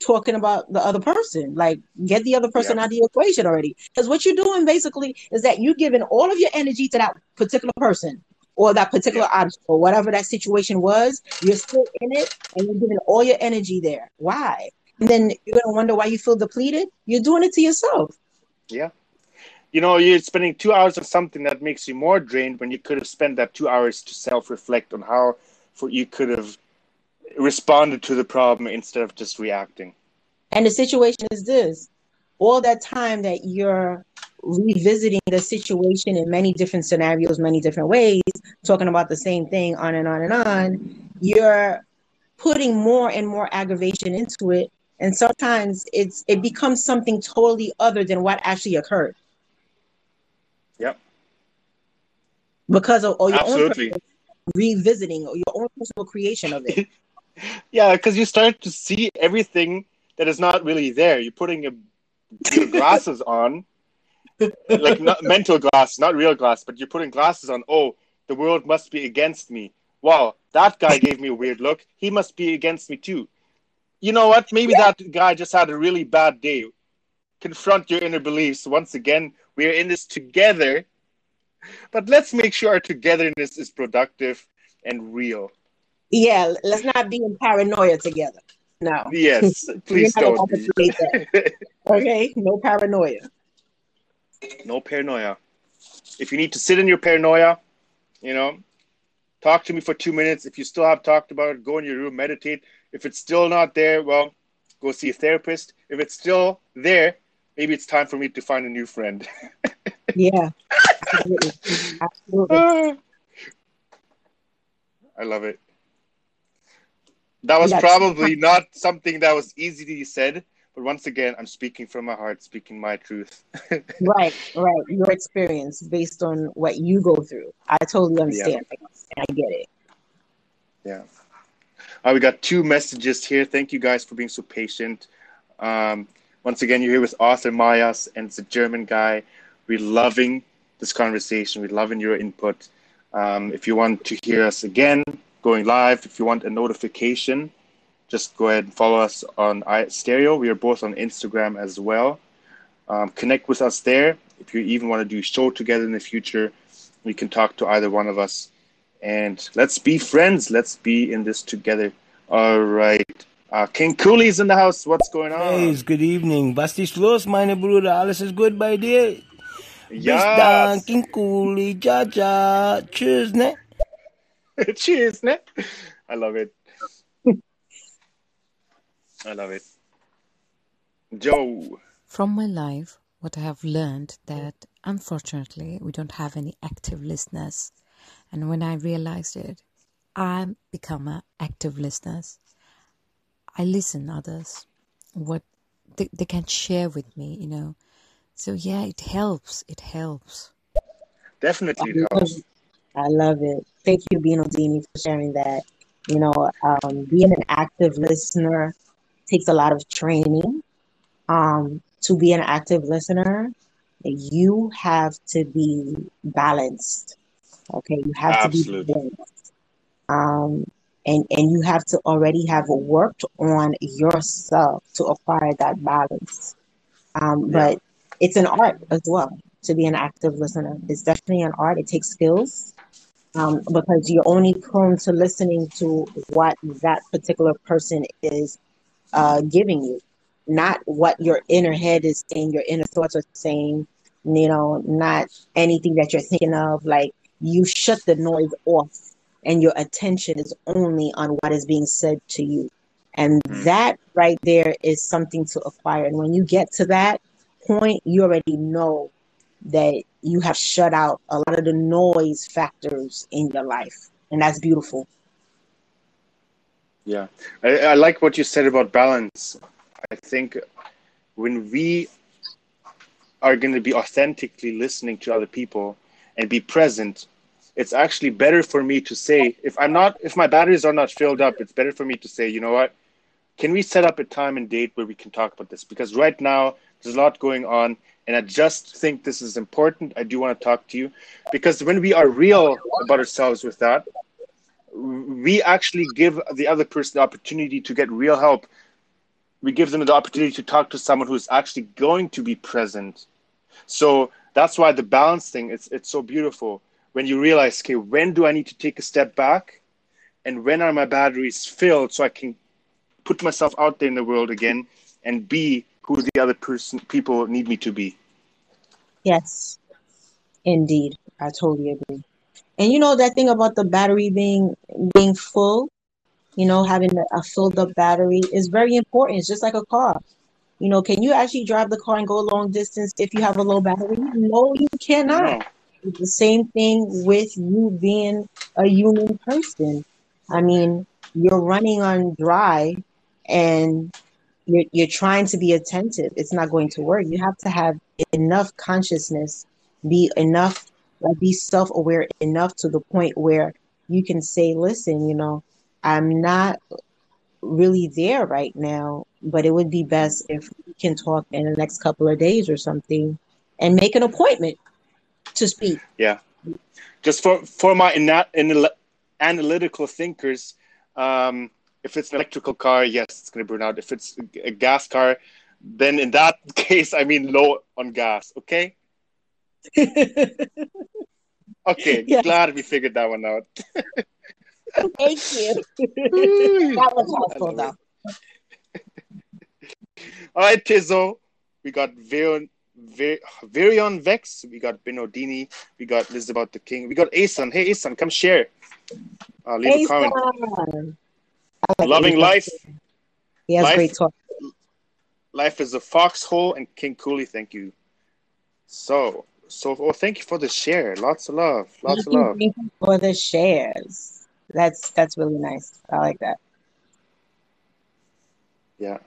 talking about the other person. Like, get the other person Yeah. out of the equation already. Because what you're doing basically is that you're giving all of your energy to that particular person or that particular object or whatever that situation was. You're still in it and you're giving all your energy there. Why? And then you're gonna wonder why you feel depleted. You're doing it to yourself. Yeah. You know, you're spending two hours on something that makes you more drained when you could have spent that two hours to self reflect on how for you could have responded to the problem instead of just reacting. And the situation is this all that time that you're revisiting the situation in many different scenarios, many different ways, talking about the same thing on and on and on, you're putting more and more aggravation into it. And sometimes it's it becomes something totally other than what actually occurred Yep. because of or your Absolutely. own revisiting or your own personal creation of it. Yeah, because you start to see everything that is not really there. You're putting a, your glasses on, like not mental glass, not real glass, but you're putting glasses on. Oh, the world must be against me. Wow, that guy gave me a weird look. He must be against me too. You know what? Maybe that guy just had a really bad day. Confront your inner beliefs. Once again, we are in this together. But let's make sure our togetherness is productive and real. Yeah, let's not be in paranoia together. No. Yes, please don't. Okay, no paranoia. No paranoia. If you need to sit in your paranoia, you know, talk to me for two minutes. If you still have talked about it, go in your room, meditate. If it's still not there, well, go see a therapist. If it's still there, maybe it's time for me to find a new friend. Yeah, absolutely. absolutely. Ah. I love it. That was probably not something that was easily said, but once again, I'm speaking from my heart, speaking my truth. Right, right. Your experience based on what you go through. I totally understand. I get it. Yeah. We got two messages here. Thank you guys for being so patient. Um, once again, you're here with Arthur Mayas, and it's a German guy. We're loving this conversation. We're loving your input. Um, if you want to hear us again, going live, if you want a notification, just go ahead and follow us on Stereo. We are both on Instagram as well. Um, connect with us there. If you even want to do a show together in the future, we can talk to either one of us and let's be friends. Let's be in this together. All right. Uh, King Cooley's in the house. What's going on? Hey, good evening. Was ist los, meine Brüder? Alles ist gut bei dir? Bis dann, King Cooley. Ciao, ciao. Tschüss, ne? Cheers, ne? I love it. I love it. Joe. From my life, what I have learned that unfortunately we don't have any active listeners, and when I realized it, I become an active listener. I listen others, what they, they can share with me, you know. So yeah, it helps. It helps. Definitely it. I love it. Thank you, Binodini, for sharing that. You know, um, being an active listener takes a lot of training. Um, to be an active listener, you have to be balanced. Okay, you have to be Absolutely. balanced. Um, and and you have to already have worked on yourself to acquire that balance. Um, Yeah. but it's an art as well to be an active listener. It's definitely an art. It takes skills um, because you're only prone to listening to what that particular person is uh, giving you, not what your inner head is saying, your inner thoughts are saying, you know, not anything that you're thinking of. Like you shut the noise off and your attention is only on what is being said to you. And that right there is something to acquire. And when you get to that point, you already know that you have shut out a lot of the noise factors in your life. And that's beautiful. Yeah, I, I like what you said about balance. I think when we are going to be authentically listening to other people and be present, it's actually better for me to say if I'm not if my batteries are not filled up, it's better for me to say, you know what? Can we set up a time and date where we can talk about this? Because right now there's a lot going on and I just think this is important. I do want to talk to you because when we are real about ourselves with that, we actually give the other person the opportunity to get real help. We give them the opportunity to talk to someone who's actually going to be present. So that's why the balance thing it's it's so beautiful when you realize, okay, when do I need to take a step back, and when are my batteries filled so I can put myself out there in the world again and be who the other person people need me to be. Yes, indeed. I totally agree. And you know that thing about the battery being being full, you know, having a filled up battery is very important. It's just like a car. You know, can you actually drive the car and go a long distance if you have a low battery? No, you cannot. It's the same thing with you being a human person. I mean, you're running on dry and you're, you're trying to be attentive. It's not going to work. You have to have enough consciousness, be enough, like be self aware enough to the point where you can say, listen, you know, I'm not really there right now, but it would be best if we can talk in the next couple of days or something and make an appointment to speak. Yeah. Just for, for my ina- analytical thinkers, um, if it's an electrical car, yes, it's going to burn out. If it's a gas car, then in that case, I mean low on gas. Okay. okay. Yeah. Glad we figured that one out. Thank you. that was helpful, though. All right, Tizzle. We got Virion, Vir, Virion Vex. We got Binodini. We got Elizabeth the King. We got Asan. Hey, Asan, come share. Uh, leave Asan. a comment. Like Loving life. He has life, great talk. Life is a foxhole, and King Cooley, thank you. So, so, well, thank you for the share. Lots of love. Lots thank of love. Thank you for the shares. That's that's really nice. I like that. Yeah.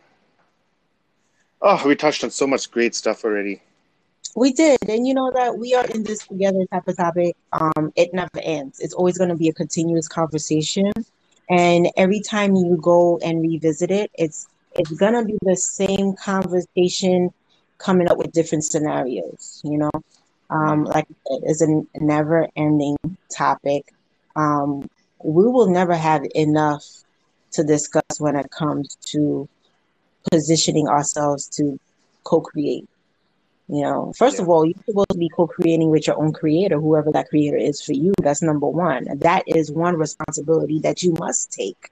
Oh, we touched on so much great stuff already. We did, and you know that we are in this together type of topic. Um, it never ends. It's always going to be a continuous conversation and every time you go and revisit it it's it's gonna be the same conversation coming up with different scenarios you know? Um, like it's a never ending topic. Um, we will never have enough to discuss when it comes to positioning ourselves to co-create you know, first yeah. of all, you're supposed to be co-creating with your own creator, whoever that creator is for you. That's number one. That is one responsibility that you must take.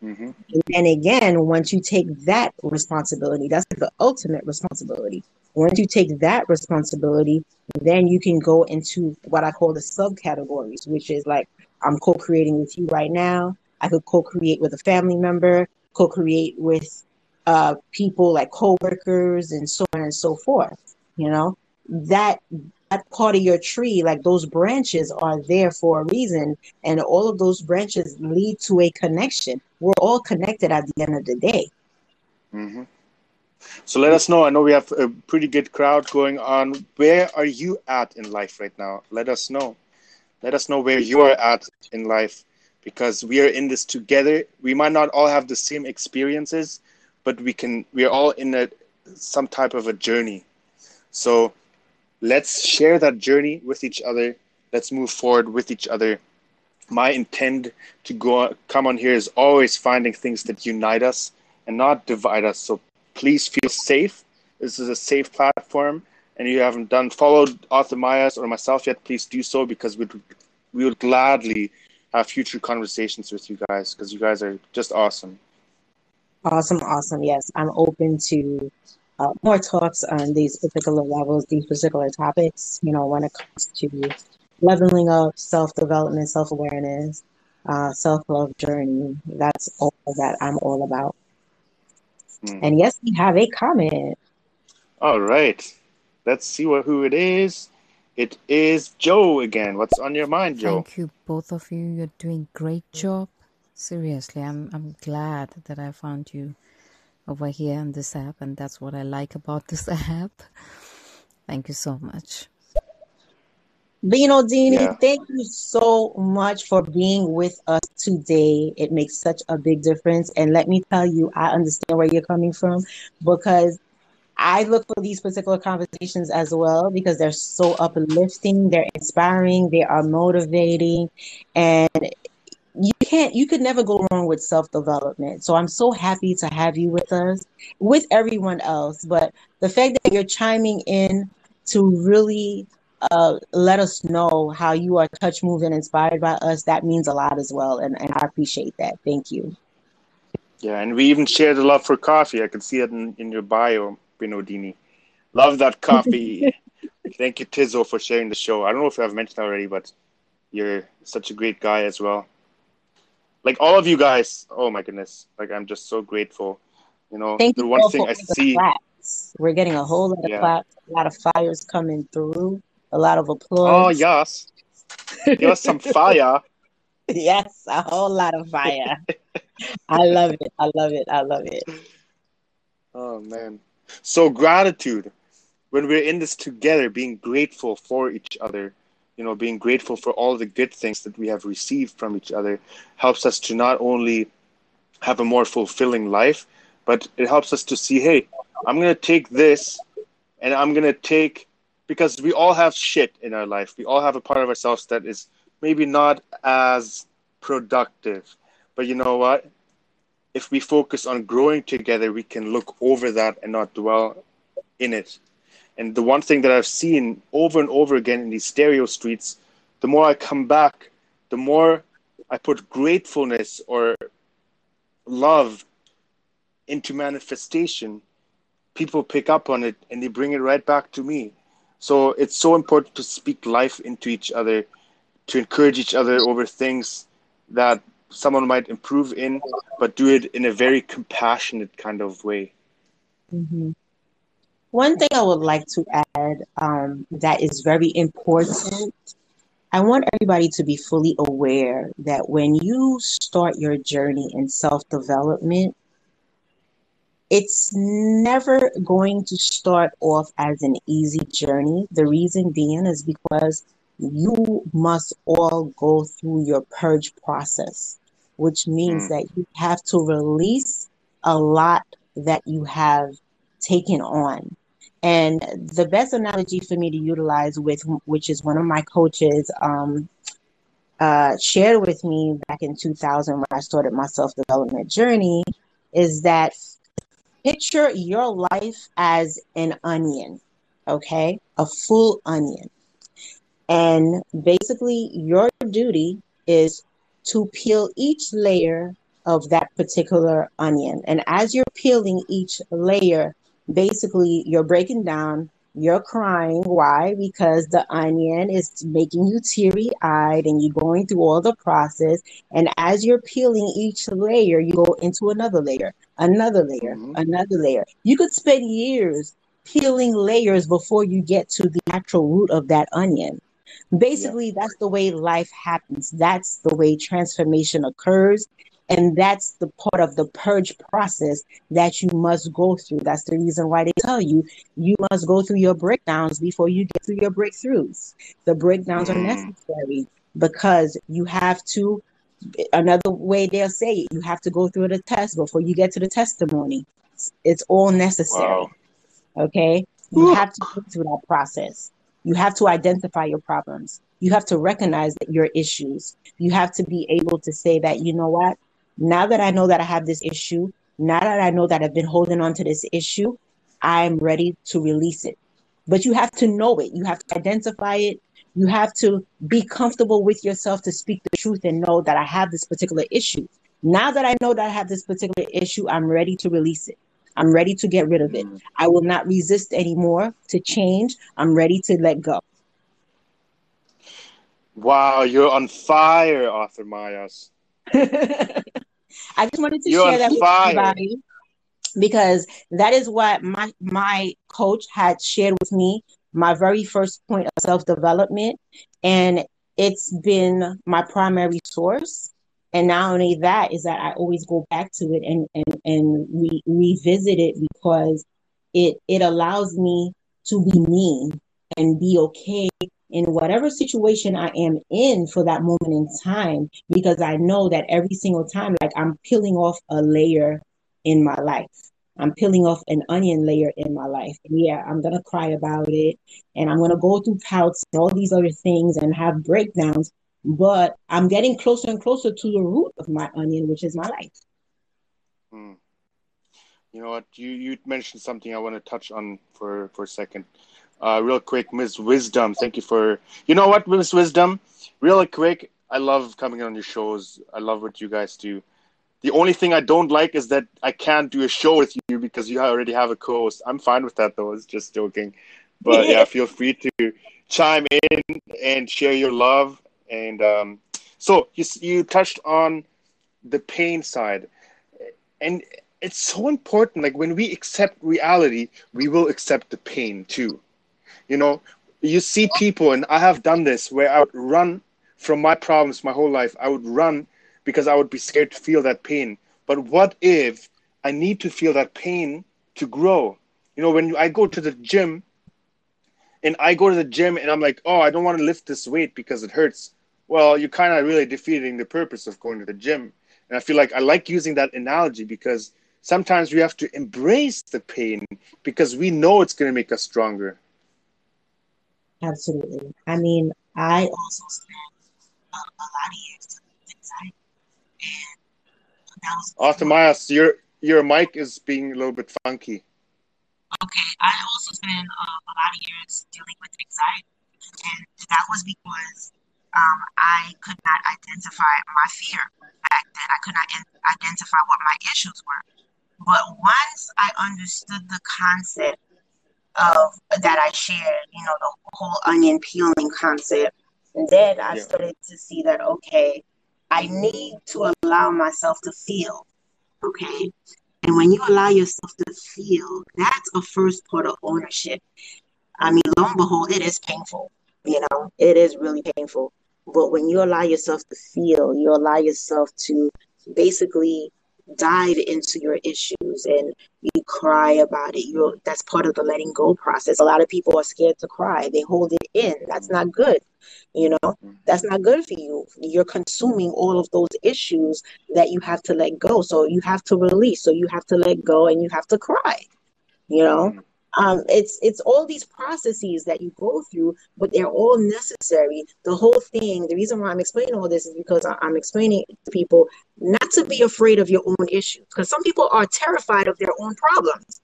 Mm-hmm. And again, once you take that responsibility, that's the ultimate responsibility. Once you take that responsibility, then you can go into what I call the subcategories, which is like I'm co-creating with you right now. I could co-create with a family member, co-create with uh, people like co-workers and so on and so forth you know that that part of your tree like those branches are there for a reason. And all of those branches lead to a connection. We're all connected at the end of the day. Mm-hmm. so let us know. I know we have a pretty good crowd going on. Where are you at in life right now? Let us know. Let us know where you are at in life because we are in this together. We might not all have the same experiences but we can we are all in a some type of a journey so let's share that journey with each other. Let's move forward with each other. My intent to go come on here is always finding things that unite us and not divide us. So please feel safe. This is a safe platform, and you haven't done followed Arthur Myers or myself yet, please do so because we we would gladly have future conversations with you guys because you guys are just awesome. Awesome, awesome. Yes, I'm open to uh, more talks on these particular levels, these particular topics, you know, when it comes to leveling up, self development, self awareness, uh, self love journey. That's all that I'm all about. Mm. And yes, we have a comment. All right. Let's see what who it is. It is Joe again. What's on your mind, Joe? Thank you, both of you. You're doing great job. Seriously, I'm I'm glad that I found you over here on this app, and that's what I like about this app. Thank you so much. Binodini, Yeah. thank you so much for being with us today. It makes such a big difference. And let me tell you, I understand where you're coming from because I look for these particular conversations as well because they're so uplifting, they're inspiring, they are motivating, and you can't you could never go wrong with self-development. So I'm so happy to have you with us, with everyone else. But the fact that you're chiming in to really uh, let us know how you are touch, moved, and inspired by us, that means a lot as well. And, and I appreciate that. Thank you. Yeah, and we even share the love for coffee. I can see it in, in your bio, Binodini. Love that coffee. Thank you, Tizo, for sharing the show. I don't know if I've mentioned already, but you're such a great guy as well. Like all of you guys, oh my goodness. Like I'm just so grateful. You know, Thank the you one thing I see, claps. We're getting a whole lot of yeah. claps, a lot of fires coming through, a lot of applause. Oh yes. Give us some fire. yes, a whole lot of fire. I love it. I love it. I love it. Oh man. So gratitude. When we're in this together, being grateful for each other, you know, being grateful for all the good things that we have received from each other helps us to not only have a more fulfilling life, but it helps us to see, hey, I'm gonna take this and I'm gonna take because we all have shit in our life. We all have a part of ourselves that is maybe not as productive. But you know what? If we focus on growing together, we can look over that and not dwell in it. And the one thing that I've seen over and over again in these stereo streets, the more I come back, the more I put gratefulness or love into manifestation, people pick up on it and they bring it right back to me. So it's so important to speak life into each other, to encourage each other over things that someone might improve in, but do it in a very compassionate kind of way. hmm One thing I would like to add um, that is very important. I want everybody to be fully aware that when you start your journey in self development, it's never going to start off as an easy journey. The reason being is because you must all go through your purge process, which means Mm. that you have to release a lot that you have taken on. And the best analogy for me to utilize with which is one of my coaches um, uh, shared with me back in 2000 when I started my self development journey is that picture your life as an onion, okay? A full onion. And basically, your duty is to peel each layer of that particular onion. And as you're peeling each layer, basically, you're breaking down, you're crying. Why? Because the onion is making you teary eyed and you're going through all the process. And as you're peeling each layer, you go into another layer, another layer, mm-hmm. another layer. You could spend years peeling layers before you get to the actual root of that onion. Basically, that's the way life happens. That's the way transformation occurs. And that's the part of the purge process that you must go through. That's the reason why they tell you you must go through your breakdowns before you get through your breakthroughs. The breakdowns are Mm. necessary because you have to, another way they'll say it, you have to go through the test before you get to the testimony. It's, it's all necessary. Wow. Okay? You have to go through that process. You have to identify your problems. You have to recognize that your issues. You have to be able to say that, you know what? Now that I know that I have this issue, now that I know that I've been holding on to this issue, I'm ready to release it. But you have to know it. You have to identify it. You have to be comfortable with yourself to speak the truth and know that I have this particular issue. Now that I know that I have this particular issue, I'm ready to release it. I'm ready to get rid of it. I will not resist anymore to change. I'm ready to let go. Wow, you're on fire, Arthur Mayas. I just wanted to You're share that with everybody because that is what my my coach had shared with me my very first point of self-development. And it's been my primary source. And not only that is that i always go back to it and and, and re- revisit it because it it allows me to be me and be okay in whatever situation I am in for that moment in time because I know that every single time, like I'm peeling off a layer in my life. I'm peeling off an onion layer in my life. And yeah, I'm gonna cry about it and I'm gonna go through pouts and all these other things and have breakdowns. But I'm getting closer and closer to the root of my onion, which is my life. Hmm. You know what? You you mentioned something I want to touch on for for a second. Uh, real quick, Miss Wisdom. Thank you for. You know what, Miss Wisdom? Real quick, I love coming on your shows. I love what you guys do. The only thing I don't like is that I can't do a show with you because you already have a co-host. I'm fine with that though. It's just joking. But yeah, feel free to chime in and share your love. And um, so you you touched on the pain side, and it's so important. Like when we accept reality, we will accept the pain too. You know, you see people, and I have done this where I would run from my problems my whole life. I would run because I would be scared to feel that pain. But what if I need to feel that pain to grow? You know, when I go to the gym and I go to the gym and I'm like, oh, I don't want to lift this weight because it hurts. Well, you're kind of really defeating the purpose of going to the gym. And I feel like I like using that analogy because sometimes we have to embrace the pain because we know it's going to make us stronger. Absolutely. I mean, I also spent a, a lot of years inside, and that was Arthur Myers, your your mic is being a little bit funky. Okay, I also spent uh, a lot of years dealing with anxiety, and that was because um, I could not identify my fear back then. I could not in- identify what my issues were. But once I understood the concept of that I shared, you know, the whole onion peeling concept. And then I yeah. started to see that, okay, I need to allow myself to feel. Okay. And when you allow yourself to feel, that's a first part of ownership. I mean, lo and behold, it is painful. You know, it is really painful. But when you allow yourself to feel, you allow yourself to basically dive into your issues and you cry about it. You that's part of the letting go process. A lot of people are scared to cry. They hold it in. That's not good you know? That's not good for you. You're consuming all of those issues that you have to let go. So you have to release. So you have to let go and you have to cry you know mm-hmm. Um, it's it's all these processes that you go through, but they're all necessary. The whole thing, the reason why I'm explaining all this is because I'm explaining to people not to be afraid of your own issues, because some people are terrified of their own problems.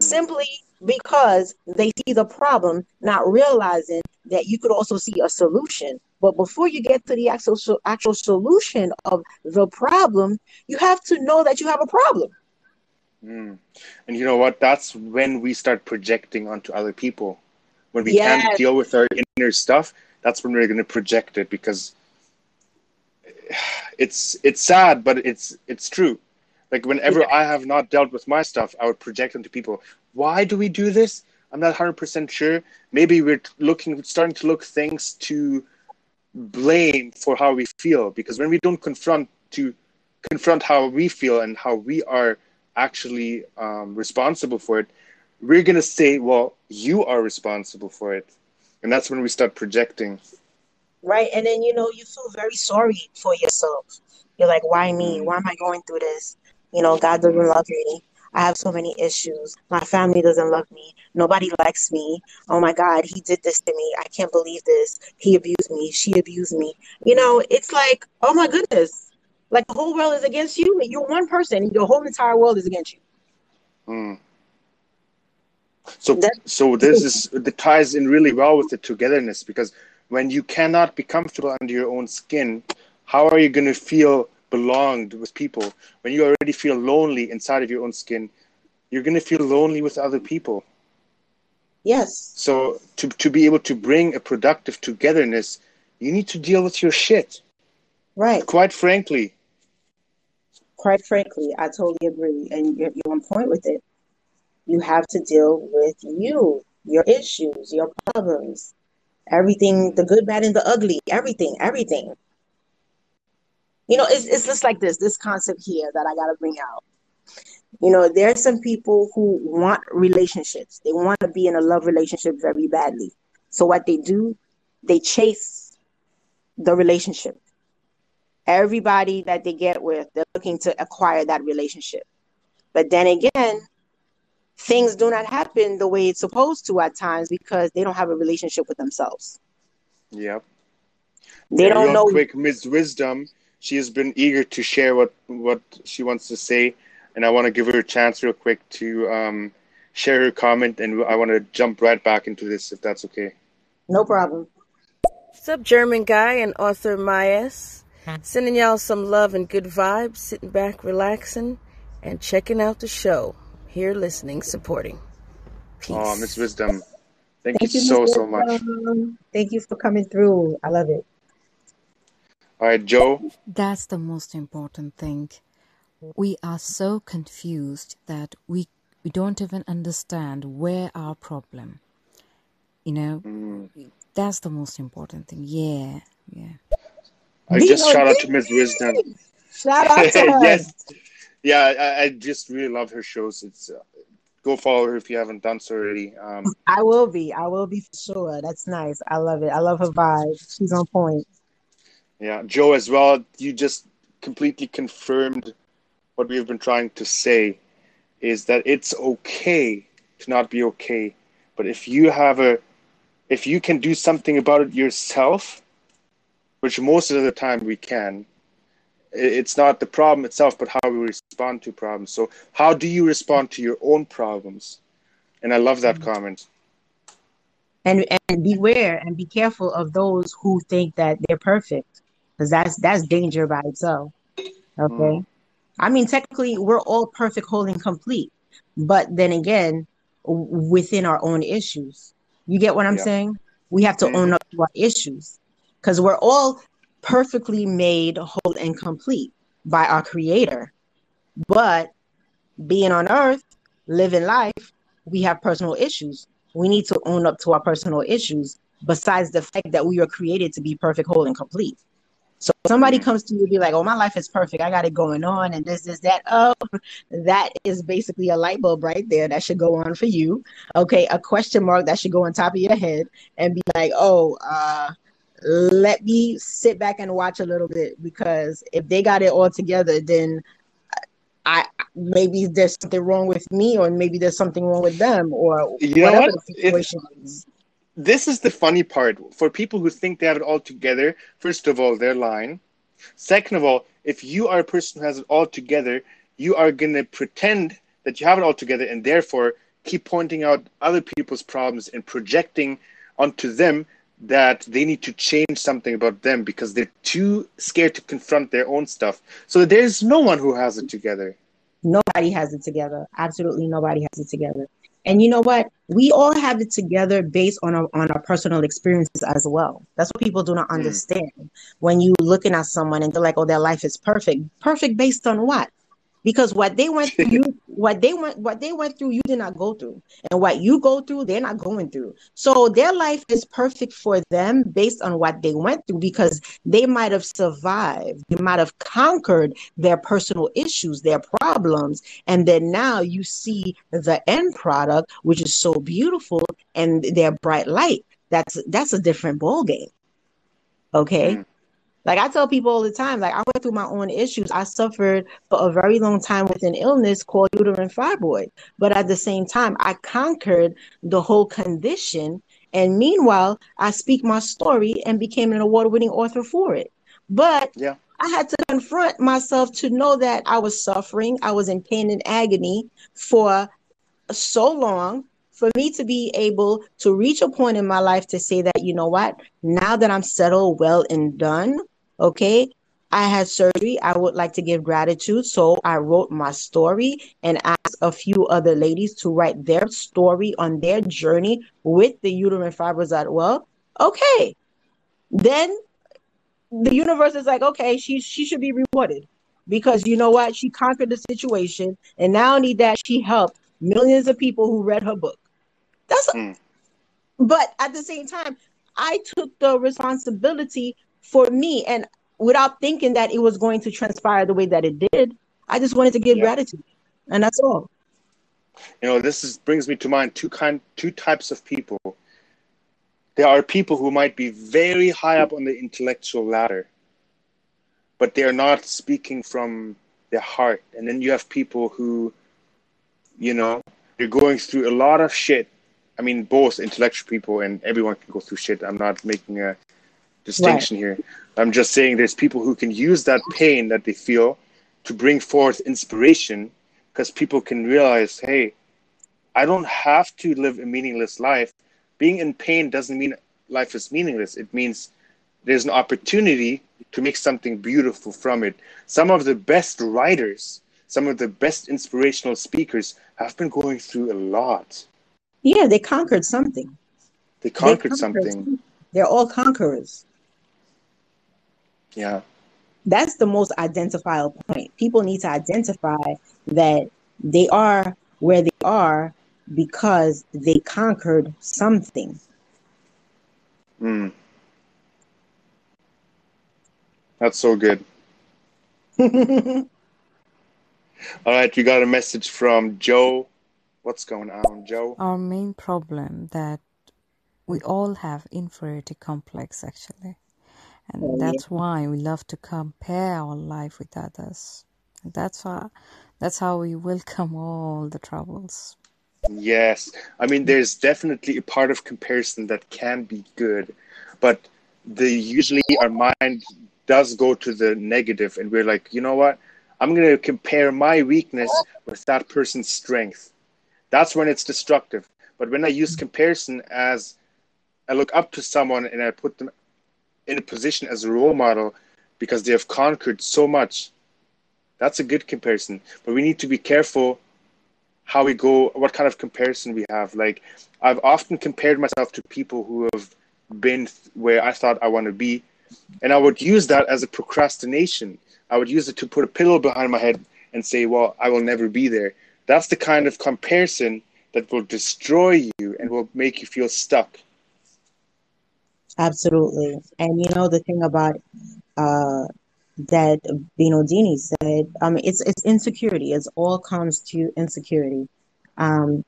Simply because they see the problem, not realizing that you could also see a solution. But before you get to the actual actual solution of the problem, you have to know that you have a problem. Mm. And you know what? That's when we start projecting onto other people. When we yes. can't deal with our inner stuff, that's when we're going to project it because it's it's sad, but it's it's true. Like whenever yeah. I have not dealt with my stuff, I would project onto people. Why do we do this? I'm not 100% sure. Maybe we're looking starting to look things to blame for how we feel because when we don't confront to confront how we feel and how we are actually um, responsible for it, we're going to say, well, you are responsible for it. And that's when we start projecting. Right. And then, you know, you feel very sorry for yourself. You're like, why me? Why am I going through this? You know, God doesn't love me. I have so many issues. My family doesn't love me. Nobody likes me. Oh my God, he did this to me. I can't believe this. He abused me. She abused me. You know, it's like, oh my goodness. Like the whole world is against you, and you're one person. The whole entire world is against you. Mm. So, That's- so this is the ties in really well with the togetherness because when you cannot be comfortable under your own skin, how are you going to feel belonged with people? When you already feel lonely inside of your own skin, you're going to feel lonely with other people. Yes. So to to be able to bring a productive togetherness, you need to deal with your shit. Right. Quite frankly, quite frankly, I totally agree. And you're, you're on point with it. You have to deal with you, your issues, your problems, everything the good, bad, and the ugly, everything, everything. You know, it's, it's just like this this concept here that I got to bring out. You know, there are some people who want relationships. They want to be in a love relationship very badly. So what they do, they chase the relationship. Everybody that they get with, they're looking to acquire that relationship. But then again, things do not happen the way it's supposed to at times because they don't have a relationship with themselves. Yep. They Yeah, don't real know quick, Ms. Wisdom, she has been eager to share what what she wants to say, and I want to give her a chance real quick to um, share her comment, and I want to jump right back into this if that's okay. no problem. What's up, German guy and Arthur Mayes? Sending y'all some love and good vibes, sitting back, relaxing, and checking out the show. Here, listening, supporting. Oh, Ms. Wisdom, thank, Thank you you, so Miss so much. Thank you for coming through. I love it. All right, Joe. That's the most important thing. We are so confused that we we don't even understand where our problem. You know, Mm. that's the most important thing. Yeah, yeah. I just shout out to! Ms. Wisdom. Shout out to her. yes, yeah, I, I just really love her shows. It's uh, go follow her if you haven't done so already. Um, I will be. I will be for sure. That's nice. I love it. I love her vibe. She's on point. Yeah, Joe as well. You just completely confirmed what we've been trying to say is that it's okay to not be okay. But if you have a if you can do something about it yourself, which most of the time we can, it's not the problem itself, but how we respond to problems. So how do you respond to your own problems? And I love that mm-hmm. comment. And and beware and be careful of those who think that they're perfect. Because that's that's danger by itself. Okay. Mm. I mean, technically, we're all perfect, whole, and complete. But then again, within our own issues, you get what I'm Yeah. saying? We have to mm-hmm. own up to our issues because we're all perfectly made, whole, and complete by our Creator. But being on earth, living life, we have personal issues. We need to own up to our personal issues, besides the fact that we were created to be perfect, whole, and complete. So somebody comes to you and be like, "Oh, my life is perfect. I got it going on, and this, this, that." Oh, that is basically a light bulb right there that should go on for you. Okay, a question mark that should go on top of your head and be like, "Oh, uh, let me sit back and watch a little bit because if they got it all together, then I maybe there's something wrong with me, or maybe there's something wrong with them, or You know whatever what? situation is." this is the funny part for people who think they have it all together first of all they're lying second of all if you are a person who has it all together you are going to pretend that you have it all together and therefore keep pointing out other people's problems and projecting onto them that they need to change something about them because they're too scared to confront their own stuff so there's no one who has it together Nobody has it together. Absolutely nobody has it together. And you know what? We all have it together based on our on our personal experiences as well. That's what people do not mm. understand. When you looking at someone and they're like, "Oh, their life is perfect." Perfect based on what? Because what they went through, you what they went what they went through, you did not go through. And what you go through, they're not going through. So their life is perfect for them based on what they went through because they might have survived. They might have conquered their personal issues, their problems. And then now you see the end product, which is so beautiful and their bright light. That's that's a different ball game. Okay. Mm. Like I tell people all the time, like I went through my own issues. I suffered for a very long time with an illness called uterine fibroid. But at the same time, I conquered the whole condition. And meanwhile, I speak my story and became an award winning author for it. But yeah I had to confront myself to know that I was suffering, I was in pain and agony for so long for me to be able to reach a point in my life to say that, you know what, now that I'm settled, well, and done, okay, I had surgery. I would like to give gratitude. So I wrote my story and asked a few other ladies to write their story on their journey with the uterine fibroids as well. Okay. Then the universe is like, okay, she she should be rewarded because you know what? She conquered the situation, and not only that, she helped millions of people who read her book. That's hmm. but at the same time, I took the responsibility for me, and without thinking that it was going to transpire the way that it did, I just wanted to give gratitude. and that's all. You know, this is, brings me to mind two kind, two types of people. There are people who might be very high up on the intellectual ladder, but they are not speaking from their heart. And then you have people who, you know, they're going through a lot of shit. I mean, both intellectual people and everyone can go through shit. I'm not making a distinction here. I'm just saying there's people who can use that pain that they feel to bring forth inspiration because people can realize, hey, I don't have to live a meaningless life. Being in pain doesn't mean life is meaningless. It means there's an opportunity to make something beautiful from it. Some of the best writers, some of the best inspirational speakers have been going through a lot. Yeah, they conquered something. They conquered, they conquered something. They're all conquerors. Yeah. That's the most identifiable point. People need to identify that they are where they are because they conquered something. Mm. That's so good. All right, you got a message from Joe. What's going on, Joe? Our main problem that we all have inferiority complex actually. And oh, that's yeah. why we love to compare our life with others. And that's why that's how we welcome all the troubles. Yes. I mean there's definitely a part of comparison that can be good, but the usually our mind does go to the negative and we're like, you know what? I'm going to compare my weakness with that person's strength. That's when it's destructive. But when I use comparison as I look up to someone and I put them in a position as a role model because they have conquered so much, that's a good comparison. But we need to be careful how we go, what kind of comparison we have. Like, I've often compared myself to people who have been where I thought I want to be and I would use that as a procrastination. I would use it to put a pillow behind my head and say, well, I will never be there. That's the kind of comparison that will destroy you and will make you feel stuck. Absolutely. And you know, the thing about uh, that Binodini said, um, it's, it's insecurity. It all comes to insecurity. Um,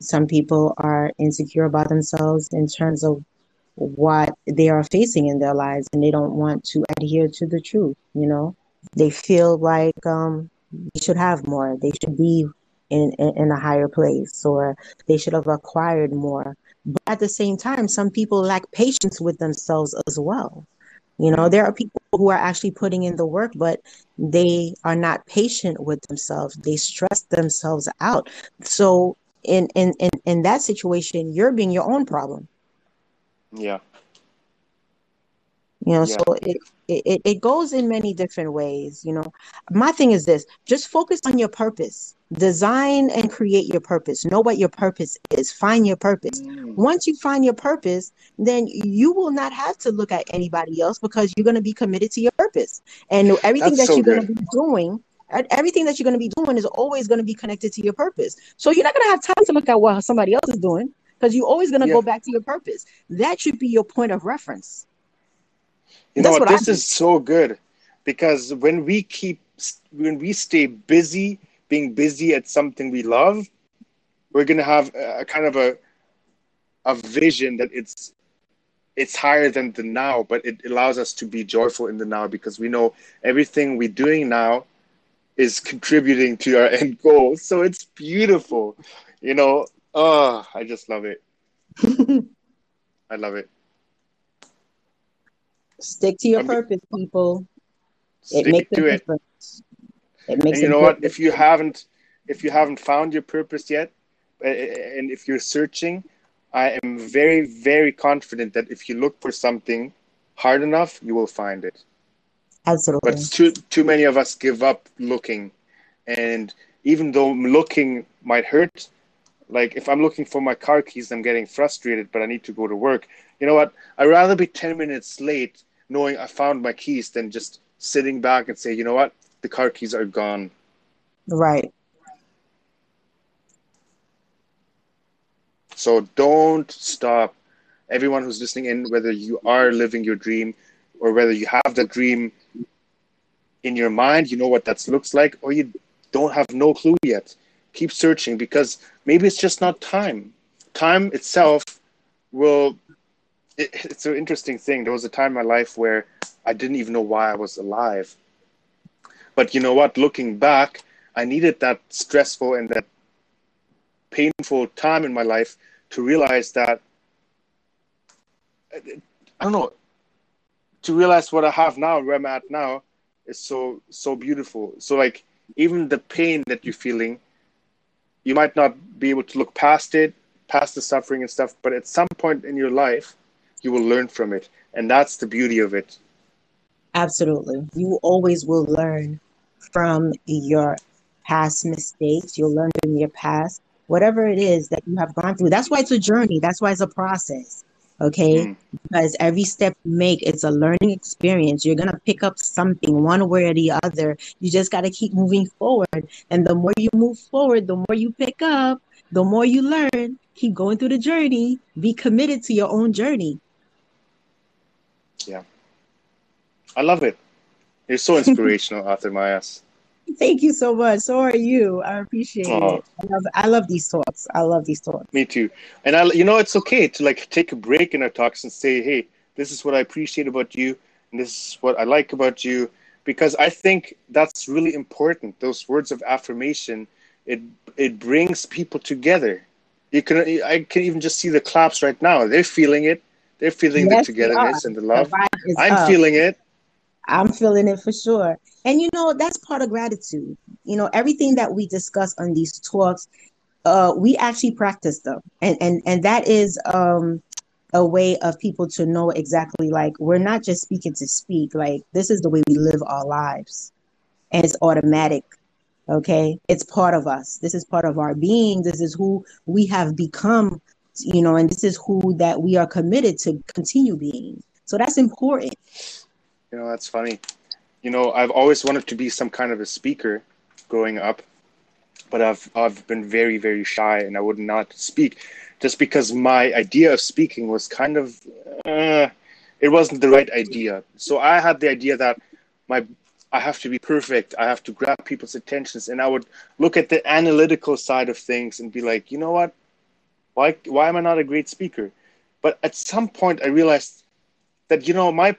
some people are insecure about themselves in terms of what they are facing in their lives and they don't want to adhere to the truth you know they feel like um they should have more they should be in, in, in a higher place or they should have acquired more but at the same time some people lack patience with themselves as well. You know there are people who are actually putting in the work but they are not patient with themselves. They stress themselves out. So in in in, in that situation you're being your own problem. Yeah. You know, yeah. so it, it it goes in many different ways, you know. My thing is this, just focus on your purpose. Design and create your purpose. Know what your purpose is. Find your purpose. Mm. Once you find your purpose, then you will not have to look at anybody else because you're going to be committed to your purpose. And everything That's that so you're going to be doing everything that you're going to be doing is always going to be connected to your purpose. So you're not going to have time to look at what somebody else is doing because you're always going to yeah. go back to your purpose. That should be your point of reference. You know what? this is so good because when we keep, when we stay busy, being busy at something we love, we're going to have a, a kind of a, a vision that it's it's higher than the now, but it allows us to be joyful in the now because we know everything we're doing now is contributing to our end goal. So it's beautiful. You know, Oh, I just love it. I love it. Stick to your purpose, people. It makes to it. Difference. It makes. And you know what? If you haven't, if you haven't found your purpose yet, and if you're searching, I am very, very confident that if you look for something hard enough, you will find it. Absolutely. But too too many of us give up looking, and even though looking might hurt, like if I'm looking for my car keys, I'm getting frustrated, but I need to go to work. You know what? I'd rather be 10 minutes late knowing I found my keys than just sitting back and say, you know what? The car keys are gone. Right. So don't stop. Everyone who's listening in, whether you are living your dream or whether you have the dream in your mind, you know what that looks like, or you don't have no clue yet. Keep searching because maybe it's just not time. Time itself will. It, it's an interesting thing. There was a time in my life where I didn't even know why I was alive. But you know what? Looking back, I needed that stressful and that painful time in my life to realize that I don't know to realize what I have now, where I'm at now, is so so beautiful. So like even the pain that you're feeling, you might not be able to look past it, past the suffering and stuff, but at some point in your life, you will learn from it, and that's the beauty of it. Absolutely. You always will learn from your past mistakes. You'll learn from your past, whatever it is that you have gone through. That's why it's a journey. That's why it's a process. Okay. Mm. Because every step you make, it's a learning experience. You're going to pick up something one way or the other. You just got to keep moving forward. And the more you move forward, the more you pick up, the more you learn. Keep going through the journey. Be committed to your own journey. Yeah. I love it. You're so inspirational, Arthur Mayas. Thank you so much. So are you. I appreciate Aw. it. I love, I love these talks. I love these talks. Me too. And I, you know, it's okay to like take a break in our talks and say, "Hey, this is what I appreciate about you, and this is what I like about you," because I think that's really important. Those words of affirmation, it it brings people together. You can, I can even just see the claps right now. They're feeling it. They're feeling Yes, the togetherness and the love. The I'm up. feeling it. I'm feeling it for sure. And you know, that's part of gratitude. You know, everything that we discuss on these talks, uh, we actually practice them. And and and that is um a way of people to know exactly like we're not just speaking to speak, like this is the way we live our lives. And it's automatic. Okay. It's part of us. This is part of our being. This is who we have become, you know, and this is who that we are committed to continue being. So that's important. You know, that's funny. You know, I've always wanted to be some kind of a speaker growing up, but I've I've been very very shy and I would not speak just because my idea of speaking was kind of uh, it wasn't the right idea. So I had the idea that my I have to be perfect. I have to grab people's attentions and I would look at the analytical side of things and be like, "You know what? Why why am I not a great speaker?" But at some point I realized that you know my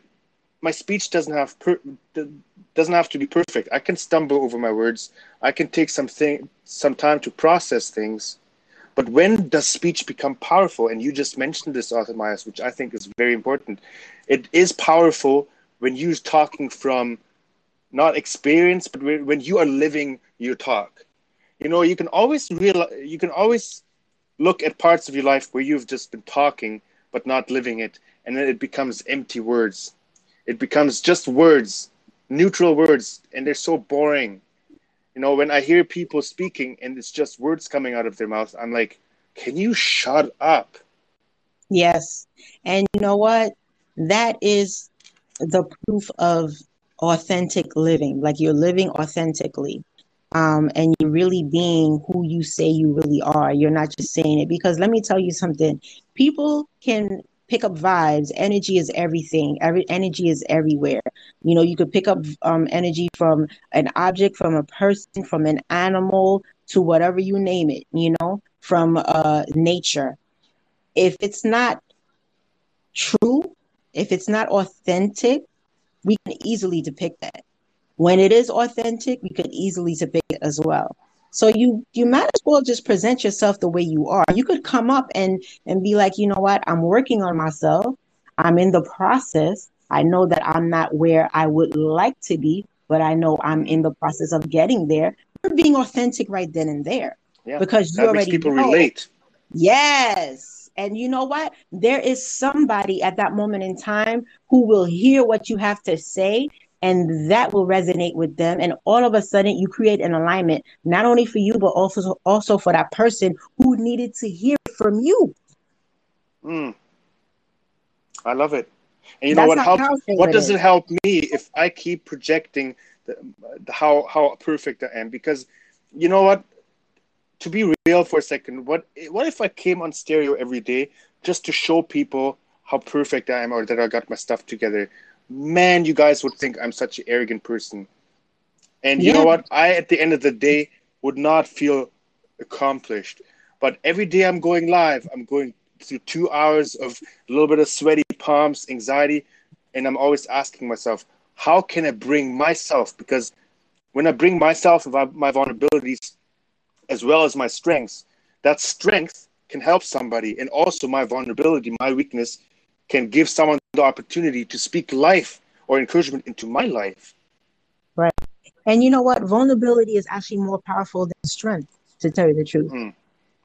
my speech doesn't have per, doesn't have to be perfect. I can stumble over my words. I can take some thing, some time to process things. But when does speech become powerful? And you just mentioned this, Arthur Myers, which I think is very important. It is powerful when you're talking from not experience, but when when you are living your talk. You know, you can always realize, you can always look at parts of your life where you've just been talking but not living it, and then it becomes empty words it becomes just words neutral words and they're so boring you know when i hear people speaking and it's just words coming out of their mouth i'm like can you shut up Yes. And you know what? That is the proof of authentic living. Like you're living authentically. Um, and you're really being who you say you really are. You're not just saying it. Because let me tell you something. People can pick up vibes. Energy is everything. Every energy is everywhere. You know, you could pick up um energy from an object, from a person, from an animal, to whatever you name it, you know, from uh nature if it's not true, if it's not authentic, we can easily depict that. When it is authentic, we can easily debate it as well. So you you might as well just present yourself the way you are. You could come up and and be like, you know what, I'm working on myself. I'm in the process. I know that I'm not where I would like to be, but I know I'm in the process of getting there. You're being authentic right then and there yeah because you that already people know. relate Yes. And you know what? There is somebody at that moment in time who will hear what you have to say and that will resonate with them and all of a sudden you create an alignment not only for you but also also for that person who needed to hear from you. Mm. I love it. And you know what helps? What does is. it help me if I keep projecting the, the, how how perfect I am? Because you know what? To be real for a second, what what if I came on stereo every day just to show people how perfect I am or that I got my stuff together? Man, you guys would think I'm such an arrogant person. And you know what? I, at the end of the day, would not feel accomplished. But every day I'm going live, I'm going through two hours of a little bit of sweaty palms, anxiety, and I'm always asking myself, how can I bring myself? Because when I bring myself and my vulnerabilities as well as my strengths, that strength can help somebody, and also my vulnerability, my weakness, can give someone the opportunity to speak life or encouragement into my life. Right. And you know what? Vulnerability is actually more powerful than strength, to tell you the truth. Mm.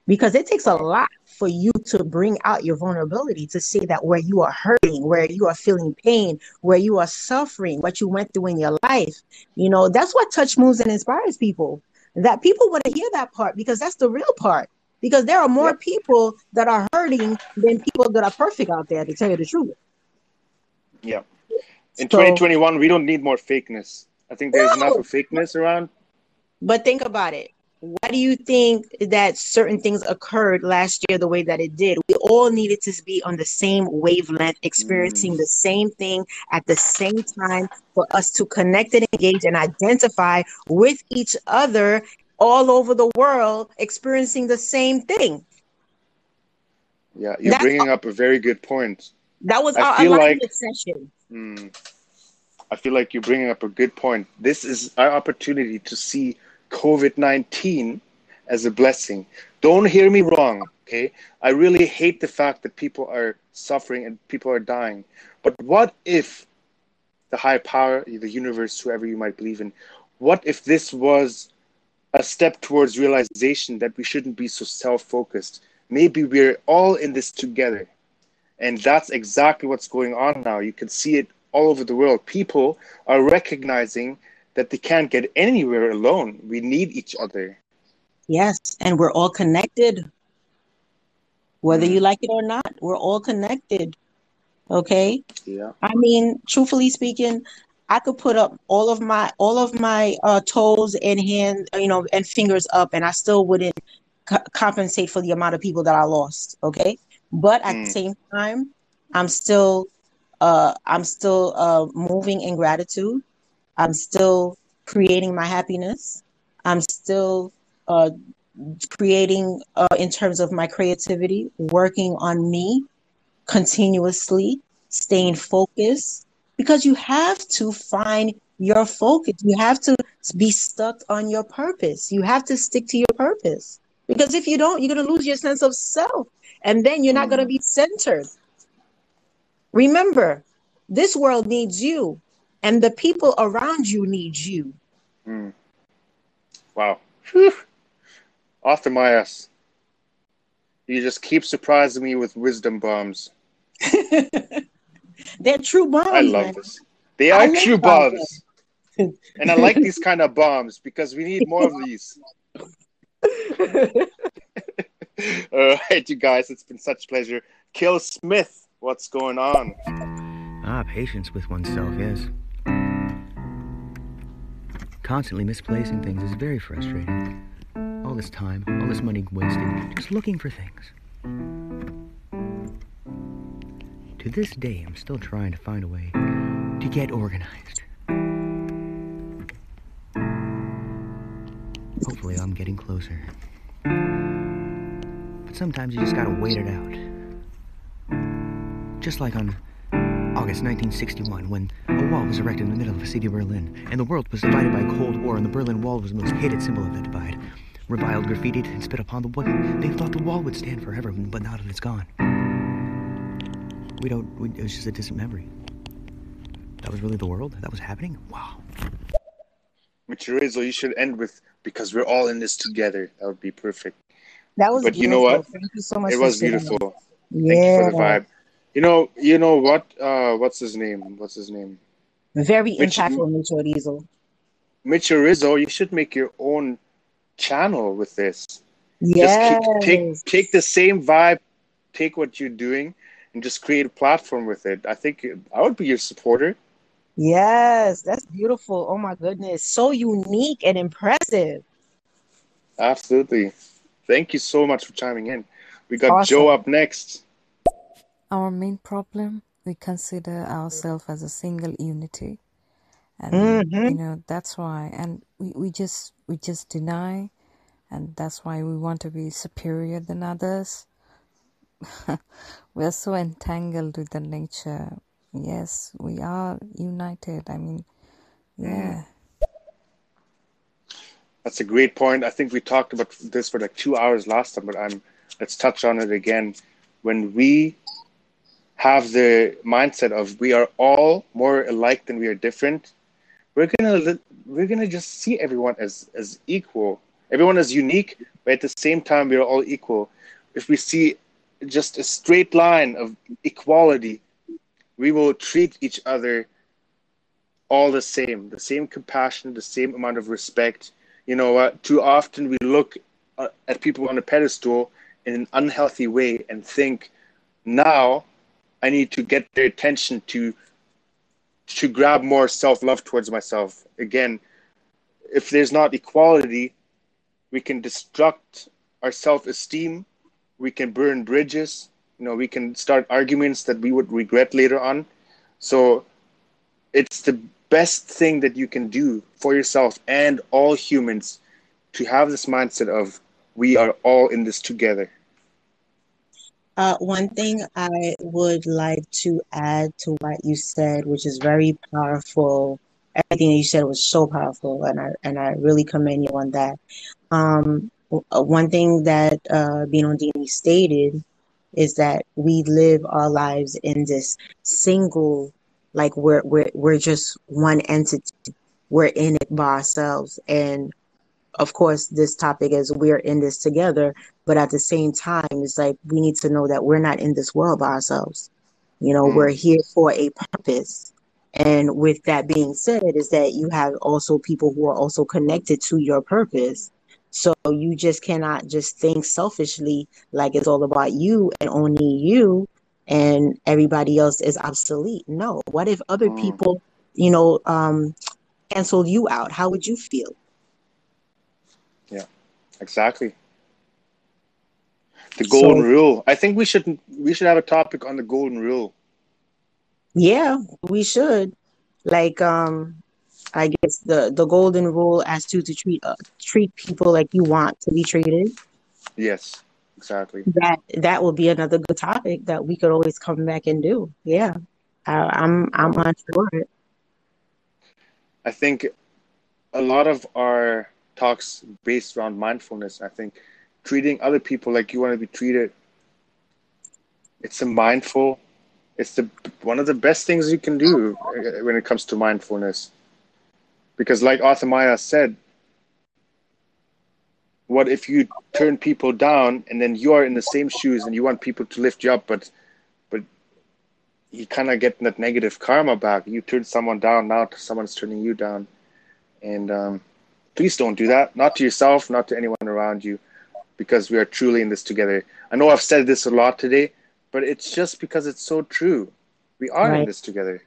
Because it takes a lot for you to bring out your vulnerability, to say that where you are hurting, where you are feeling pain, where you are suffering, what you went through in your life. You know, that's what touch moves and inspires people. That people want to hear that part because that's the real part. Because there are more people that are hurting than people that are perfect out there, to tell you the truth. Yeah. In So- 2021, we don't need more fakeness. I think there's enough of fakeness around. But think about it. Why do you think that certain things occurred last year the way that it did? We all needed to be on the same wavelength, experiencing mm. the same thing at the same time for us to connect and engage and identify with each other all over the world, experiencing the same thing. Yeah, you're That's- bringing up a very good point. That was our alignment like- session. Hmm. I feel like you're bringing up a good point. This is our opportunity to see COVID 19 as a blessing. Don't hear me wrong, okay? I really hate the fact that people are suffering and people are dying. But what if the higher power, the universe, whoever you might believe in, what if this was a step towards realization that we shouldn't be so self focused? Maybe we're all in this together. And that's exactly what's going on now. You can see it all over the world. People are recognizing that they can't get anywhere alone. We need each other. Yes, and we're all connected. Whether you like it or not, we're all connected. Okay? Yeah. I mean, truthfully speaking, I could put up all of my all of my uh, toes and hands, you know, and fingers up, and I still wouldn't co- compensate for the amount of people that I lost. Okay, but at the Mm. same time, I'm still, uh, I'm still uh, moving in gratitude. I'm still creating my happiness. I'm still uh, creating uh, in terms of my creativity, working on me continuously, staying focused, because you have to find your focus. You have to be stuck on your purpose. You have to stick to your purpose. Because if you don't, you're going to lose your sense of self. And then you're not going to be centered. Remember, this world needs you, and the people around you need you. Mm. Wow. Whew. my ass. you just keep surprising me with wisdom bombs. They're true bombs. I love man. this. They are true them. bombs. and I like these kind of bombs because we need more of these. All right, you guys, it's been such a pleasure. Kill Smith, what's going on? Ah, patience with oneself, yes. Constantly misplacing things is very frustrating. All this time, all this money wasted, just looking for things. To this day, I'm still trying to find a way to get organized. Hopefully, I'm getting closer. But sometimes you just gotta wait it out. Just like on August 1961, when a wall was erected in the middle of the city of Berlin, and the world was divided by a Cold War, and the Berlin Wall was the most hated symbol of that divide. Reviled, graffitied, and spit upon the wall. They thought the wall would stand forever, but now that it's gone. We don't, we, it was just a distant memory. That was really the world? That was happening? Wow. Michirizo, you should end with because we're all in this together. That would be perfect. That was but you know beautiful. what? Thank you so much It was beautiful. Thank you for the vibe. You know, you know what? Uh, what's his name? What's his name? Very Mitch- impactful. Mitchell Rizzo. You should make your own channel with this. Yes. Just keep, take take the same vibe, take what you're doing, and just create a platform with it. I think I would be your supporter. Yes, that's beautiful. Oh my goodness. So unique and impressive. Absolutely. Thank you so much for chiming in. We got Awesome. Joe up next. Our main problem, we consider ourselves as a single unity. and Mhm. you know that's why and we, we just we just deny and that's why we want to be superior than others we're so entangled with the nature yes we are united i mean mm. yeah That's a great point. I think we talked about this for like two hours last time, but I'm let's touch on it again. When we have the mindset of we are all more alike than we are different, we're gonna we're gonna just see everyone as as equal. Everyone is unique, but at the same time, we are all equal. If we see just a straight line of equality, we will treat each other all the same, the same compassion, the same amount of respect. You know what? Too often we look uh, at people on a pedestal in an unhealthy way and think, now I need to get their attention to to grab more self love towards myself. Again, if there's not equality, we can destruct our self esteem. We can burn bridges. You know, we can start arguments that we would regret later on. So it's the best thing that you can do for yourself and all humans to have this mindset of we are all in this together. Uh, one thing I would like to add to what you said, which is very powerful. Everything that you said was so powerful, and I and I really commend you on that. Um, uh, one thing that uh, Binodini stated is that we live our lives in this single, like we're we're we're just one entity. We're in it by ourselves, and of course, this topic is we're in this together, but at the same time, it's like we need to know that we're not in this world by ourselves. You know, mm. we're here for a purpose. And with that being said, is that you have also people who are also connected to your purpose. So you just cannot just think selfishly like it's all about you and only you and everybody else is obsolete. No. What if other people, you know, um, canceled you out? How would you feel? Yeah, exactly. The golden So rule. I think we should we should have a topic on the golden rule. Yeah, we should. Like, um, I guess the the golden rule as to to treat uh, treat people like you want to be treated. Yes, exactly. That that will be another good topic that we could always come back and do. Yeah, I, I'm I'm on for it. I think a lot of our talks based around mindfulness. I think treating other people like you want to be treated. It's a mindful. It's the one of the best things you can do uh, when it comes to mindfulness. Because, like Arthur Maya said, what if you turn people down and then you are in the same shoes and you want people to lift you up, but but you kind of get that negative karma back. You turn someone down, now someone's turning you down, and um, please don't do that. Not to yourself, not to anyone around you, because we are truly in this together. I know I've said this a lot today, but it's just because it's so true. We are in this together.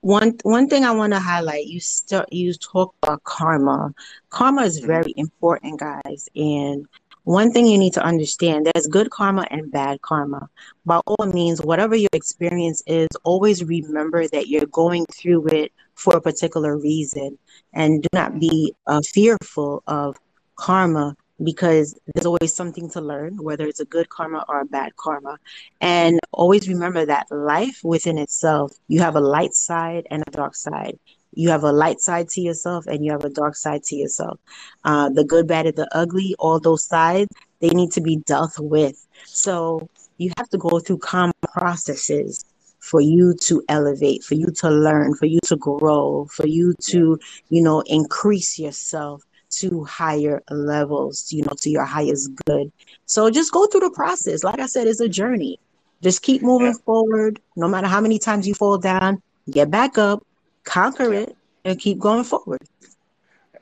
One one thing I want to highlight, you start you talk about karma. Karma is very important, guys. And one thing you need to understand, there's good karma and bad karma. By all means, whatever your experience is, always remember that you're going through it for a particular reason. And do not be uh, fearful of karma because there's always something to learn, whether it's a good karma or a bad karma. And always remember that life within itself, you have a light side and a dark side. You have a light side to yourself and you have a dark side to yourself. Uh, the good, bad, and the ugly, all those sides, they need to be dealt with. So you have to go through karma processes for you to elevate, for you to learn, for you to grow, for you to, you know, increase yourself to higher levels, you know, to your highest good. So just go through the process. Like I said, it's a journey. Just keep moving forward. No matter how many times you fall down, get back up, conquer it, and keep going forward.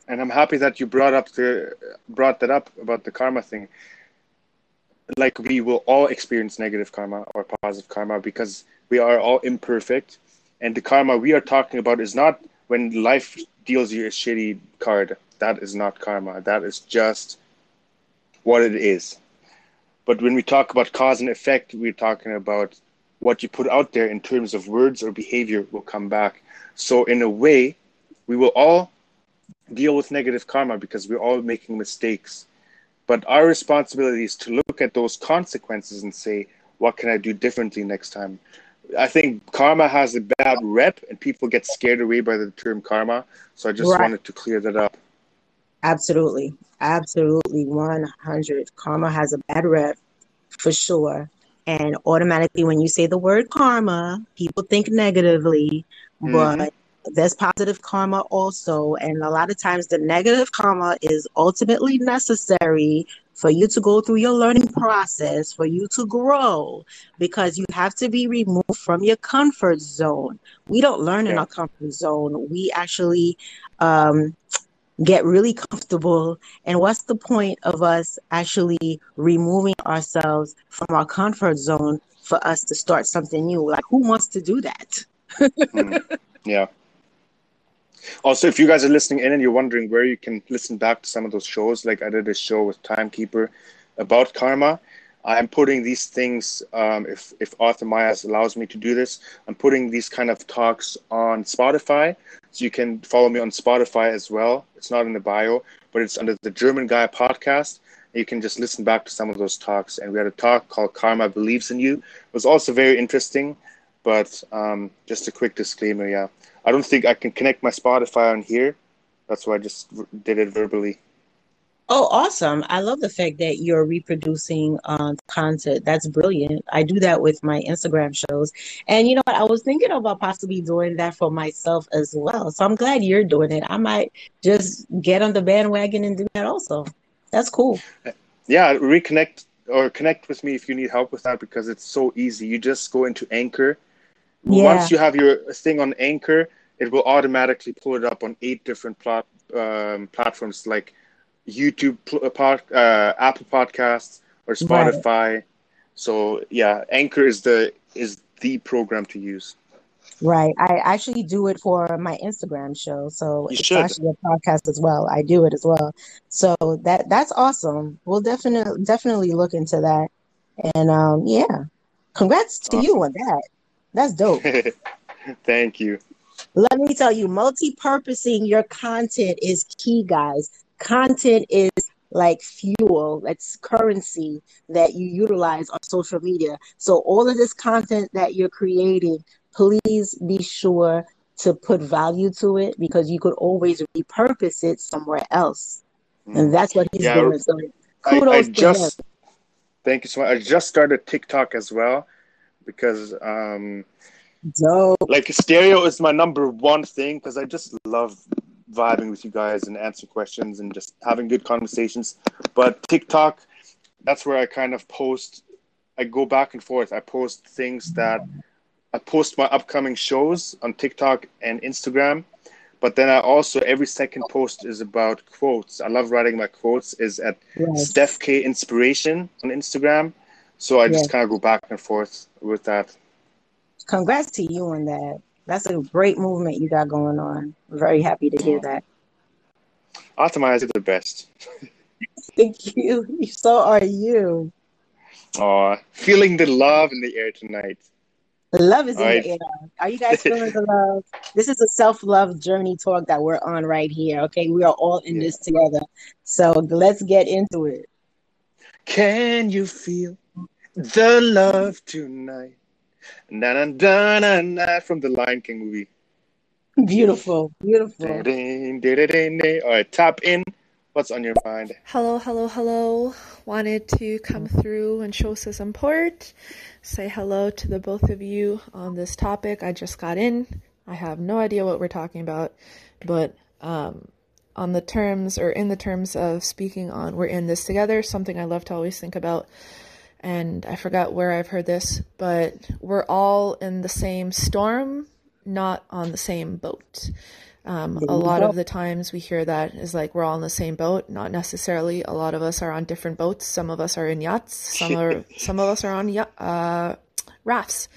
and I'm happy that you brought up the brought that up about the karma thing. Like we will all experience negative karma or positive karma because we are all imperfect, and the karma we are talking about is not when life deals you a shitty card. That is not karma. That is just what it is. But when we talk about cause and effect, we're talking about what you put out there in terms of words or behavior will come back. So in a way, we will all deal with negative karma because we're all making mistakes. But our responsibility is to look at those consequences and say, what can I do differently next time? I think karma has a bad rep and people get scared away by the term karma. So I just Right. wanted to clear that up. Absolutely. Absolutely. 100. Karma has a bad rep for sure. And automatically, when you say the word karma, people think negatively, but Mhm. there's positive karma also. And a lot of times, the negative karma is ultimately necessary for you to go through your learning process, for you to grow, because you have to be removed from your comfort zone. We don't learn in our comfort zone. We actually um, get really comfortable. And what's the point of us actually removing ourselves from our comfort zone for us to start something new? Like, who wants to do that? Mm. Yeah. Also, if you guys are listening in and you're wondering where you can listen back to some of those shows, like I did a show with Timekeeper about karma. I'm putting these things, um, if if Arthur Myers allows me to do this, I'm putting these kind of talks on Spotify, so you can follow me on Spotify as well. It's not in the bio, but it's under the German Guy podcast. You can just listen back to some of those talks. And we had a talk called "Karma Believes in You." It was also very interesting, but um, just a quick disclaimer, yeah. I don't think I can connect my Spotify on here. That's why I just did it verbally. Oh, awesome. I love the fact that you're reproducing um, content. That's brilliant. I do that with my Instagram shows. And you know what? I was thinking about possibly doing that for myself as well. So I'm glad you're doing it. I might just get on the bandwagon and do that also. That's cool. Yeah, reconnect or connect with me if you need help with that because it's so easy. You just go into Anchor. Yeah. Once you have your thing on Anchor, it will automatically pull it up on eight different plat- um, platforms like YouTube, uh, pod, uh, Apple Podcasts, or Right. Spotify. So yeah, Anchor is the is the program to use. Right. I actually do it for my Instagram show. So You it's should. actually a podcast as well. I do it as well. So that that's awesome. We'll definitely definitely look into that. And um yeah. Congrats to you on that. That's dope. Thank you. Let me tell you, multi-purposing your content is key, guys. Content is like fuel, it's currency that you utilize on social media. So all of this content that you're creating, please be sure to put value to it because you could always repurpose it somewhere else. And that's what he's Yeah, doing. So I, I kudos to him. just thank you so much. I just started TikTok as well because um Dope. like stereo is my number one thing because I just love vibing with you guys and answering questions and just having good conversations. But TikTok, that's where I kind of post. I go back and forth. I post things that I post my upcoming shows on TikTok and Instagram. But then I also every second post is about quotes. I love writing my quotes. Is at Yes. Steph K Inspiration on Instagram. So I just Yes. kind of go back and forth with that. Congrats to you on that. That's a great movement you got going on. I'm very happy to hear that. Optimize is the best. Thank you. So are you. Aw, feeling the love in the air tonight. The love is in All right. the air. Are you guys feeling the love? This is a self love journey talk that we're on right here. Okay. We are all in this together. So let's get into it. Can you feel the love tonight? Na na na na na from the Lion King movie. Beautiful. Beautiful. All right, tap in. What's on your mind? Hello, hello, hello. Wanted to come through and show some support. Say hello to the both of you on this topic. I just got in. I have no idea what we're talking about, but um, on the terms or in the terms of speaking on we're in this together, something I love to always think about. And I forgot where I've heard this, but we're all in the same storm, not on the same boat. Um, a lot of the times we hear that is like we're all in the same boat. Not necessarily. A lot of us are on different boats. Some of us are in yachts. Some are some of us are on uh, rafts.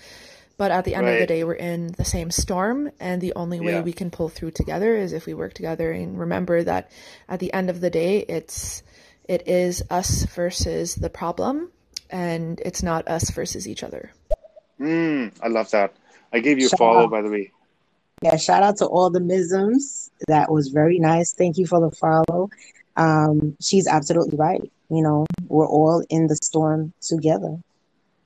But at the end of the day, we're in the same storm, and the only way Yeah. we can pull through together is if we work together and remember that at the end of the day, it's it is us versus the problem, and it's not us versus each other. Mm, I love that. I gave you a follow, out. by the way. Yeah, shout out to all the misms. That was very nice. Thank you for the follow. Um, she's absolutely right. You know, we're all in the storm together.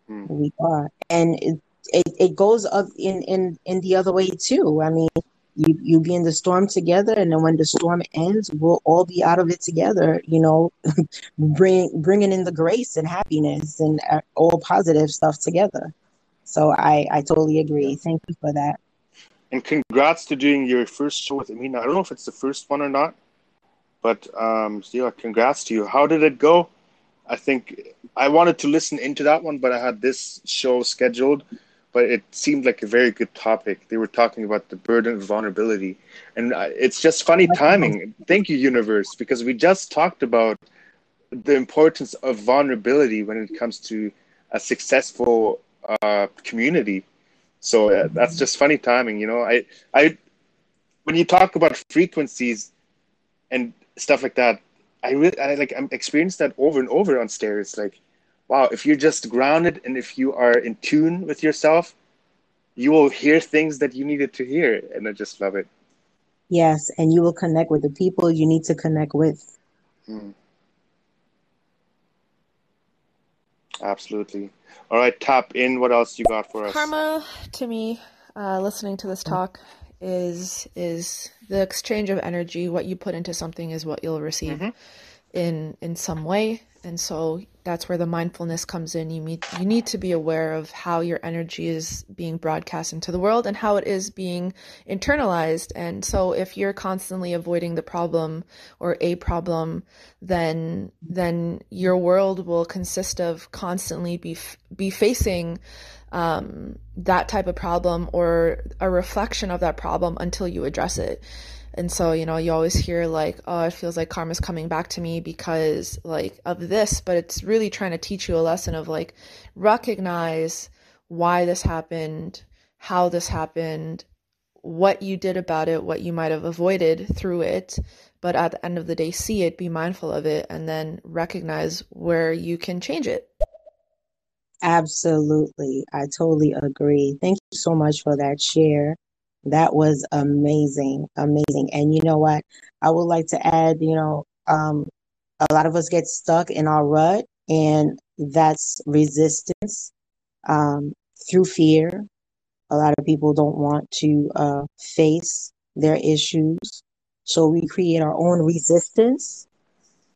Hmm. We are, and it it, it goes up in in in the other way too. I mean, you you be in the storm together, and then when the storm ends, we'll all be out of it together. You know, bring bringing in the grace and happiness and uh, all positive stuff together. So I I totally agree. Thank you for that. And congrats to doing your first show with Amina. I don't know if it's the first one or not, but um, yeah, congrats to you. How did it go? I think I wanted to listen into that one, but I had this show scheduled. But it seemed like a very good topic. They were talking about the burden of vulnerability, and uh, it's just funny timing. Thank you, universe, because we just talked about the importance of vulnerability when it comes to a successful uh, community. So uh, that's just funny timing, you know. I, I, when you talk about frequencies and stuff like that, I really, I like, I'm experienced that over and over on stairs. Like, wow, if you're just grounded and if you are in tune with yourself, you will hear things that you needed to hear, and I just love it. Yes, and you will connect with the people you need to connect with. Hmm. Absolutely. All right, tap in. What else you got for us? Karma to me, uh, listening to this talk is is the exchange of energy. What you put into something is what you'll receive in in some way, and so that's where the mindfulness comes in. You meet you need to be aware of how your energy is being broadcast into the world and how it is being internalized. And so if you're constantly avoiding the problem or a problem, then then your world will consist of constantly be be facing um, that type of problem or a reflection of that problem until you address it. And so, you know, you always hear like, oh, it feels like karma's coming back to me because like of this, but it's really trying to teach you a lesson of like recognize why this happened, how this happened, what you did about it, what you might have avoided through it, but at the end of the day, see it, be mindful of it, and then recognize where you can change it. Absolutely. I totally agree. Thank you so much for that share. That was amazing. Amazing. And you know what? I would like to add, you know, um, a lot of us get stuck in our rut, and that's resistance um, through fear. A lot of people don't want to uh, face their issues. So we create our own resistance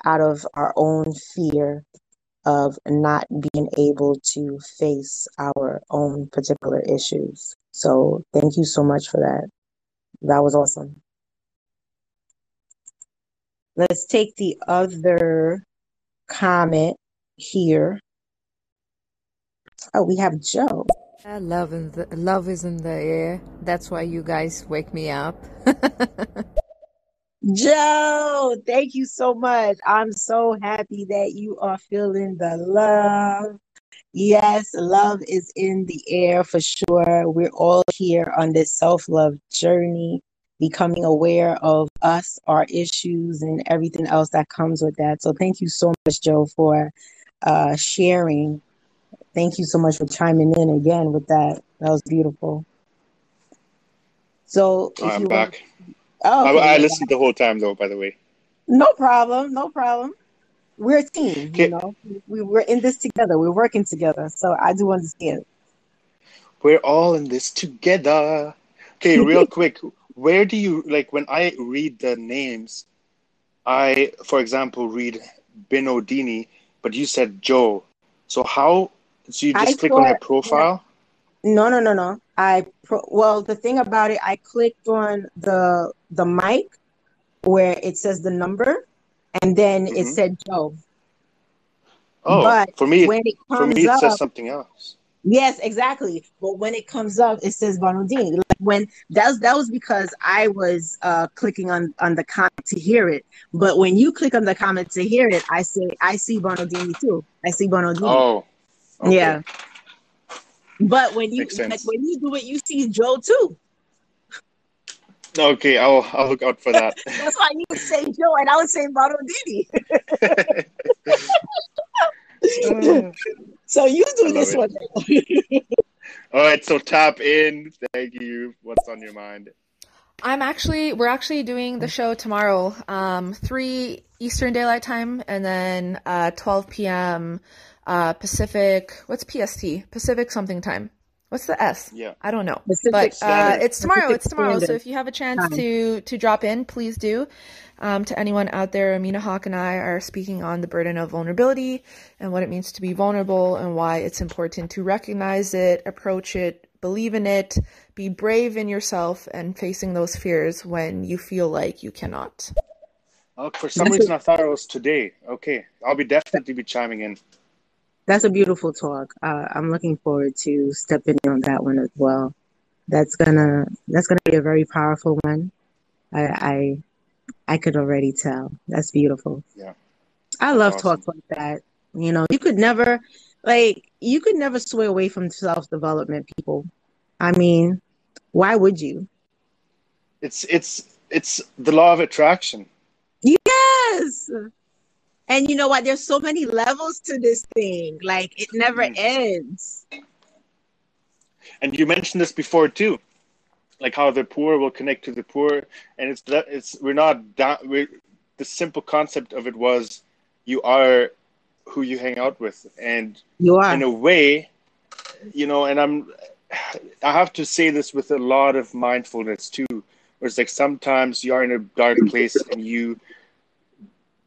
out of our own fear of not being able to face our own particular issues. So thank you so much for that. That was awesome. Let's take the other comment here. Oh, we have Joe. Love, in the, love is in the air. That's why you guys wake me up. Joe, thank you so much. I'm so happy that you are feeling the love. Yes, love is in the air for sure. We're all here on this self love journey, becoming aware of us, our issues, and everything else that comes with that. So, thank you so much, Joe, for uh, sharing. Thank you so much for chiming in again with that. That was beautiful. So, I'm back. Oh, I, okay, I listened the whole time, though. By the way. No problem. No problem. We're a team, you know. We we're in this together. We're working together. So I do understand. We're all in this together. Okay, real quick. Where do you like when I read the names? I, for example, read Binodini, but you said Joe. So how? So you I just click on her thought profile? no, no, no, no. I pro- well, the thing about it, I clicked on the the mic where it says the number, and then it Mhm. said Joe. Oh, But for me, when it for comes me, it says up, something else. Yes, exactly. But when it comes up, it says Bonodini. Like when that was that was because I was uh clicking on on the comment to hear it. But when you click on the comment to hear it, I say I see Bonodini too. I see Bonodini. Oh, okay. Yeah. But when you sense. when you do it, you see Joe too. Okay, I'll I'll look out for that. That's why you would say Joe and I would say Bonodini. so you do this it. one. All right, so tap in. Thank you. What's on your mind? I'm actually we're actually doing the show tomorrow, um, three Eastern Daylight Time, and then uh, 12 p.m. Uh, Pacific. What's PST? Pacific something time. What's the S? Yeah. I don't know, Pacific but uh, it's tomorrow. Pacific It's tomorrow. So if you have a chance Time. to to drop in, please do. Um, to anyone out there, Amina Hawk and I are speaking on the burden of vulnerability and what it means to be vulnerable and why it's important to recognize it, approach it, believe in it, be brave in yourself, and facing those fears when you feel like you cannot. Oh, for some That's a- reason, I thought it was today. Okay, I'll be definitely be chiming in. That's a beautiful talk. Uh, I'm looking forward to stepping in on that one as well. That's gonna that's gonna be a very powerful one. I I, I could already tell. That's beautiful. Yeah. I love talks like that. You know, you could never like you could never sway away from self development, people. I mean, why would you? It's it's it's the law of attraction. Yes. And you know what? There's so many levels to this thing. Like it never Mm. ends. And you mentioned this before too, like how the poor will connect to the poor, and it's that it's we're not down. We're, the simple concept of it was you are who you hang out with, and You are. in a way, you know. And I'm I have to say this with a lot of mindfulness too, where it's like sometimes you are in a dark place and you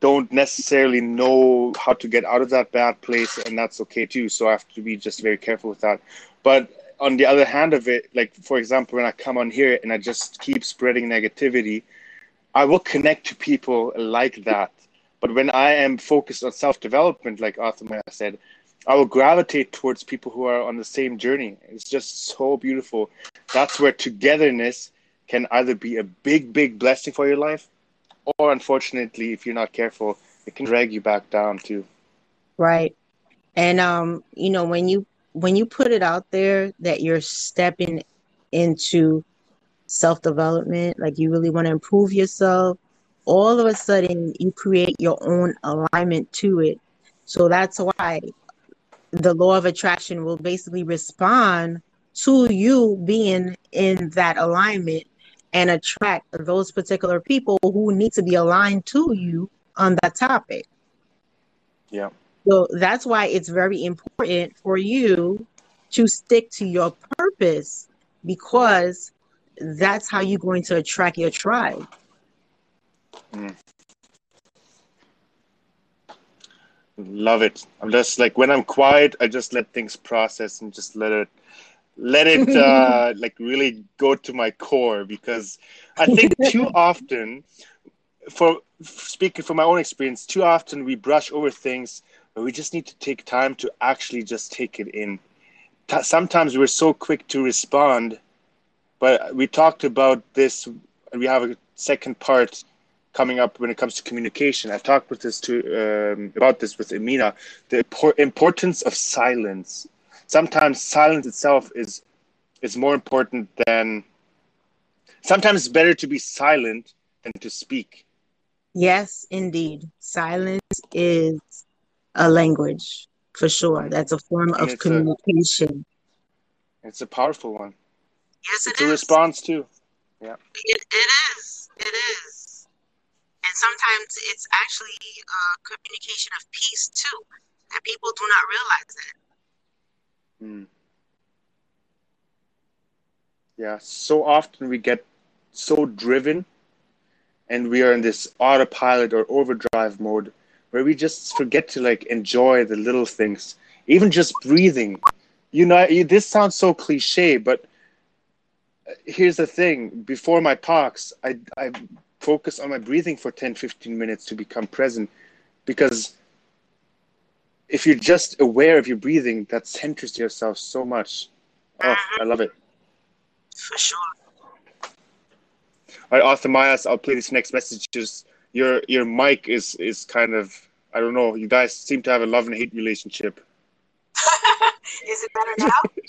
don't necessarily know how to get out of that bad place and that's okay too. So i have to be just very careful with that. But on the other hand of it like for example when i come on here and i just keep spreading negativity i will connect to people like that. But when i am focused on self-development like arthur Maya said i will gravitate towards people who are on the same journey. It's just so beautiful. That's where togetherness can either be a big big blessing for your life or unfortunately if you're not careful it can drag you back down too Right. And um, you know, when you when you put it out there that you're stepping into self-development, like you really want to improve yourself, all of a sudden you create your own alignment to it. So that's why the law of attraction will basically respond to you being in that alignment and attract those particular people who need to be aligned to you on that topic. yeah So that's why it's very important for you to stick to your purpose because that's how you're going to attract your tribe. Mm. love it i'm just like when i'm quiet i just let things process and just let it let it uh like really go to my core because i think too often for speaking from my own experience too often we brush over things but we just need to take time to actually just take it in. Ta- sometimes we're so quick to respond but we talked about this and we have a second part coming up when it comes to communication. I've talked with this to um, about this with Amina the impor- importance of silence sometimes silence itself is is more important than sometimes it's better to be silent than to speak Yes, indeed. Silence is a language for sure. That's a form And of it's a- communication. it's a powerful one Yes, it's a response too yeah It, it is. It is. And sometimes it's actually a communication of peace too. And people do not realize that. Mm. Yeah, so often we get so driven and we are in this autopilot or overdrive mode where we just forget to like enjoy the little things, even just breathing. You know, this sounds so cliche, but uh, here's the thing before my talks, I, I focus on my breathing for 10, 15 minutes to become present because if you're just aware of your breathing, that centers yourself so much. Oh, I love it. For sure. All right, Arthur Myers, I'll play this next message. Just your your mic is is kind of I don't know. You guys seem to have a love and hate relationship. Is it better now?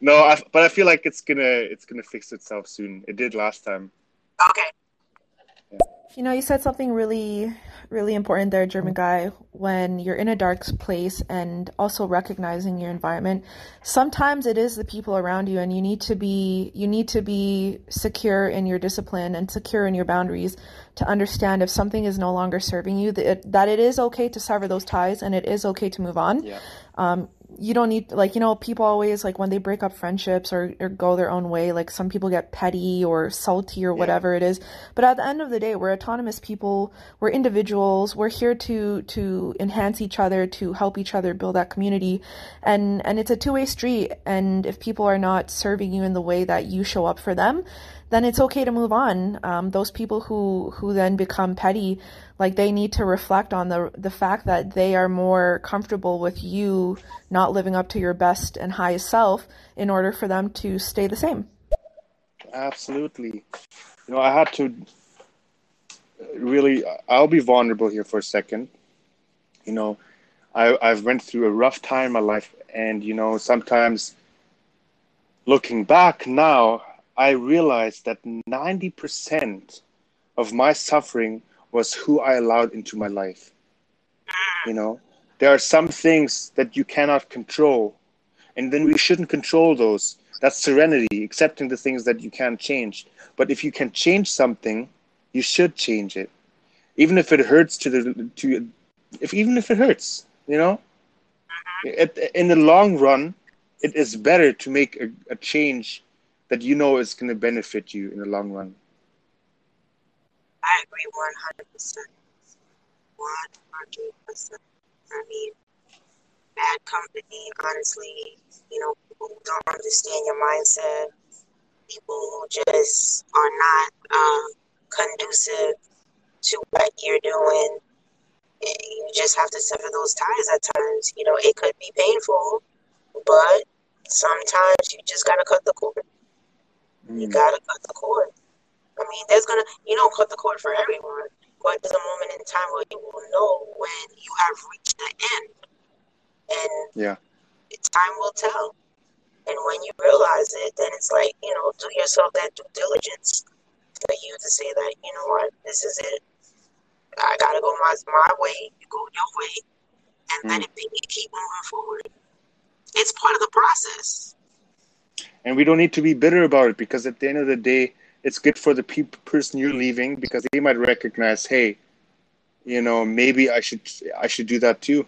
No, I, but I feel like it's gonna it's gonna fix itself soon. It did last time. okay. You know, you said something really, really important there, German guy, when you're in a dark place and also recognizing your environment. Sometimes it is the people around you and you need to be you need to be secure in your discipline and secure in your boundaries to understand if something is no longer serving you that it, that it is okay to sever those ties and it is okay to move on. Yeah. Um, you don't need like you know people always like when they break up friendships or, or go their own way like some people get petty or salty or whatever it is. But at the end of the day we're autonomous people. We're individuals. We're here to to enhance each other to help each other build that community. And and it's a two-way street. And if people are not serving you in the way that you show up for them then it's okay to move on um, those people who who then become petty like they need to reflect on the the fact that they are more comfortable with you not living up to your best and highest self in order for them to stay the same. Absolutely. You know, I had to really. I'll be vulnerable here for a second. You know, I I've went through a rough time in my life, and you know, sometimes looking back now, I realized that ninety percent of my suffering was who I allowed into my life. You know, there are some things that you cannot control, and then we shouldn't control those. That's serenity, accepting the things that you can't change. But if you can change something, you should change it, even if it hurts to the to, if even if it hurts, you know. In the long run, it is better to make a, a change that you know is going to benefit you in the long run. I agree 100%. 100%. I mean, bad company, honestly, you know, people who don't understand your mindset, people who just are not um, conducive to what you're doing. You just have to sever those ties at times. You know, it could be painful, but sometimes you just gotta cut the cord. You gotta cut the cord. I mean, there's gonna you don't cut the cord for everyone, but there's a moment in time where you will know when you have reached the end, and Yeah. time will tell. And when you realize it, then it's like you know, do yourself that due diligence for you to say that you know what, this is it. I gotta go my my way. You go your way, and let mm. it be. Keep moving forward. It's part of the process. And we don't need to be bitter about it because at the end of the day it's good for the pe- person you're leaving because they might recognize hey you know maybe i should i should do that too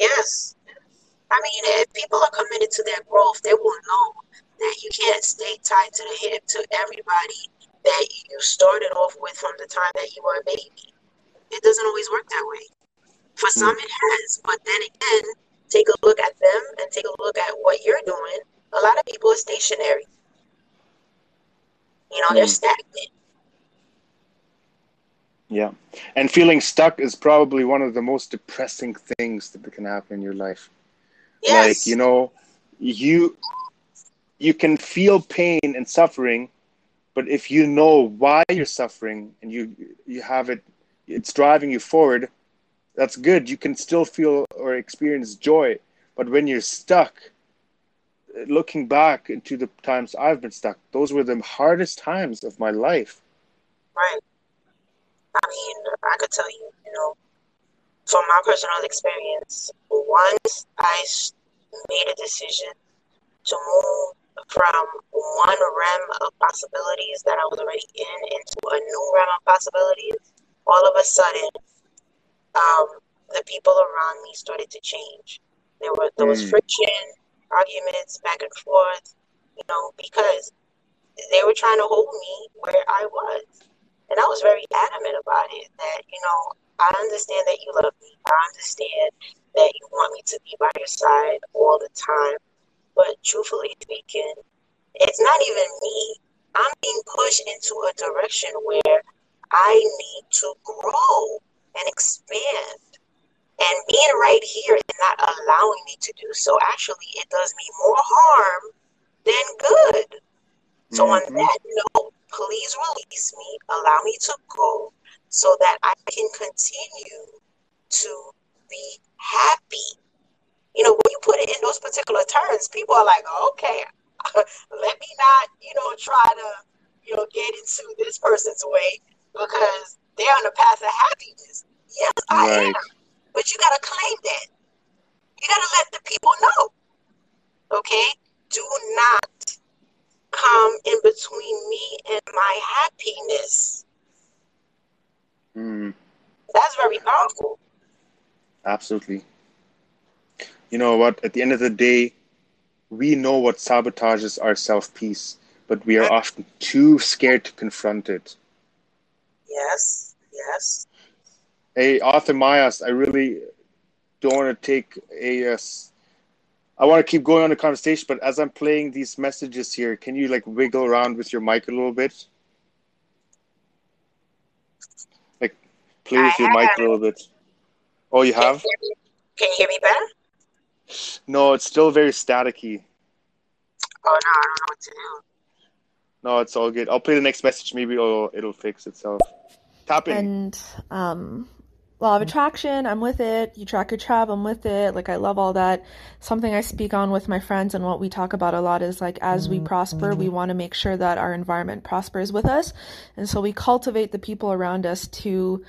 Yes. I mean, if people are committed to their growth, they will know that you can't stay tied to the hip to everybody that you started off with from the time that you were a baby. It doesn't always work that way. For some, mm. it has, but then again, take a look at them and take a look at what you're doing. A lot of people are stationary. You know, they're hmm. stagnant. yeah and feeling stuck is probably one of the most depressing things that can happen in your life Yes. like you know you you can feel pain and suffering but if you know why you're suffering and you you have it it's driving you forward that's good you can still feel or experience joy but when you're stuck looking back into the times i've been stuck those were the hardest times of my life Right. I mean, I could tell you, you know, from my personal experience, once I made a decision to move from one realm of possibilities that I was already in into a new realm of possibilities, all of a sudden, um, the people around me started to change. There were there was Mm. friction, arguments back and forth, you know, because they were trying to hold me where I was. And I was very adamant about it that, you know, I understand that you love me. I understand that you want me to be by your side all the time. But truthfully speaking, it's not even me. I'm being pushed into a direction where I need to grow and expand. And being right here and not allowing me to do so, actually, it does me more harm than good. So on Mhm. that note, please release me, allow me to go so that I can continue to be happy. You know, when you put it in those particular terms, people are like, okay, let me not, you know, try to, you know, get into this person's way. because they're on the path of happiness. Yes, I Right. am. But you gotta claim that. You gotta let the people know. Okay? Do not come in between me and my happiness. Mm, That's very powerful. absolutely. You know what? At the end of the day, we know what sabotages our self peace, but we are often too scared to confront it. Yes, yes. Hey, Arthur Mayas, I really don't want to take a. Uh, s- I want to keep going on the conversation, but as I'm playing these messages here, can you like wiggle around with your mic a little bit? Like, play with your mic a little bit. Oh, you have? Can you hear me better? No, it's still very staticky. Oh no, I don't know what to do. No, it's all good. I'll play the next message. Maybe it'll it'll fix itself. Tap in. And um, law of attraction, I'm with it. You track your tribe, I'm with it. Like I love all that. Something I speak on with my friends and what we talk about a lot is like as we prosper, we mm-hmm. want to make sure that our environment prospers with us. And so we cultivate the people around us to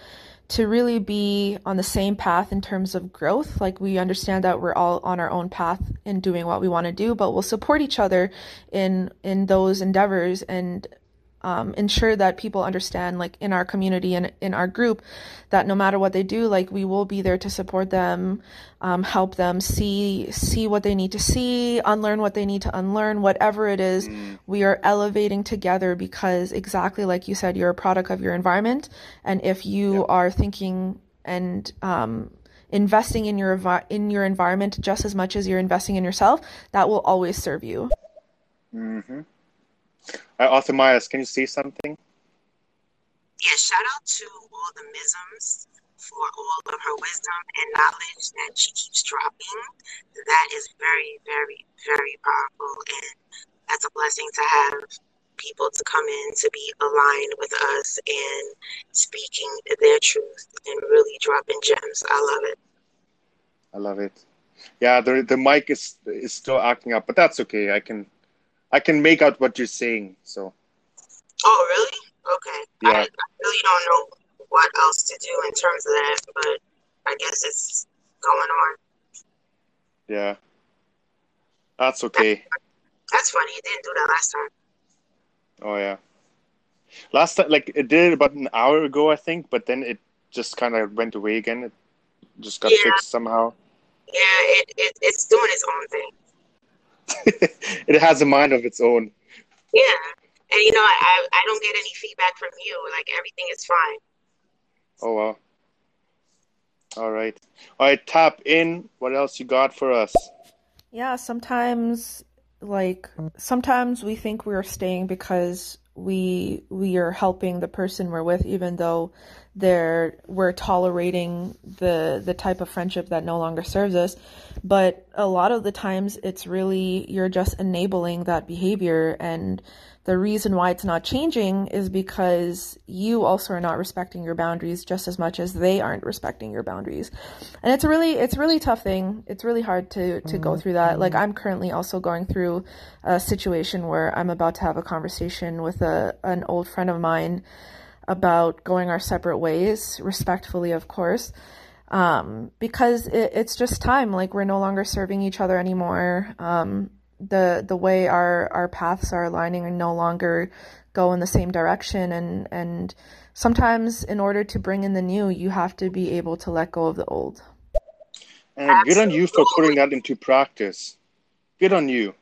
to really be on the same path in terms of growth. Like we understand that we're all on our own path in doing what we want to do, but we'll support each other in in those endeavors and um, ensure that people understand like in our community and in our group that no matter what they do like we will be there to support them um, help them see see what they need to see unlearn what they need to unlearn whatever it is we are elevating together because exactly like you said you're a product of your environment. And if you are thinking and um, investing in your in your environment just as much as you're investing in yourself that will always serve you. Mm-hmm. Uh, Arthur Myers, can you see something? Yeah, shout out to all the misms for all of her wisdom and knowledge that she keeps dropping. That is very, very, very powerful, and that's a blessing to have people to come in to be aligned with us and speaking their truth and really dropping gems. I love it. I love it. Yeah, the the mic is is still acting up, but that's okay. I can I can make out what you're saying. So Oh, really? Okay. yeah, I really don't know what else to do in terms of that, but I guess it's going on. yeah, that's okay. That's funny. You didn't do that last time. Oh yeah. Last time, like it did about an hour ago, I think, but then it just kind of went away again. It just got Yeah. fixed somehow. Yeah, it, it it's doing its own thing. It has a mind of its own. Yeah. And you know, I I don't get any feedback from you. Like everything is fine. Oh wow. All right. All right. Tap in. What else you got for us? Yeah, sometimes like sometimes we think we're staying because we we are helping the person we're with even though they're we're tolerating the the type of friendship that no longer serves us. But a lot of the times it's really you're just enabling that behavior and the reason why it's not changing is because you also are not respecting your boundaries just as much as they aren't respecting your boundaries. And it's a really it's a really tough thing. It's really hard to to go through that. Like I'm currently also going through a situation where I'm about to have a conversation with a an old friend of mine about going our separate ways, respectfully of course. Um, because it, it's just time. Like we're no longer serving each other anymore. Um, the the way our our paths are aligning and no longer go in the same direction and and sometimes in order to bring in the new you have to be able to let go of the old And good on you for putting that into practice. Good on you.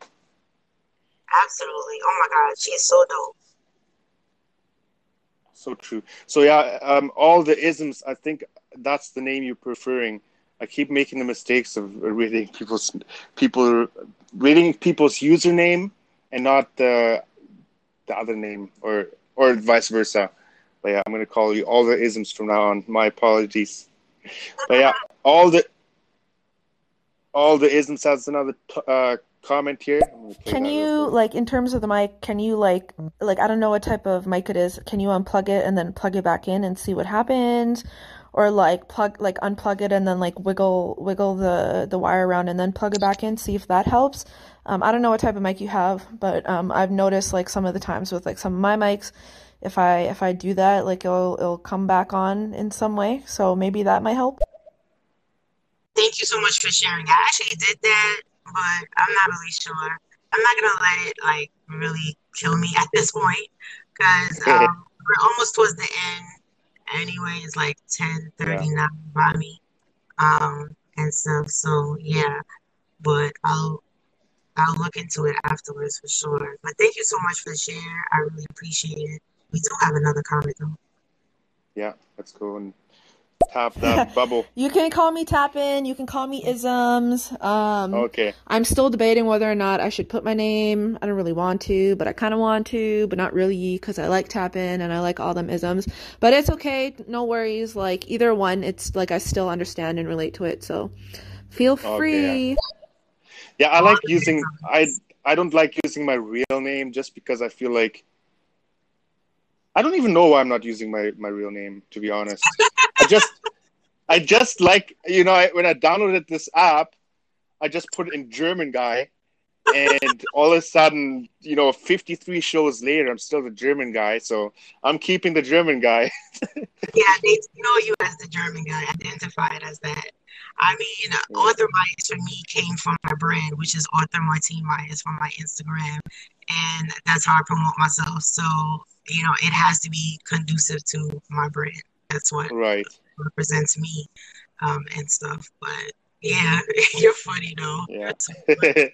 Absolutely. Oh my God, she is so dope. So true. So yeah, um, all the isms. I think that's the name you're preferring. I keep making the mistakes of reading people's people reading people's username and not the the other name or or vice versa. But yeah, I'm gonna call you all the isms from now on. My apologies. But yeah, all the all the isms has another t- uh, comment here. I'm gonna play can you like in terms of the mic can you like like i don't know what type of mic it is can you unplug it and then plug it back in and see what happens or like plug like unplug it and then like wiggle wiggle the the wire around and then plug it back in see if that helps um, i don't know what type of mic you have but um, i've noticed like some of the times with like some of my mics if I if I do that, like it'll it'll come back on in some way. So maybe that might help. Thank you so much for sharing. I actually did that, but I'm not really sure. I'm not gonna let it like really kill me at this point because um, we're almost towards the end. Anyway, it's like 10:39 by me, um, and stuff. So yeah, but I'll I'll look into it afterwards for sure. But thank you so much for the share. I really appreciate it. We do have another comment though. Yeah, that's cool. and tap that bubble. You can call me Tappin. You can call me Isms. Um, Okay. I'm still debating whether or not I should put my name. I don't really want to, but I kind of want to, but not really because I like Tappin and I like all them isms. But it's okay. No worries. Like either one, it's like I still understand and relate to it. So feel Okay, free. Yeah, I like using I I don't like using my real name just because I feel like I don't even know why I'm not using my my real name to be honest. I just I just like you know I, when I downloaded this app, I just put in German guy, and all of a sudden you know 53 shows later I'm still the German guy, so I'm keeping the German guy. Yeah, they know you as the German guy, identified as that. I mean, Arthur Myers for me came from my brand, which is Arthur Martin Myers from my Instagram, and that's how I promote myself. So you know, it has to be conducive to my brand. That's what right represents me, um, and stuff. But yeah, you're funny though. Yeah.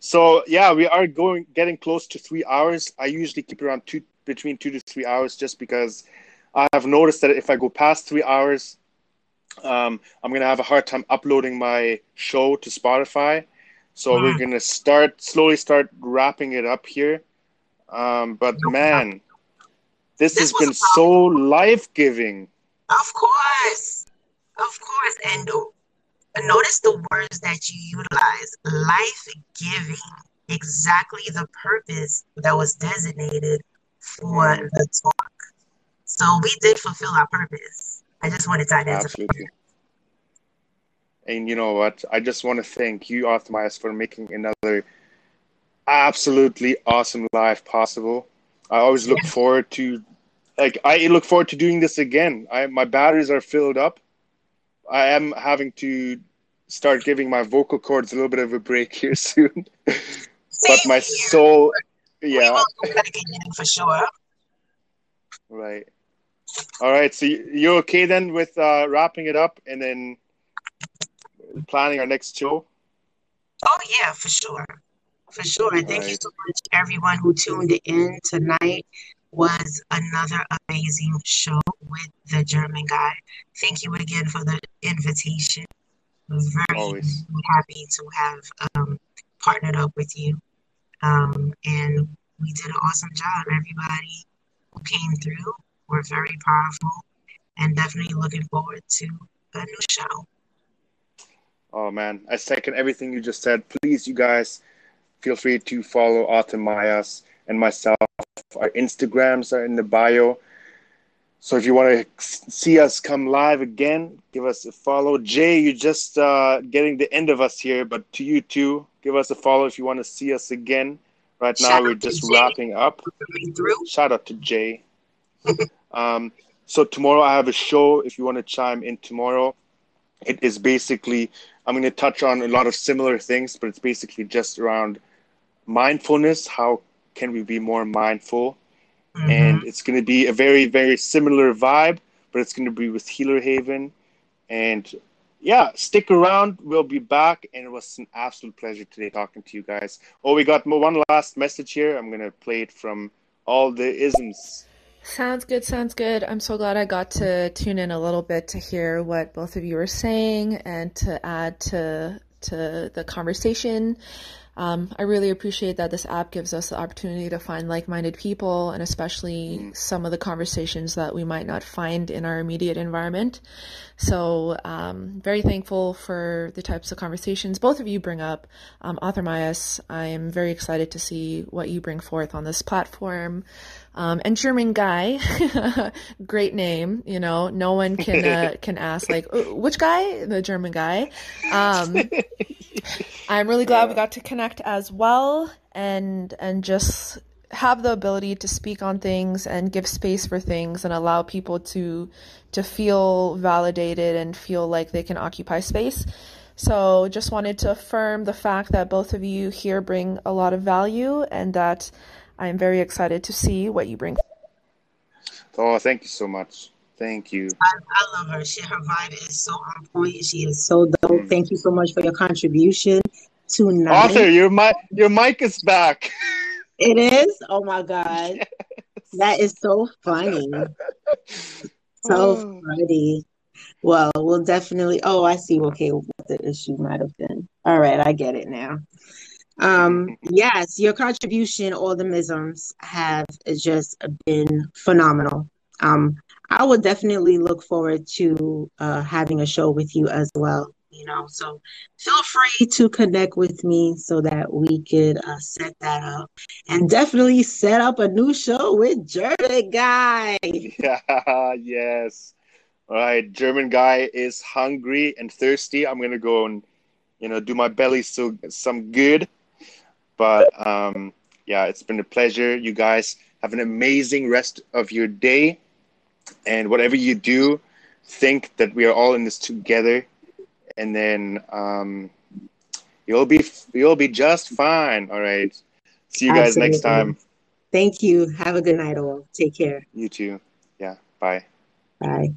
so yeah, we are going getting close to three hours. I usually keep around two between two to three hours, just because I have noticed that if I go past three hours, um, I'm gonna have a hard time uploading my show to Spotify. So we're Mm. gonna start slowly start wrapping it up here. Um, but man, this has been so life giving. Of course, of course, and no- notice the words that you utilize: life giving, exactly the purpose that was designated for the talk. So we did fulfill our purpose. I just wanted to identify. Absolutely. And you know what? I just want to thank you, Arthur for making another absolutely awesome live possible. I always look forward to, like, I look forward to doing this again. I my batteries are filled up. I am having to start giving my vocal cords a little bit of a break here soon. but my soul, yeah, for sure. right. All right. So you you okay then with uh, wrapping it up and then planning our next show? Oh yeah, for sure, for sure. Thank you so much, everyone who tuned in tonight. Was another amazing show with the German guy. Thank you again for the invitation. Very Always. happy to have um, partnered up with you, um, and we did an awesome job. Everybody who came through were very powerful, and definitely looking forward to a new show. Oh man, I second everything you just said. Please, you guys, feel free to follow Arthur Mayas and myself. Our Instagrams are in the bio. So if you want to see us come live again, give us a follow. Jay, you're just uh, getting the end of us here, but to you too, give us a follow if you want to see us again. Right now, Shout we're just wrapping up. Shout out to Jay. um, so tomorrow I have a show. If you want to chime in tomorrow, it is basically I'm going to touch on a lot of similar things, but it's basically just around mindfulness. How can we be more mindful? Mm-hmm. And it's going to be a very, very similar vibe, but it's going to be with Healer Haven. And yeah, stick around. We'll be back. And it was an absolute pleasure today talking to you guys. Oh, we got one last message here. I'm going to play it from all the isms. Sounds good, sounds good. I'm so glad I got to tune in a little bit to hear what both of you were saying and to add to to the conversation. Um, I really appreciate that this app gives us the opportunity to find like-minded people and especially some of the conversations that we might not find in our immediate environment. So, um, very thankful for the types of conversations both of you bring up. Um, Arthur Mayas, I am very excited to see what you bring forth on this platform. Um, and German guy, great name. You know, no one can uh, can ask like "Uh, which guy, the German guy. Um, I'm really glad we got to connect as well, and and just have the ability to speak on things and give space for things and allow people to to feel validated and feel like they can occupy space. So just wanted to affirm the fact that both of you here bring a lot of value and that I'm very excited to see what you bring. Oh, thank you so much. Thank you. I, I love her. She, her vibe is so on point. She is so dope. Mm. Thank you so much for your contribution tonight. Arthur, your mic your mic is back. It is? Oh my God. That is so funny. So oh. funny. Well, we'll definitely. Oh, I see. Okay, what the issue might have been. All right, I get it now. Um, yes, your contribution, all the misms have just been phenomenal. Um, I would definitely look forward to uh, having a show with you as well. You know, so feel free to connect with me so that we could uh, set that up and definitely set up a new show with German Guy. Yeah, yes. All right, German guy is hungry and thirsty. I'm gonna go and you know do my belly so some good. But um, yeah, it's been a pleasure. You guys have an amazing rest of your day, and whatever you do, think that we are all in this together, and then um, you'll be you'll be just fine. All right. See you guys next time. Thank you. Have a good night, all. Take care. You too. Yeah. Bye. Bye.